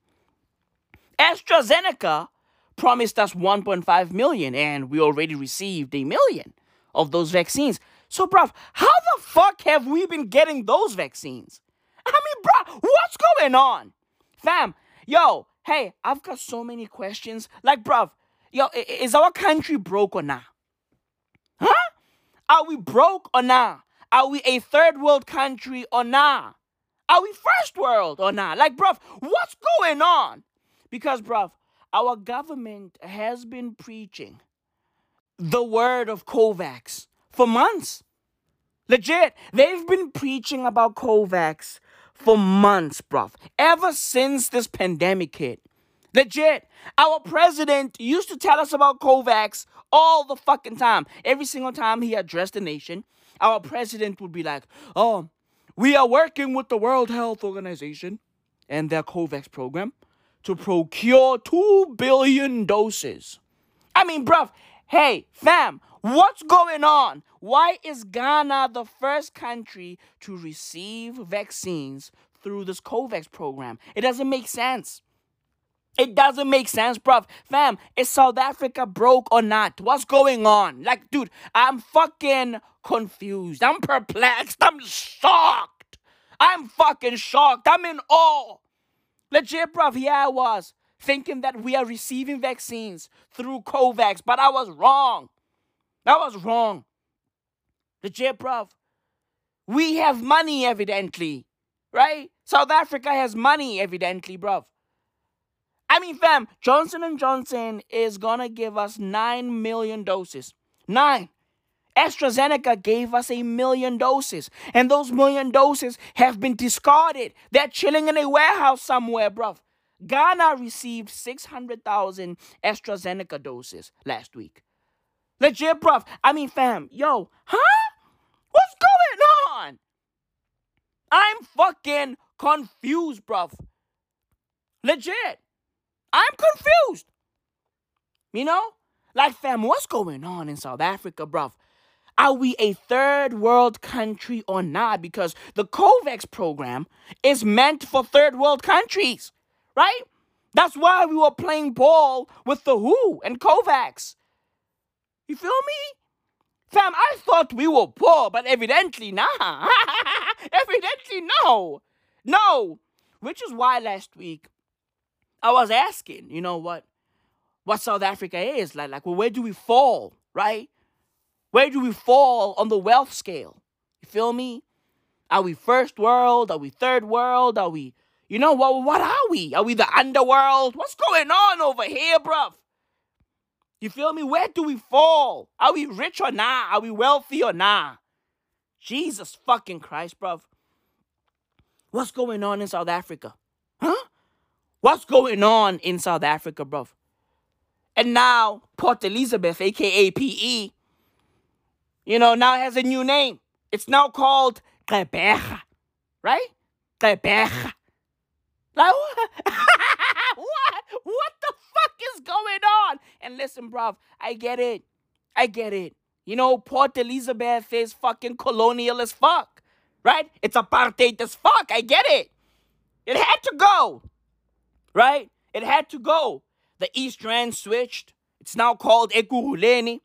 AstraZeneca promised us 1.5 million and we already received a million of those vaccines. So, bruv, how the fuck have we been getting those vaccines? I mean, bruh, what's going on? Fam, yo, hey, I've got so many questions. Like, bruv, yo, is our country broke or not? Huh? Are we broke or not? Are we a third world country or not? Are we first world or not? Like, bruv, what's going on? Because, bruv, our government has been preaching the word of COVAX for months. Legit, they've been preaching about COVAX for months, bruv. Ever since this pandemic hit. Legit, our president used to tell us about COVAX all the fucking time. Every single time he addressed the nation, our president would be like, oh, we are working with the World Health Organization and their COVAX program to procure 2 billion doses. I mean, bruv, hey, fam, what's going on? Why is Ghana the first country to receive vaccines through this COVAX program? It doesn't make sense. It doesn't make sense, bruv. Fam, is South Africa broke or not? What's going on? Like, dude, I'm fucking confused. I'm perplexed. I'm shocked. I'm fucking shocked. I'm in awe. Legit, bruv, here I was thinking that we are receiving vaccines through COVAX, but I was wrong. I was wrong. Legit, bruv. We have money, evidently, right? South Africa has money, evidently, bruv. I mean, fam, Johnson & Johnson is gonna give us 9 million doses. Nine. AstraZeneca gave us a million doses, and those million doses have been discarded. They're chilling in a warehouse somewhere, bruv. Ghana received 600,000 AstraZeneca doses last week. Legit, bruv. I mean, fam, yo, huh? What's going on? I'm fucking confused, bruv. Legit. I'm confused. You know? Like, fam, what's going on in South Africa, bruv? Are we a third world country or not? Because the COVAX program is meant for third world countries, right? That's why we were playing ball with the WHO and COVAX. You feel me? Fam, I thought we were poor, but evidently nah. [LAUGHS] evidently no. No. Which is why last week I was asking, you know what? What South Africa is like like well, where do we fall, right? Where do we fall on the wealth scale? You feel me? Are we first world? Are we third world? Are we you know what what are we? Are we the underworld? What's going on over here, bruv? You feel me? Where do we fall? Are we rich or nah? Are we wealthy or nah? Jesus fucking Christ, bruv. What's going on in South Africa? Huh? What's going on in South Africa, bruv? And now, Port Elizabeth, aka PE, you know, now has a new name. It's now called Gqeberha, right? Gqeberha. Like, what? [LAUGHS] what? What the fuck is going on? And listen, bruv, I get it. I get it. You know, Port Elizabeth is fucking colonial as fuck, right? It's apartheid as fuck. I get it. It had to go, right? It had to go. The East Rand switched. It's now called Ekurhuleni,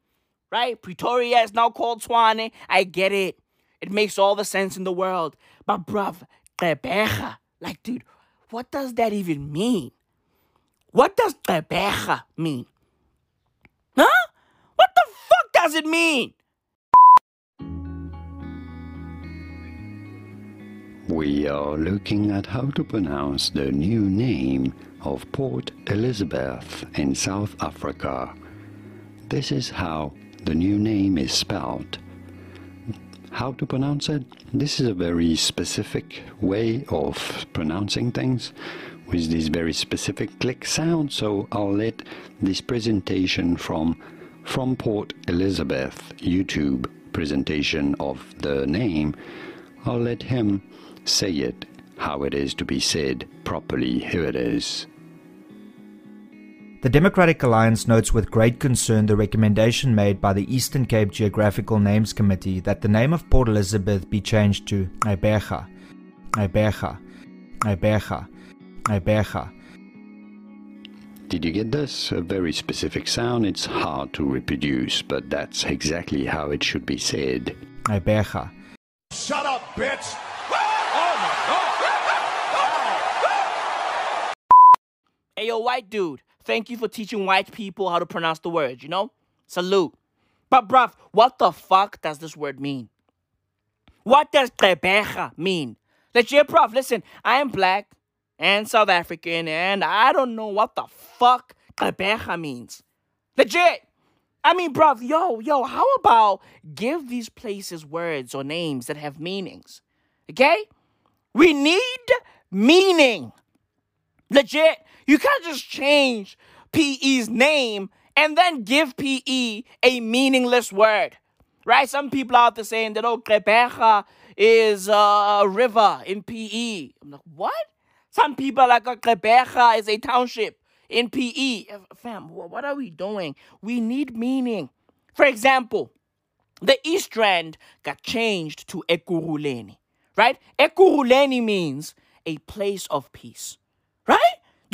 right? Pretoria is now called Tshwane. I get it. It makes all the sense in the world. But, bruv, Gqeberha, like, dude, what does that even mean? What does Gqeberha mean? Huh? What the fuck does it mean? We are looking at how to pronounce the new name of Port Elizabeth in South Africa. This is how the new name is spelled. How to pronounce it? This is a very specific way of pronouncing things with this very specific click sound, so I'll let this presentation from from Port Elizabeth YouTube presentation of the name, I'll let him say it how it is to be said properly. Here it is. The Democratic Alliance notes with great concern the recommendation made by the Eastern Cape Geographical Names Committee that the name of Port Elizabeth be changed to Gqeberha, Gqeberha, Gqeberha, Gqeberha. Did you get this? A very specific sound. It's hard to reproduce, but that's exactly how it should be said. Gqeberha. Shut up, bitch! Oh, hey, yo, white dude, thank you for teaching white people how to pronounce the word, you know? Salute. But, bruv, what the fuck does this word mean? What does Gqeberha mean? Let's Legit, bruv, listen, I am black and South African, and I don't know what the fuck Gqeberha means. Legit. I mean, bruv, yo, yo, how about give these places words or names that have meanings? Okay? We need meaning. Legit. You can't just change PE's name and then give PE a meaningless word. Right? Some people out there saying that, oh, Gqeberha is a river in PE. I'm like, what? Some people are like, oh, Gqeberha is a township in PE. Fam, what are we doing? We need meaning. For example, the East Rand got changed to Ekurhuleni, right? Ekurhuleni means a place of peace, right?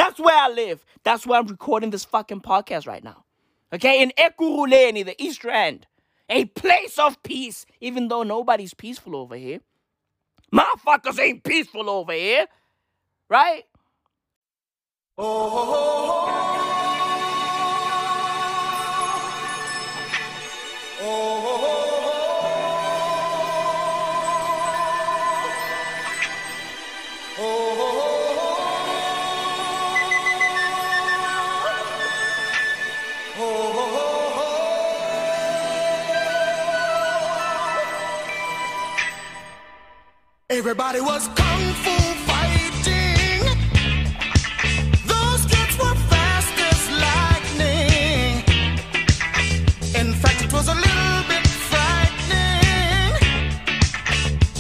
That's where I live. That's where I'm recording this fucking podcast right now. Okay, in Ekurhuleni, the East End, a place of peace, even though nobody's peaceful over here. Motherfuckers ain't peaceful over here, right? Oh, oh, oh, Everybody was kung fu fighting. Those kids were fast as lightning. In fact, it was a little bit frightening.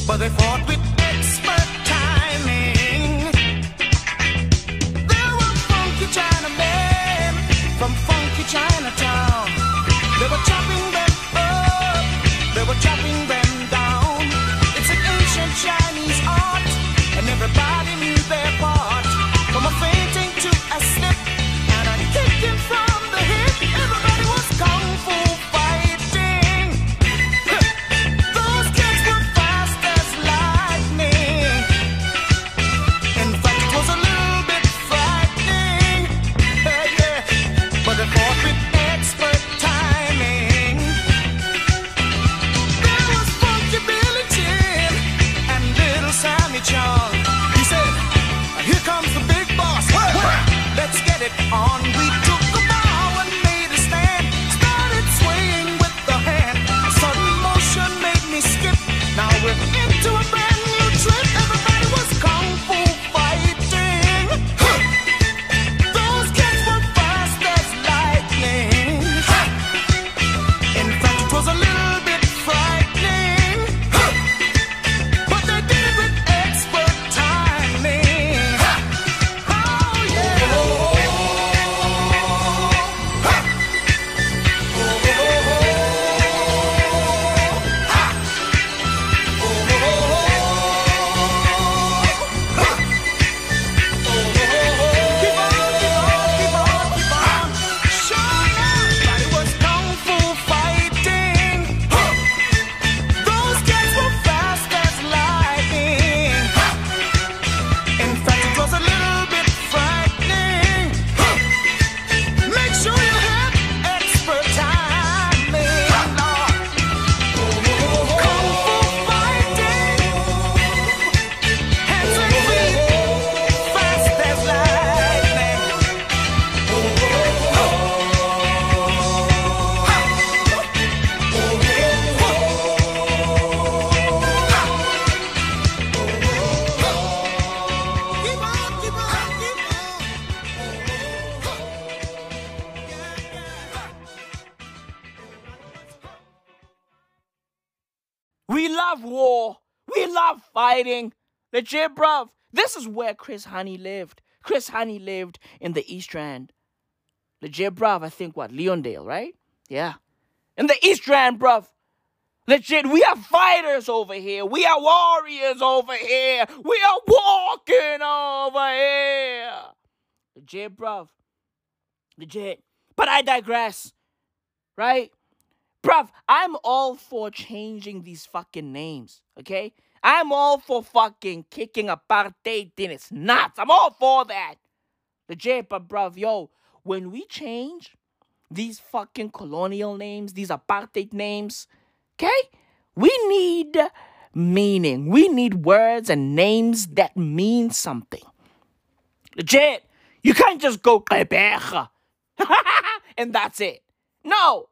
But they fought with expert timing. There were funky Chinamen from funky Chinatown. Legit, bruv. This is where Chris Hani lived. Chris Hani lived in the East Rand. Legit, bruv. I think what? Leondale, right? Yeah. In the East Rand, bruv. Legit, we are fighters over here. We are warriors over here. We are walking over here. Legit, bruv. Legit. But I digress. Right? Bruv, I'm all for changing these fucking names, okay? I'm all for fucking kicking apartheid in its nuts. I'm all for that. Legit, but bruv, yo, when we change these fucking colonial names, these apartheid names, okay? We need meaning. We need words and names that mean something. Legit. You can't just go Gqeberha [LAUGHS] and that's it. No.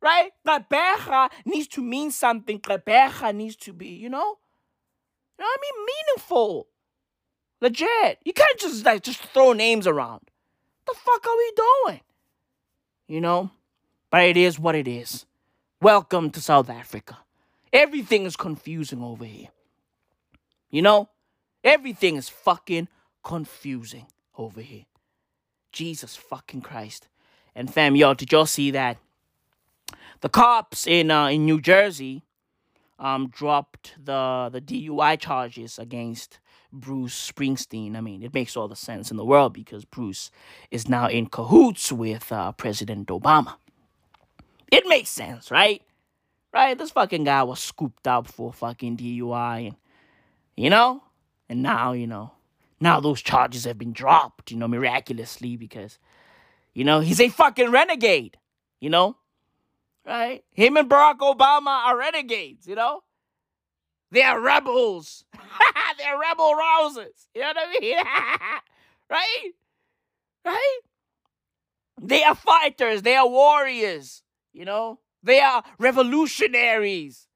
Right? Gqeberha needs to mean something. Gqeberha needs to be, you know? You know what I mean? Meaningful. Legit. You can't just like just throw names around. The fuck are we doing? You know? But it is what it is. Welcome to South Africa. Everything is confusing over here. You know? Everything is fucking confusing over here. Jesus fucking Christ. And fam, yo, did y'all see that? The cops in uh, in New Jersey um dropped the the DUI charges against Bruce Springsteen. I mean, it makes all the sense in the world because Bruce is now in cahoots with uh, President Obama. It makes sense, right? Right? This fucking guy was scooped up for fucking DUI and you know? And now, you know, now those charges have been dropped, you know, miraculously because you know, he's a fucking renegade, you know? Right? Him and Barack Obama are renegades, you know? They are rebels. [LAUGHS] They're rebel rousers. You know what I mean? [LAUGHS] right? Right? They are fighters. They are warriors. You know? They are revolutionaries.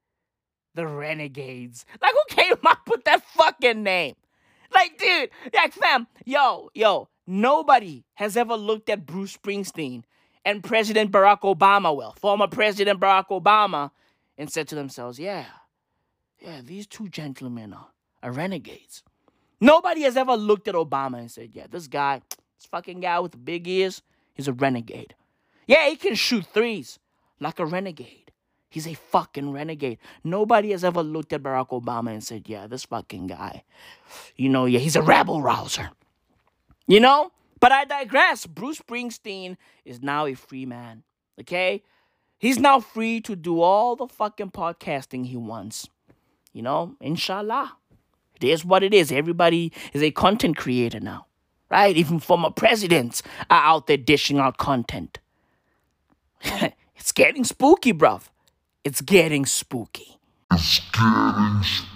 The renegades. Like, who came up with that fucking name? Like, dude, like, fam, yo, yo, nobody has ever looked at Bruce Springsteen and President Barack Obama, well, former President Barack Obama, and said to themselves, yeah, yeah, these two gentlemen are, are renegades. Nobody has ever looked at Obama and said, yeah, this guy, this fucking guy with the big ears, he's a renegade. Yeah, he can shoot threes like a renegade. He's a fucking renegade. Nobody has ever looked at Barack Obama and said, yeah, this fucking guy, you know, yeah, he's a rabble rouser. You know? But I digress. Bruce Springsteen is now a free man. Okay? He's now free to do all the fucking podcasting he wants. You know, inshallah. It is what it is. Everybody is a content creator now. Right? Even former presidents are out there dishing out content. [LAUGHS] it's getting spooky, bruv. It's getting spooky. It's getting spooky.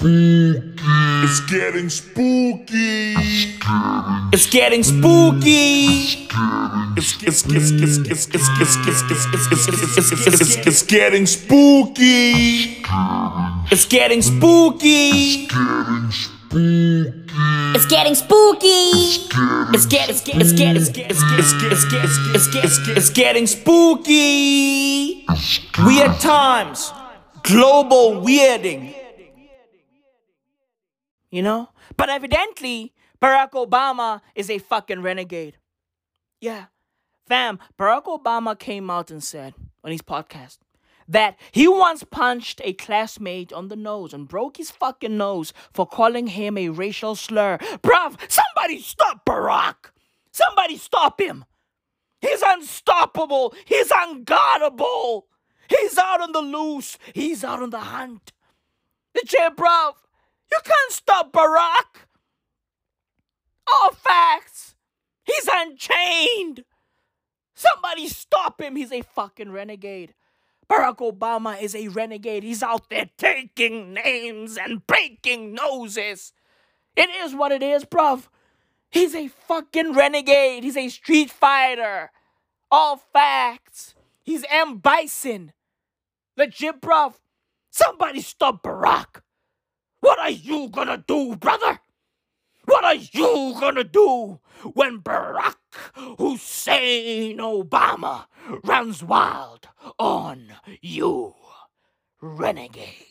It's getting spooky. It's it's it's it's it's it's it's it's it's it's it's it's it's getting spooky. It's getting spooky. It's getting spooky. It's get it's get it's get it's get it's get it's get it's get it's get it's get it's getting spooky. Weird times. Global weirding. You know? But evidently, Barack Obama is a fucking renegade. Yeah. Fam, Barack Obama came out and said on his podcast that he once punched a classmate on the nose and broke his fucking nose for calling him a racial slur. Bruv, somebody stop Barack! Somebody stop him! He's unstoppable! He's unguardable! He's out on the loose! He's out on the hunt! Legit, bruv! You can't stop Barack! All facts! He's unchained! Somebody stop him! He's a fucking renegade. Barack Obama is a renegade. He's out there taking names and breaking noses. It is what it is, bruv. He's a fucking renegade. He's a street fighter. All facts. He's M. Bison. Legit, bruv. Somebody stop Barack! What are you gonna do, brother? What are you gonna do when Barack Hussein Obama runs wild on you, renegade?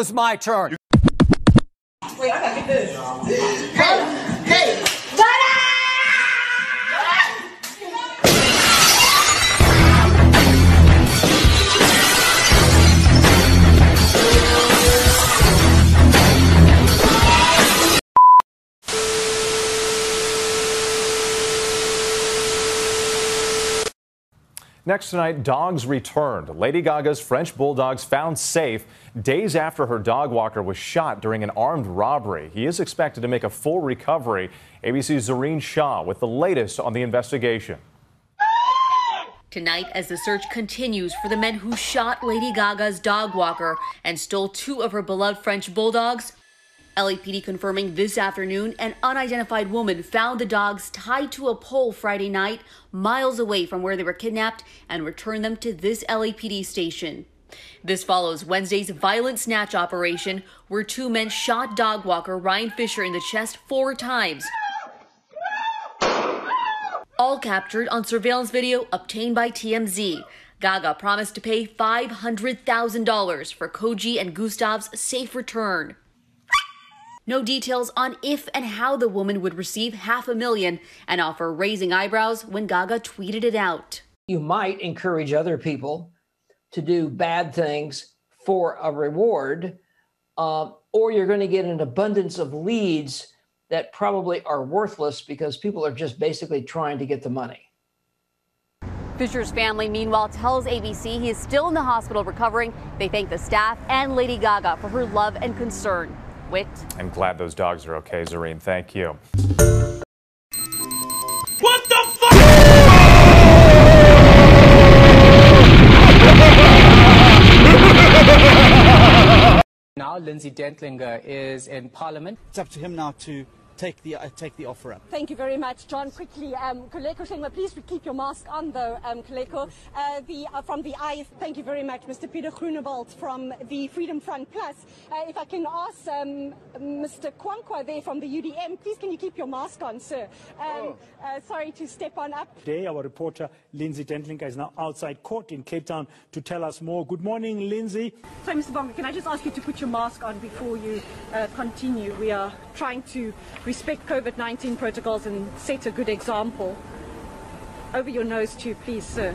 Was my turn. Wait, I gotta get this. Hey, hey. Next tonight, dogs returned. Lady Gaga's French bulldogs found safe days after her dog walker was shot during an armed robbery. He is expected to make a full recovery. ABC's Zohreen Shah with the latest on the investigation. Tonight, as the search continues for the men who shot Lady Gaga's dog walker and stole two of her beloved French bulldogs, LAPD confirming this afternoon an unidentified woman found the dogs tied to a pole Friday night, miles away from where they were kidnapped, and returned them to this LAPD station. This follows Wednesday's violent snatch operation where two men shot dog walker Ryan Fisher in the chest four times. All captured on surveillance video obtained by TMZ. Gaga promised to pay $500,000 for Koji and Gustav's safe return. No details on if and how the woman would receive half a million, an offer raising eyebrows when Gaga tweeted it out. you might encourage other people to do bad things for a reward, uh, or you're going to get an abundance of leads that probably are worthless because people are just basically trying to get the money. Fisher's family, meanwhile, tells ABC he is still in the hospital recovering. They thank the staff and Lady Gaga for her love and concern. Wit. I'm glad those dogs are okay, Zohreen. Thank you. What the Now Lindsay Dentlinger is in Parliament. It's up to him now to take the uh, take the offer up. Thank you very much, John. Quickly, um, Kuleko Shengwa, please keep your mask on, though, um, Kuleko. Uh, the, uh, from the I, thank you very much, Mr. Pieter Groenewald from the Freedom Front Plus. Uh, if I can ask um, Mr. Kwankwa there from the UDM, please can you keep your mask on, sir? Um, uh, sorry to step on up. Today, our reporter Lindsay Dentlinger is now outside court in Cape Town to tell us more. Good morning, Lindsay. Sorry, Mr. Bonga, can I just ask you to put your mask on before you uh, continue? We are trying to respect COVID 19 protocols and set a good example. Over your nose, too, please, sir.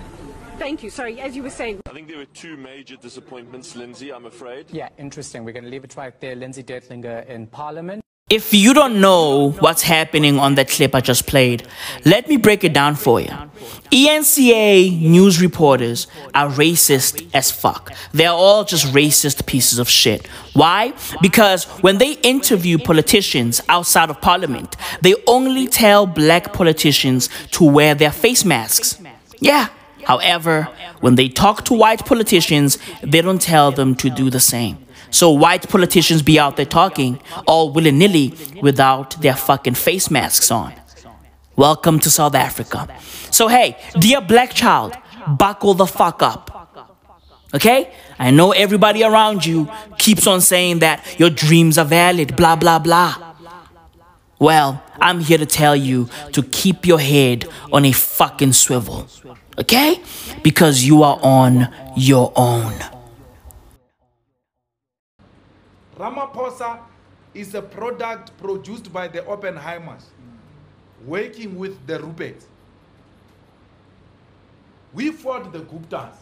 Thank you. Sorry, as you were saying. I think there were two major disappointments, Lindsay, I'm afraid. Yeah, interesting. We're going to leave it right there. Lindsay Dentlinger in Parliament. If you don't know what's happening on that clip I just played, let me break it down for you. ENCA news reporters are racist as fuck. They're all just racist pieces of shit. Why? Because when they interview politicians outside of parliament, they only tell black politicians to wear their face masks. Yeah. However, when they talk to white politicians, they don't tell them to do the same. So white politicians be out there talking all willy nilly without their fucking face masks on. Welcome to South Africa. So, hey, dear black child, buckle the fuck up. Okay? I know everybody around you keeps on saying that your dreams are valid, blah, blah, blah. Well, I'm here to tell you to keep your head on a fucking swivel. Okay? Because you are on your own. Ramaphosa is a product produced by the Oppenheimers, working with the Ruperts. We fought the Guptas.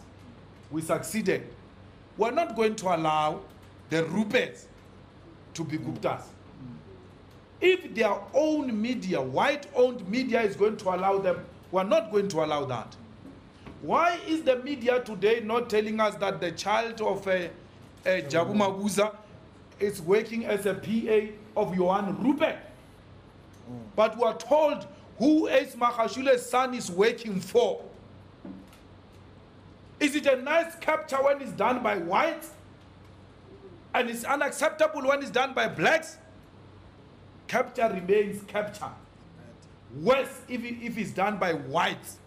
We succeeded. We're not going to allow the Ruperts to be Guptas. If their own media, white-owned media is going to allow them, we're not going to allow that. Why is the media today not telling us that the child of uh, uh, Jabu Mabuza is working as a PA of Johan Rupert? But we are told who Ace Magashule's son is working for. Is it a nice capture when it's done by whites? And it's unacceptable when it's done by blacks? Capture remains capture. Worse if, it- if it's done by whites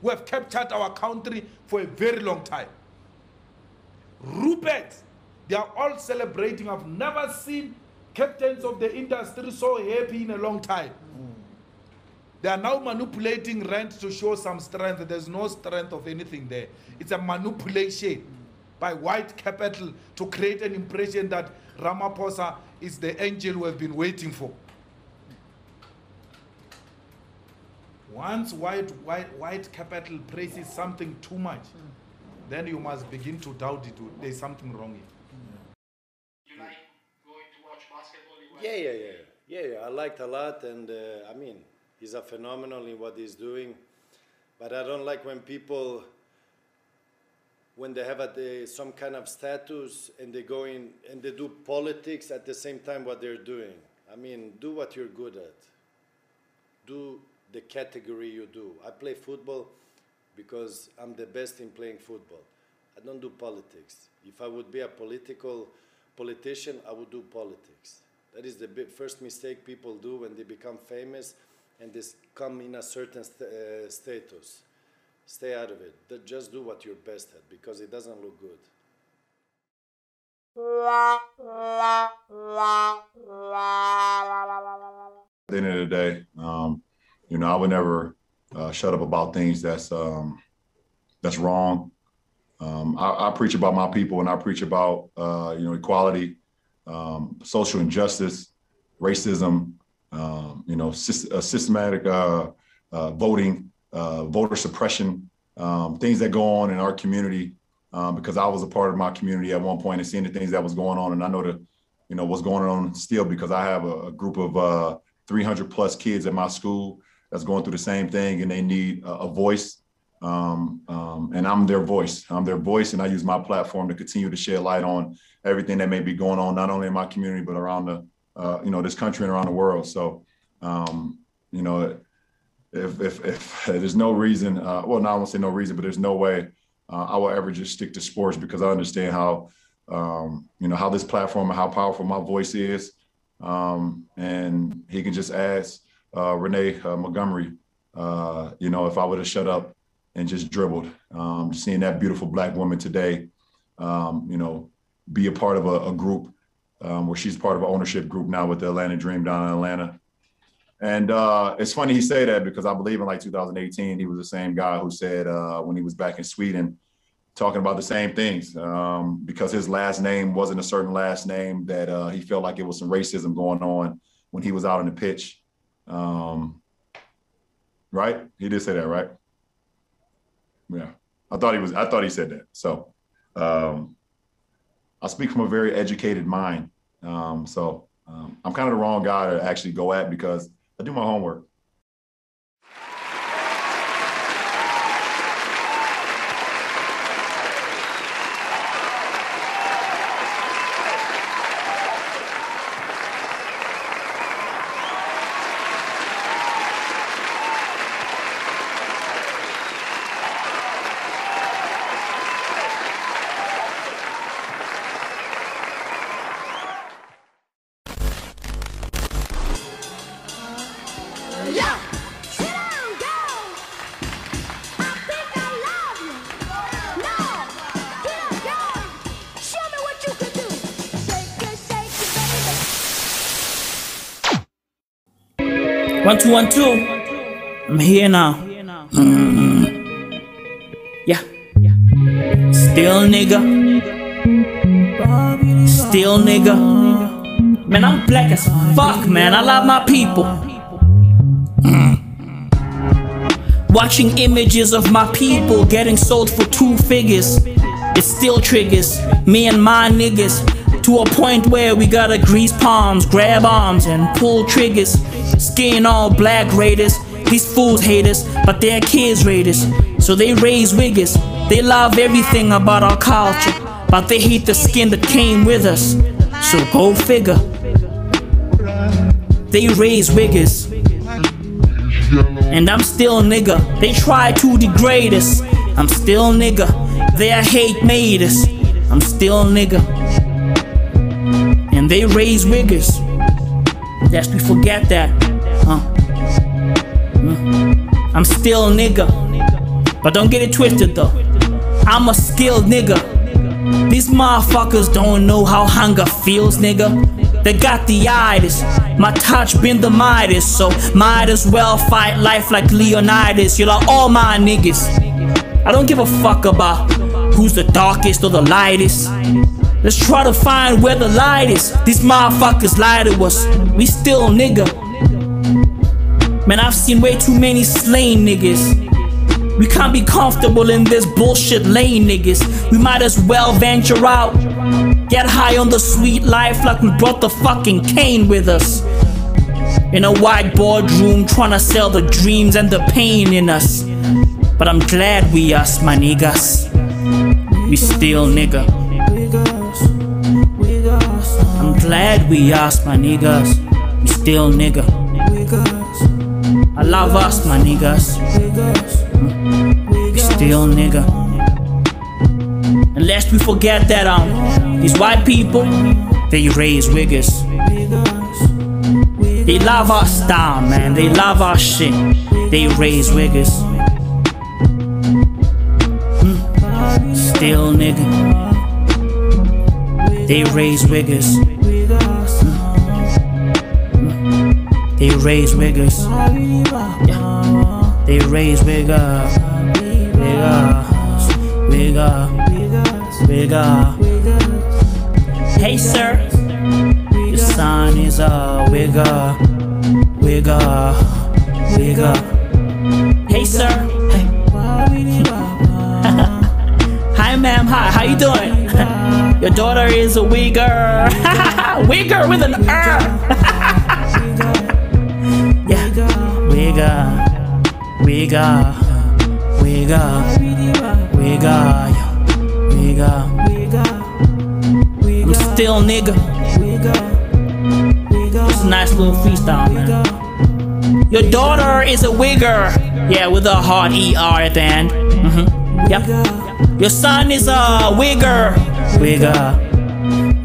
who have captured our country for a very long time. Rupert, they are all celebrating. I've never seen captains of the industry so happy in a long time. They are now manipulating rent to show some strength. There's no strength of anything there. It's a manipulation by white capital to create an impression that Ramaphosa is the angel we have been waiting for. Once white, white, white capital praises something too much, then you must begin to doubt it. There's something wrong here. Yeah, yeah, yeah, yeah, yeah. I liked a lot, and uh, I mean, he's a phenomenal in what he's doing. But I don't like when people, when they have a, some kind of status and they go in and they do politics at the same time what they're doing. I mean, do what you're good at. Do the category you do. I play football because I'm the best in playing football. I don't do politics. If I would be a political politician, I would do politics. That is the first mistake people do when they become famous and they come in a certain st- uh, status. Stay out of it. Just do what you're best at because it doesn't look good. At the end of the day, um, you know, I would never uh, shut up about things that's um, that's wrong. Um, I, I preach about my people, and I preach about uh, you know equality, um, social injustice, racism, um, you know, sys- uh, systematic uh, uh, voting, uh, voter suppression, um, things that go on in our community. Um, because I was a part of my community at one point and seeing the things that was going on, and I know the, you know, what's going on still because I have a, a group of uh, 300 plus kids at my school that's going through the same thing, and they need a, a voice. Um, um, and I'm their voice. I'm their voice, and I use my platform to continue to shed light on everything that may be going on, not only in my community but around the, uh, you know, this country and around the world. So, um, you know, if if, if [LAUGHS] there's no reason, uh, well, no, I won't say no reason, but there's no way uh, I will ever just stick to sports because I understand how, um, you know, how this platform and how powerful my voice is. Um, and he can just ask uh, Renee uh, Montgomery, uh, you know, if I would have shut up and just dribbled. Um, seeing that beautiful black woman today, um, you know, be a part of a, a group um, where she's part of an ownership group now with the Atlanta Dream down in Atlanta. And uh, it's funny he say that because I believe in like 2018, he was the same guy who said uh, when he was back in Sweden, talking about the same things um, because his last name wasn't a certain last name that uh, he felt like it was some racism going on when he was out on the pitch. Um, right? He did say that, right? Yeah, I thought he was. I thought he said that. So um, I speak from a very educated mind. Um, so um, I'm kind of the wrong guy to actually go at because I do my homework. Two, one, two. I'm here now. Mm. Yeah. Still nigga. Still nigga. Man, I'm black as fuck, man. I love my people. Mm. Watching images of my people getting sold for two figures. It still triggers me and my niggas to a point where we gotta grease palms, grab arms, and pull triggers. Skin all black raiders. These fools hate us, but they're kids raiders. So they raise wiggers. They love everything about our culture, but they hate the skin that came with us. So go figure. They raise wiggers. And I'm still nigga. They try to degrade us. I'm still nigga. Their hate made us. I'm still nigga. And they raise wiggers. Lest we forget that. Huh? I'm still a nigga. But don't get it twisted though. I'm a skilled nigga. These motherfuckers don't know how hunger feels, nigga. They got the itis. My touch been the Midas, so might as well fight life like Leonidas. You're like all my niggas. I don't give a fuck about who's the darkest or the lightest. Let's try to find where the light is. These motherfuckers lie to us. We still nigga. Man, I've seen way too many slain niggas. We can't be comfortable in this bullshit lane, niggas. We might as well venture out. Get high on the sweet life like we brought the fucking cane with us. In a white boardroom, trying to sell the dreams and the pain in us. But I'm glad we us, my niggas. We still nigga. I'm glad we us, my niggas. We still nigga. I love us, my niggas. We still nigga. Unless we forget that um these white people, they raise wiggers. They love our style, man. They love our shit. They raise wiggers. Mm. Still nigga. They raise wiggers. They raise wiggers. They raise wiggers. Wiggers. Wiggers. Wiggers. Hey, sir. Your son is a wigger. Wigger. Wigger. Hey, sir. [LAUGHS] Hi, ma'am. Hi. How you doing? Your daughter is a wigger. wigger [LAUGHS] with an R. [LAUGHS] yeah. Wigger. Wigger. Wigger. Wigger. Wigger. I'm still nigga. Just a nice little freestyle, man. Your daughter is a wigger. Yeah, with a hard ER at the end. Mm-hmm. Yep. Your son is a wigger. Wigger.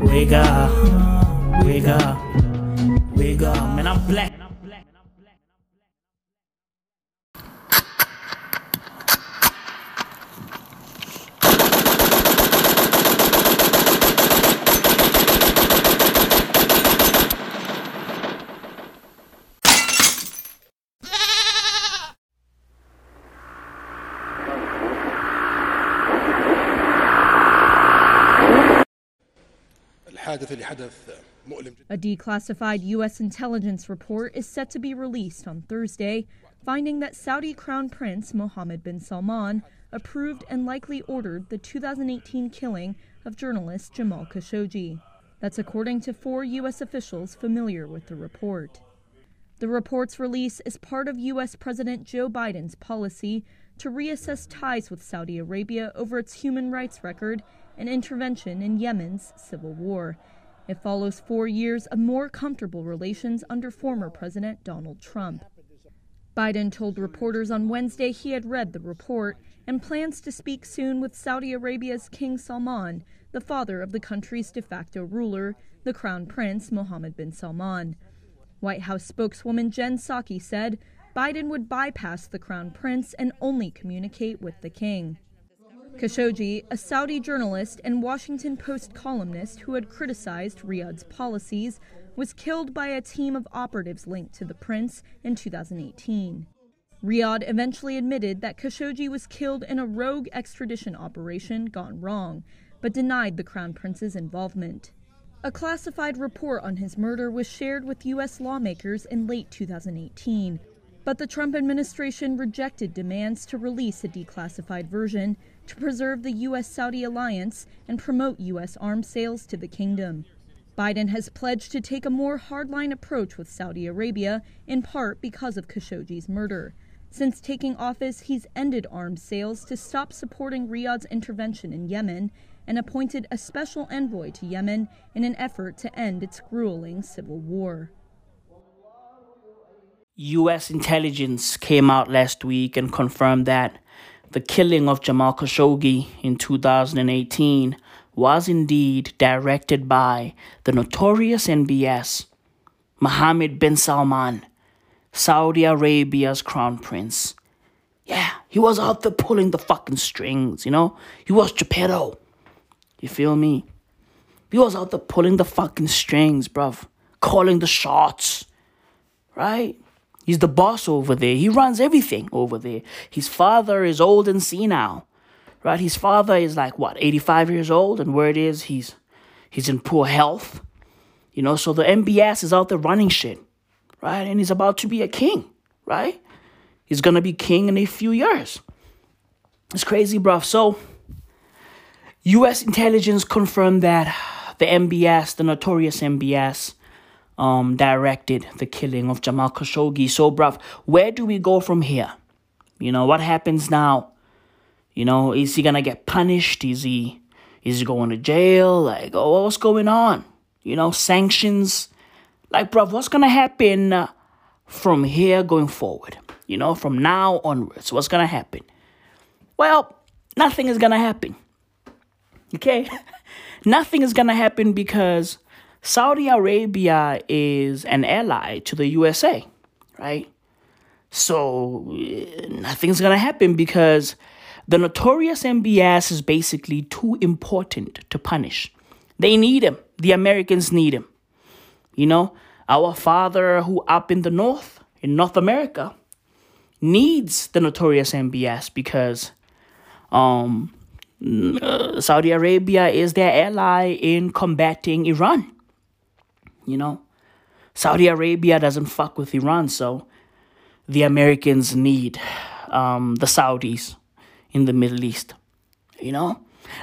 Wigger. Declassified U.S. intelligence report is set to be released on Thursday, finding that Saudi Crown Prince Mohammed bin Salman approved and likely ordered the 2018 killing of journalist Jamal Khashoggi. That's according to four U.S. officials familiar with the report. The report's release is part of U.S. President Joe Biden's policy to reassess ties with Saudi Arabia over its human rights record and intervention in Yemen's civil war. It follows four years of more comfortable relations under former President Donald Trump. Biden told reporters on Wednesday he had read the report and plans to speak soon with Saudi Arabia's King Salman, the father of the country's de facto ruler, the Crown Prince Mohammed bin Salman. White House spokeswoman Jen Psaki said Biden would bypass the Crown Prince and only communicate with the king. Khashoggi, a Saudi journalist and Washington Post columnist who had criticized Riyadh's policies, was killed by a team of operatives linked to the prince in 2018. Riyadh eventually admitted that Khashoggi was killed in a rogue extradition operation gone wrong, but denied the crown prince's involvement. A classified report on his murder was shared with U.S. lawmakers in late 2018, but the Trump administration rejected demands to release a declassified version to preserve the U.S. Saudi alliance and promote U.S. arms sales to the kingdom. Biden has pledged to take a more hardline approach with Saudi Arabia, in part because of Khashoggi's murder. Since taking office, he's ended arms sales to stop supporting Riyadh's intervention in Yemen and appointed a special envoy to Yemen in an effort to end its grueling civil war. U.S. intelligence came out last week and confirmed that the killing of Jamal Khashoggi in 2018 was indeed directed by the notorious MBS, Mohammed bin Salman, Saudi Arabia's crown prince. Yeah, he was out there pulling the fucking strings, you know? He was Geppetto. You feel me? He was out there pulling the fucking strings, bruv. Calling the shots. Right? He's the boss over there. He runs everything over there. His father is old and senile. Right? His father is like what, 85 years old, and where it is, he's he's in poor health. You know, so the MBS is out there running shit. Right? And he's about to be a king, right? He's gonna be king in a few years. It's crazy, bruv. So US intelligence confirmed that the MBS, the notorious MBS, um, directed the killing of Jamal Khashoggi. So, bruv, where do we go from here? You know, what happens now? You know, is he gonna get punished? Is he is he going to jail? Like, oh, what's going on? You know, sanctions. Like, bruv, what's gonna happen uh, from here going forward? You know, from now onwards, what's gonna happen? Well, nothing is gonna happen. Okay? [LAUGHS] nothing is gonna happen because Saudi Arabia is an ally to the USA, right? So eh, nothing's gonna happen because the notorious MBS is basically too important to punish. They need him. The Americans need him. You know, our father who up in the north, in North America, needs the notorious MBS because um, uh, Saudi Arabia is their ally in combating Iran. You know, Saudi Arabia doesn't fuck with Iran, so the Americans need um, the Saudis in the Middle East. You know,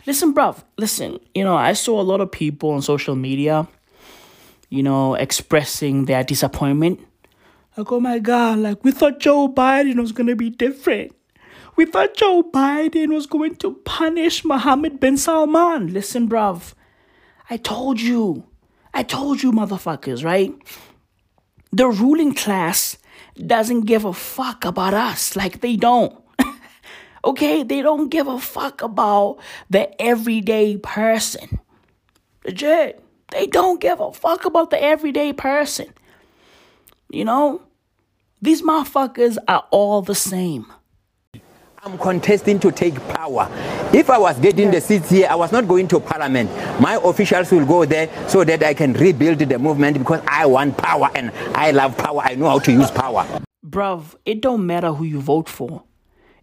listen, bruv, listen. You know, I saw a lot of people on social media, you know, expressing their disappointment. Like, oh my God, like we thought Joe Biden was gonna be different. We thought Joe Biden was going to punish Mohammed bin Salman. Listen, bruv, I told you. I told you, motherfuckers, right? The ruling class doesn't give a fuck about us like they don't. [LAUGHS] okay? They don't give a fuck about the everyday person. Legit. They don't give a fuck about the everyday person. You know? These motherfuckers are all the same. I'm contesting to take power. If I was getting the seats here, I was not going to parliament. My officials will go there so that I can rebuild the movement because I want power and I love power. I know how to use power. Bruv, it don't matter who you vote for.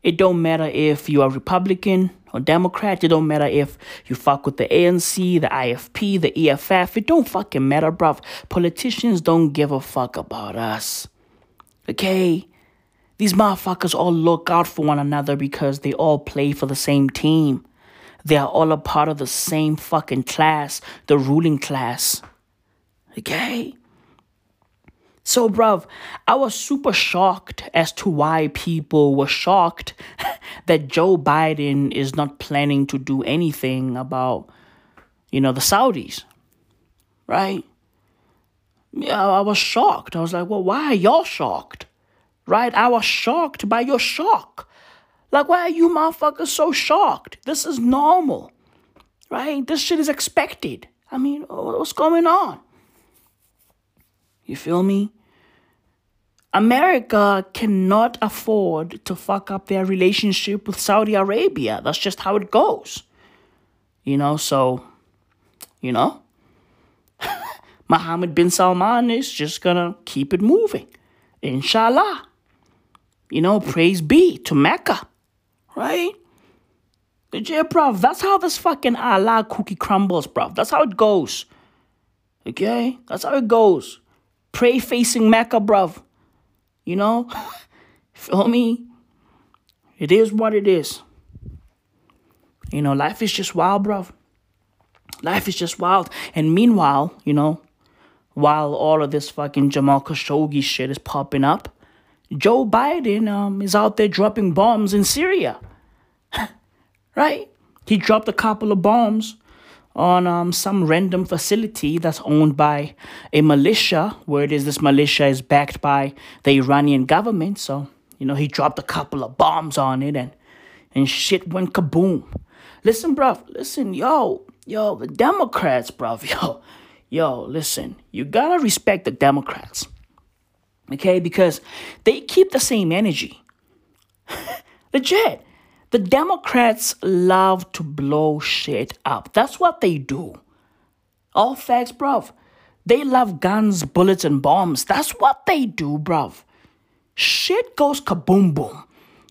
It don't matter if you are Republican or Democrat. It don't matter if you fuck with the ANC, the IFP, the EFF. It don't fucking matter, bruv. Politicians don't give a fuck about us. Okay? These motherfuckers all look out for one another because they all play for the same team. They are all a part of the same fucking class, the ruling class. Okay? So, bruv, I was super shocked as to why people were shocked [LAUGHS] that Joe Biden is not planning to do anything about, you know, the Saudis. Right? Yeah, I was shocked. I was like, well, why are y'all shocked? Right? I was shocked by your shock. Like, why are you motherfuckers so shocked? This is normal, right? This shit is expected. I mean, what's going on? You feel me? America cannot afford to fuck up their relationship with Saudi Arabia. That's just how it goes. You know, so, you know, [LAUGHS] Mohammed bin Salman is just gonna keep it moving. Inshallah. You know, praise be to Mecca. Right? Yeah, bruv, that's how this fucking Allah cookie crumbles, bruv. That's how it goes. Okay? That's how it goes. Pray facing Mecca, bruv. You know? [LAUGHS] Feel me? It is what it is. You know, life is just wild, bruv. Life is just wild. And meanwhile, you know, while all of this fucking Jamal Khashoggi shit is popping up, Joe Biden um, is out there dropping bombs in Syria. [LAUGHS] right? He dropped a couple of bombs on um, some random facility that's owned by a militia, where it is this militia is backed by the Iranian government. So, you know, he dropped a couple of bombs on it and and shit went kaboom. Listen, bruv, listen, yo, yo, the Democrats, bruv, [LAUGHS] yo, yo, listen, you gotta respect the Democrats. Okay, because they keep the same energy. [LAUGHS] Legit. The Democrats love to blow shit up. That's what they do. All facts, bruv. They love guns, bullets, and bombs. That's what they do, bruv. Shit goes kaboom boom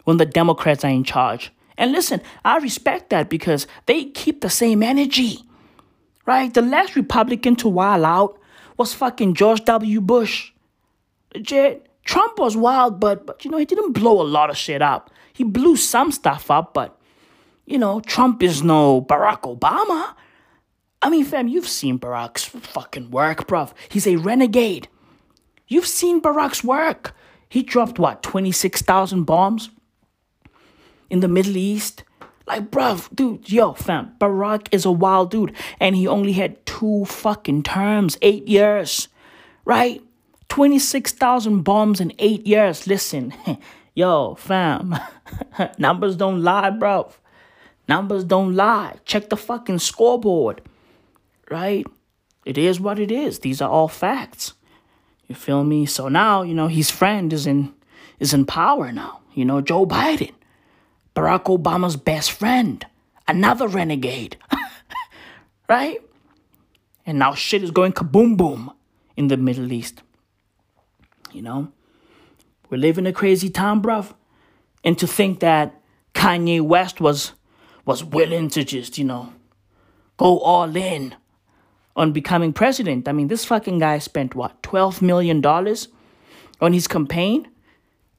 when the Democrats are in charge. And listen, I respect that because they keep the same energy. Right? The last Republican to wild out was fucking George W. Bush. Legit. Trump was wild, but, but you know, he didn't blow a lot of shit up. He blew some stuff up, but you know, Trump is no Barack Obama. I mean, fam, you've seen Barack's fucking work, bruv. He's a renegade. You've seen Barack's work. He dropped what, 26,000 bombs in the Middle East? Like, bruv, dude, yo, fam, Barack is a wild dude, and he only had two fucking terms, eight years, right? 26,000 bombs in eight years. Listen, [LAUGHS] yo, fam, [LAUGHS] numbers don't lie, bro. Numbers don't lie. Check the fucking scoreboard, right? It is what it is. These are all facts. You feel me? So now, you know, his friend is in is in power now. You know, Joe Biden, Barack Obama's best friend, another renegade, [LAUGHS] right? And now shit is going kaboom boom in the Middle East. You know, we're living a crazy time, bruv. And to think that Kanye West was was willing to just, you know, go all in on becoming president. I mean, this fucking guy spent what, $12 million on his campaign?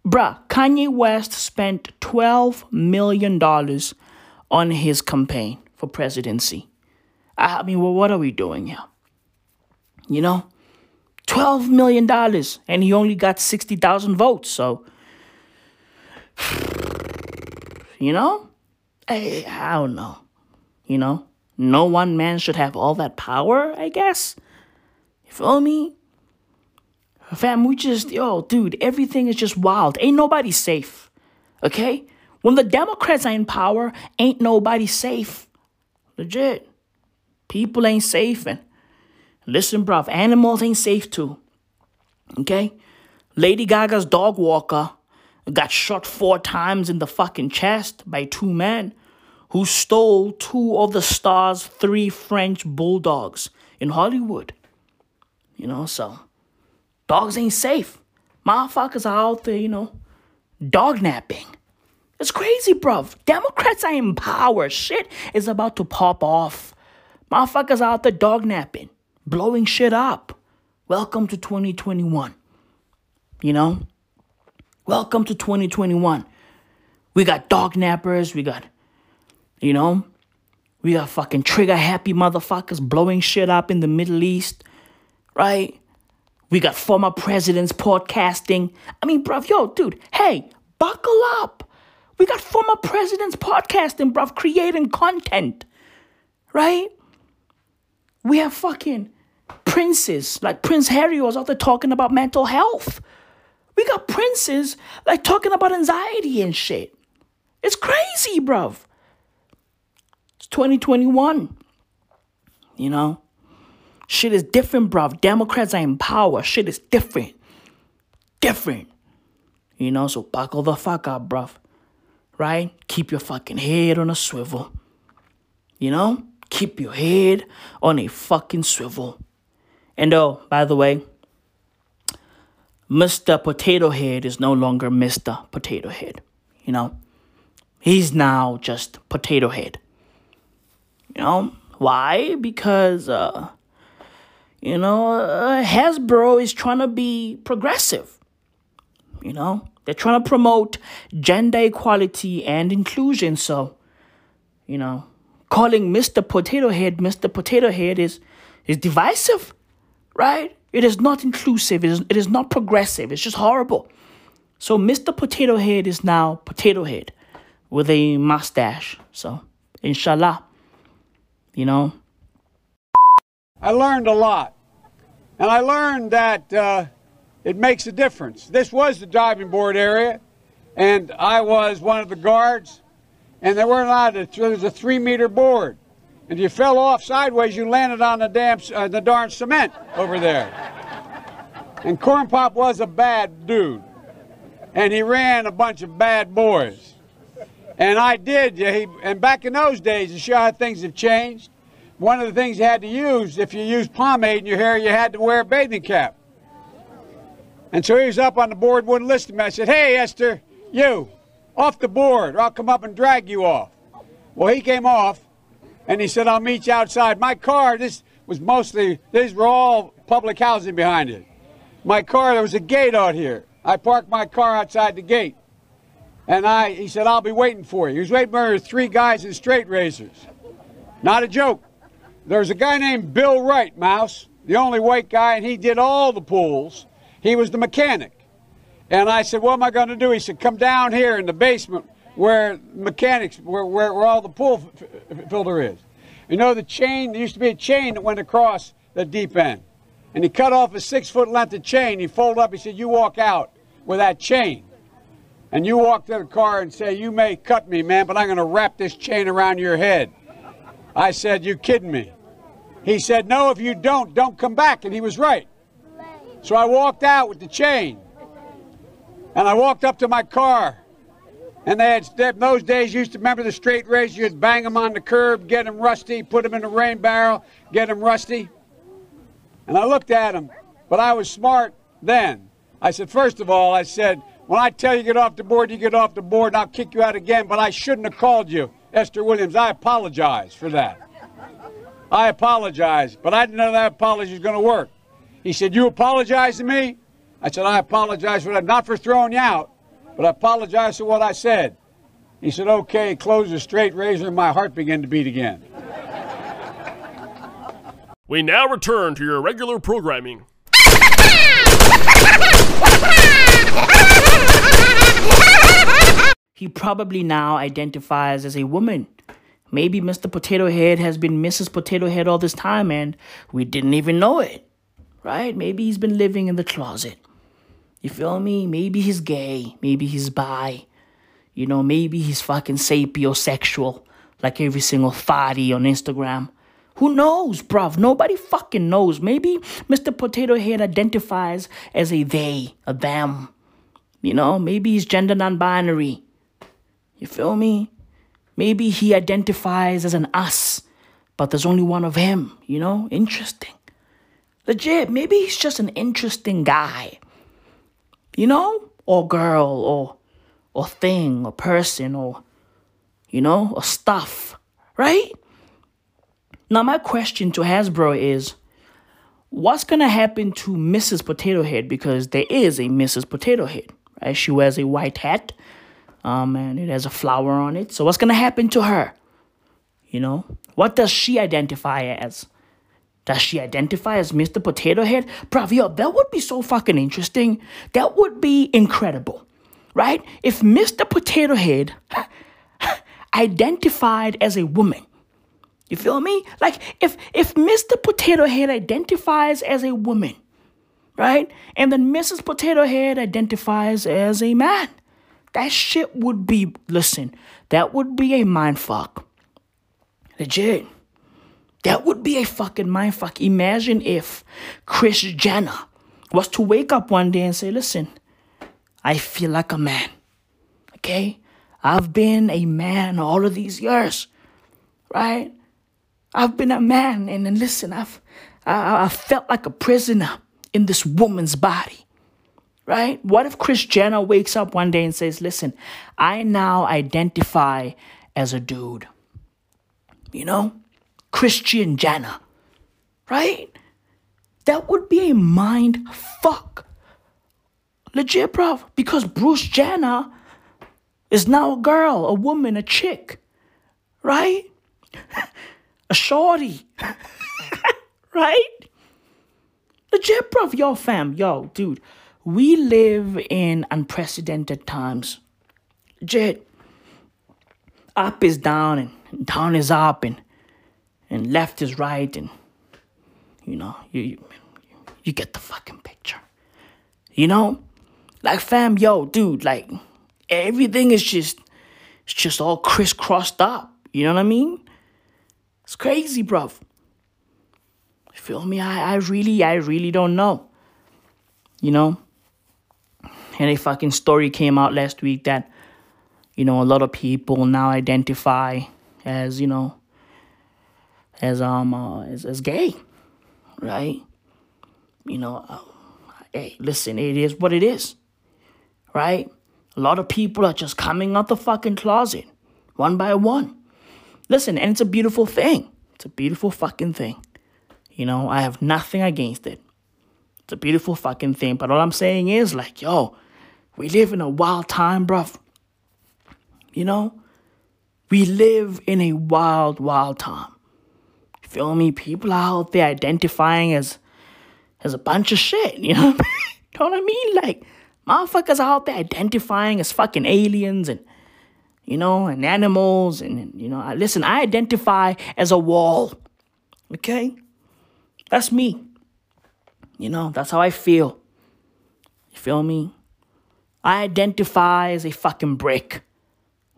Bruh, Kanye West spent $12 million on his campaign for presidency. I mean, well, what are we doing here? You know? $12 million and he only got 60,000 votes. So, [SIGHS] you know, I, I don't know. You know, no one man should have all that power, I guess. You feel me? Fam, we just, yo, dude, everything is just wild. Ain't nobody safe. Okay? When the Democrats are in power, ain't nobody safe. Legit. People ain't safe and Listen, bruv, animals ain't safe too. Okay? Lady Gaga's dog walker got shot four times in the fucking chest by two men who stole two of the star's three French bulldogs in Hollywood. You know, so dogs ain't safe. Motherfuckers are out there, you know, dog napping. It's crazy, bruv. Democrats are in power. Shit is about to pop off. Motherfuckers are out there dog napping blowing shit up. Welcome to 2021. You know? Welcome to 2021. We got dog nappers, we got, you know, we got fucking trigger happy motherfuckers blowing shit up in the Middle East, right? We got former presidents podcasting. I mean, bruv, yo, dude, hey, buckle up. We got former presidents podcasting, bruv, creating content, right? We have fucking princes, like Prince Harry was out there talking about mental health. We got princes like talking about anxiety and shit. It's crazy, bruv. It's 2021. You know? Shit is different, bruv. Democrats are in power. Shit is different. Different. You know, so buckle the fuck up, bruv. Right? Keep your fucking head on a swivel. You know? Keep your head on a fucking swivel. And oh, by the way, Mr. Potato Head is no longer Mr. Potato Head. You know, he's now just Potato Head. You know, why? Because, uh, you know, uh, Hasbro is trying to be progressive. You know, they're trying to promote gender equality and inclusion. So, you know, calling Mr. Potato Head Mr. Potato Head is is divisive, right? It is not inclusive. It is, it is not progressive. It's just horrible. So Mr. Potato Head is now Potato Head with a mustache. So, inshallah, you know. I learned a lot. And I learned that uh, it makes a difference. This was the diving board area, and I was one of the guards, and there weren't lot of. there was a three meter board. And you fell off sideways, you landed on the damn, uh, the darn cement over there. And Corn Pop was a bad dude, and he ran a bunch of bad boys. And I did, he, and back in those days, to show how things have changed, one of the things you had to use, if you used pomade in your hair, you had to wear a bathing cap. And so he was up on the board, wouldn't listen to me. I said, hey, Esther, you, off the board, or I'll come up and drag you off. Well, he came off, and he said, I'll meet you outside. My car, this was mostly, these were all public housing behind it. My car, there was a gate out here. I parked my car outside the gate. And I, he said, I'll be waiting for you. He was waiting for three guys in straight razors. Not a joke. There's a guy named Bill Wright, Mouse, the only white guy, and he did all the pools. He was the mechanic. And I said, what am I going to do? He said, come down here in the basement where mechanics, where, where, where all the pool filter is. You know the chain, there used to be a chain that went across the deep end. And he cut off a six foot length of chain. He folded up, he said, you walk out with that chain. And you walk to the car and say, you may cut me, man, but I'm going to wrap this chain around your head. I said, you kidding me? He said, no, if you don't, don't come back. And he was right. So I walked out with the chain. And I walked up to my car. And they had, in those days, used to remember the straight razor. You'd bang them on the curb, get them rusty, put them in a rain barrel, get them rusty. And I looked at him, but I was smart then. I said, first of all, I said, when I tell you get off the board, you get off the board, and I'll kick you out again, but I shouldn't have called you Esther Williams. I apologize for that. I apologize, but I didn't know that apology was going to work. He said, You apologize to me? I said, I apologize for that, not for throwing you out, but I apologize for what I said. He said, Okay, close the straight razor, and my heart began to beat again. We now return to your regular programming. He probably now identifies as a woman. Maybe Mr. Potato Head has been Mrs. Potato Head all this time and we didn't even know it. Right? Maybe he's been living in the closet. You feel me? Maybe he's gay. Maybe he's bi. You know, maybe he's fucking sapiosexual like every single thotty on Instagram. Who knows, bruv? Nobody fucking knows. Maybe Mr. Potato Head identifies as a they, a them. You know, maybe he's gender non binary. You feel me? Maybe he identifies as an us, but there's only one of him, you know? Interesting. Legit, maybe he's just an interesting guy. You know? Or girl, or or thing, or person, or you know, or stuff. Right? Now my question to Hasbro is what's gonna happen to Mrs. Potato Head? Because there is a Mrs. Potato Head, right? She wears a white hat um, and it has a flower on it. So what's gonna happen to her? You know, what does she identify as? Does she identify as Mr. Potato Head? Bruv, yo, that would be so fucking interesting. That would be incredible, right? If Mr. Potato Head [LAUGHS] identified as a woman, you feel me? Like if if Mr. Potato Head identifies as a woman, right? And then Mrs. Potato Head identifies as a man. That shit would be, listen, that would be a mind fuck. Legit. That would be a fucking mind fuck. Imagine if Kris Jenner was to wake up one day and say, listen, I feel like a man. Okay? I've been a man all of these years. Right? I've been a man and then listen, I've I- I felt like a prisoner in this woman's body. Right? What if Kris Jenner wakes up one day and says, listen, I now identify as a dude? You know? Christian Jenner. Right? That would be a mind fuck. Legit, bro. Because Bruce Jenner is now a girl, a woman, a chick. Right? [LAUGHS] a shorty. [LAUGHS] right? Legit, bro. Yo, fam. Yo, dude. We live in unprecedented times. Legit. Up is down and down is up and and left is right and you know, you you, you get the fucking picture. You know? Like fam, yo, dude, like everything is just it's just all crisscrossed up. You know what I mean? It's crazy. You feel me? I, I really, I really don't know. You know? And a fucking story came out last week that, you know, a lot of people now identify as, you know, as um uh, as, as gay. Right? You know, uh, hey, listen, it is what it is. Right? A lot of people are just coming out the fucking closet one by one. Listen, and it's a beautiful thing. It's a beautiful fucking thing. You know, I have nothing against it. It's a beautiful fucking thing. But all I'm saying is, like, yo, we live in a wild time, bruv. You know? We live in a wild, wild time. Feel me? People are out there identifying as as a bunch of shit, you know? [LAUGHS] know what I mean? Like, motherfuckers are out there identifying as fucking aliens and you know, and animals and, and you know, I, listen, I identify as a wall. Okay? That's me. You know, that's how I feel. You feel me? I identify as a fucking brick.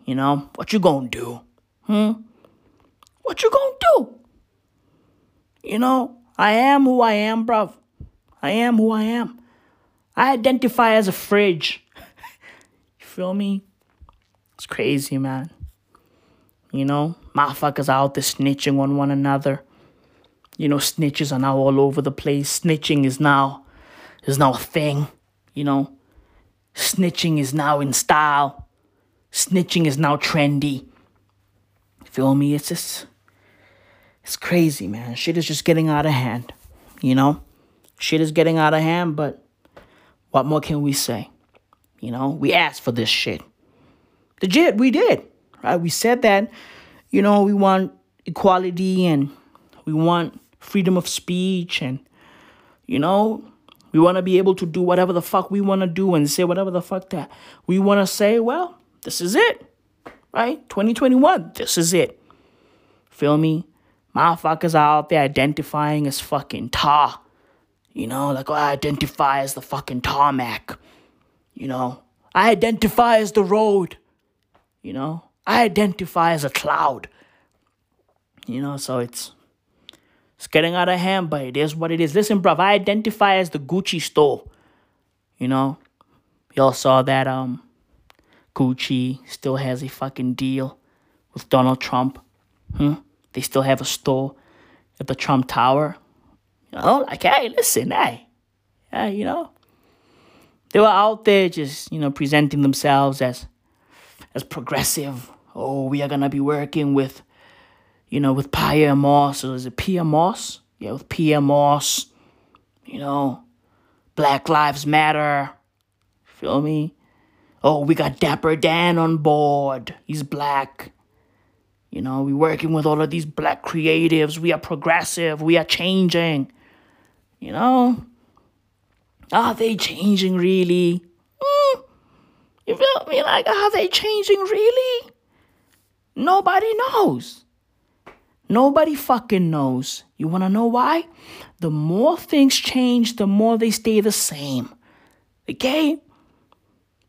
You know, what you gonna do? Hmm? What you gonna do? You know, I am who I am, bruv. I am who I am. I identify as a fridge. [LAUGHS] you feel me? It's crazy, man. You know, motherfuckers out there snitching on one another. You know, snitches are now all over the place. Snitching is now is now a thing. You know, snitching is now in style. Snitching is now trendy. Feel me? It's just it's crazy, man. Shit is just getting out of hand. You know, shit is getting out of hand. But what more can we say? You know, we asked for this shit. Legit, we did. Right? We said that, you know, we want equality and we want freedom of speech and, you know, we want to be able to do whatever the fuck we want to do and say whatever the fuck that we want to say. Well, this is it. Right? 2021, this is it. Feel me? Motherfuckers are out there identifying as fucking tar. You know, like oh, I identify as the fucking tarmac. You know, I identify as the road. You know, I identify as a cloud. You know, so it's it's getting out of hand, but it is what it is. Listen, bruv, I identify as the Gucci store. You know, y'all saw that um Gucci still has a fucking deal with Donald Trump. Hmm? They still have a store at the Trump Tower. You know, like, hey, listen, hey. hey, you know. They were out there just, you know, presenting themselves as as progressive. Oh, we are gonna be working with, you know, with Pia Moss, or is it Pia Moss? Yeah, with Pia Moss. You know, Black Lives Matter. Feel me? Oh, we got Dapper Dan on board. He's black. You know, we're working with all of these black creatives. We are progressive. We are changing. You know? Are they changing really? Mm. You feel me? Like, are they changing really? Nobody knows. Nobody fucking knows. You wanna know why? The more things change, the more they stay the same. Okay?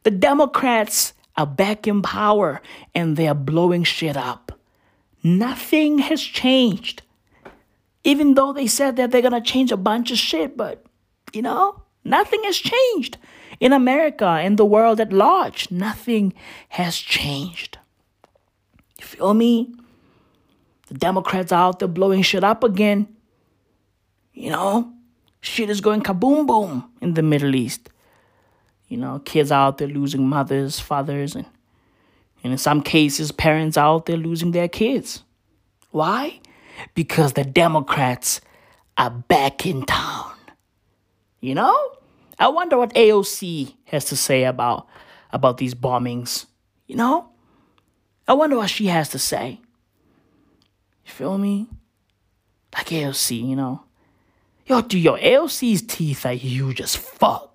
The Democrats are back in power and they're blowing shit up. Nothing has changed. Even though they said that they're gonna change a bunch of shit, but you know, nothing has changed. In America, in the world at large, nothing has changed. You feel me? The Democrats are out there blowing shit up again. You know, shit is going kaboom boom in the Middle East. You know, kids out there losing mothers, fathers, and, and in some cases, parents are out there losing their kids. Why? Because the Democrats are back in town. You know? I wonder what AOC has to say about about these bombings. You know? I wonder what she has to say. You feel me? Like AOC, you know? Yo, dude, yo, AOC's teeth are huge as fuck.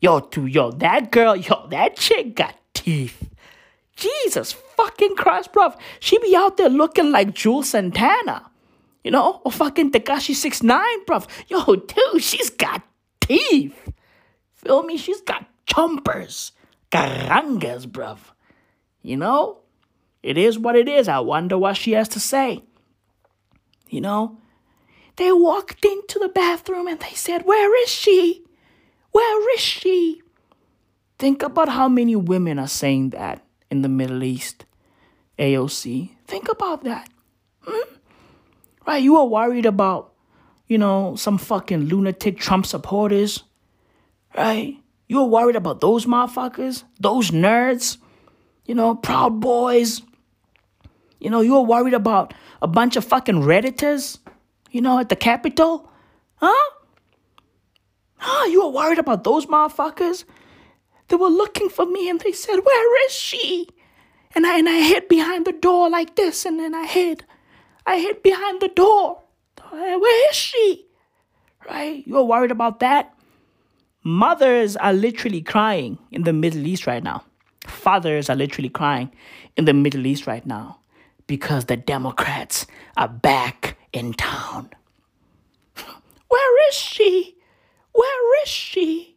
Yo, dude, yo, that girl, yo, that chick got teeth. Jesus fucking Christ, bruv. She be out there looking like Juelz Santana. You know? Or fucking Tekashi 69 bruv. Yo, dude, she's got teeth. Feel me? She's got chompers. Garangas, bruv. You know? It is what it is. I wonder what she has to say. You know? They walked into the bathroom and they said, Where is she? Where is she? Think about how many women are saying that in the Middle East. AOC. Think about that. Hmm? Right? You are worried about, you know, some fucking lunatic Trump supporters. Right? You are worried about those motherfuckers, those nerds, you know, Proud Boys. You know, you are worried about a bunch of fucking Redditors, you know, at the Capitol. Huh? Huh? You were worried about those motherfuckers? They were looking for me and they said, Where is she? And I, and I hid behind the door like this, and then I hid. I hid behind the door. Where is she? Right? You're worried about that? Mothers are literally crying in the Middle East right now. Fathers are literally crying in the Middle East right now because the Democrats are back in town. [LAUGHS] Where is she? Where is she?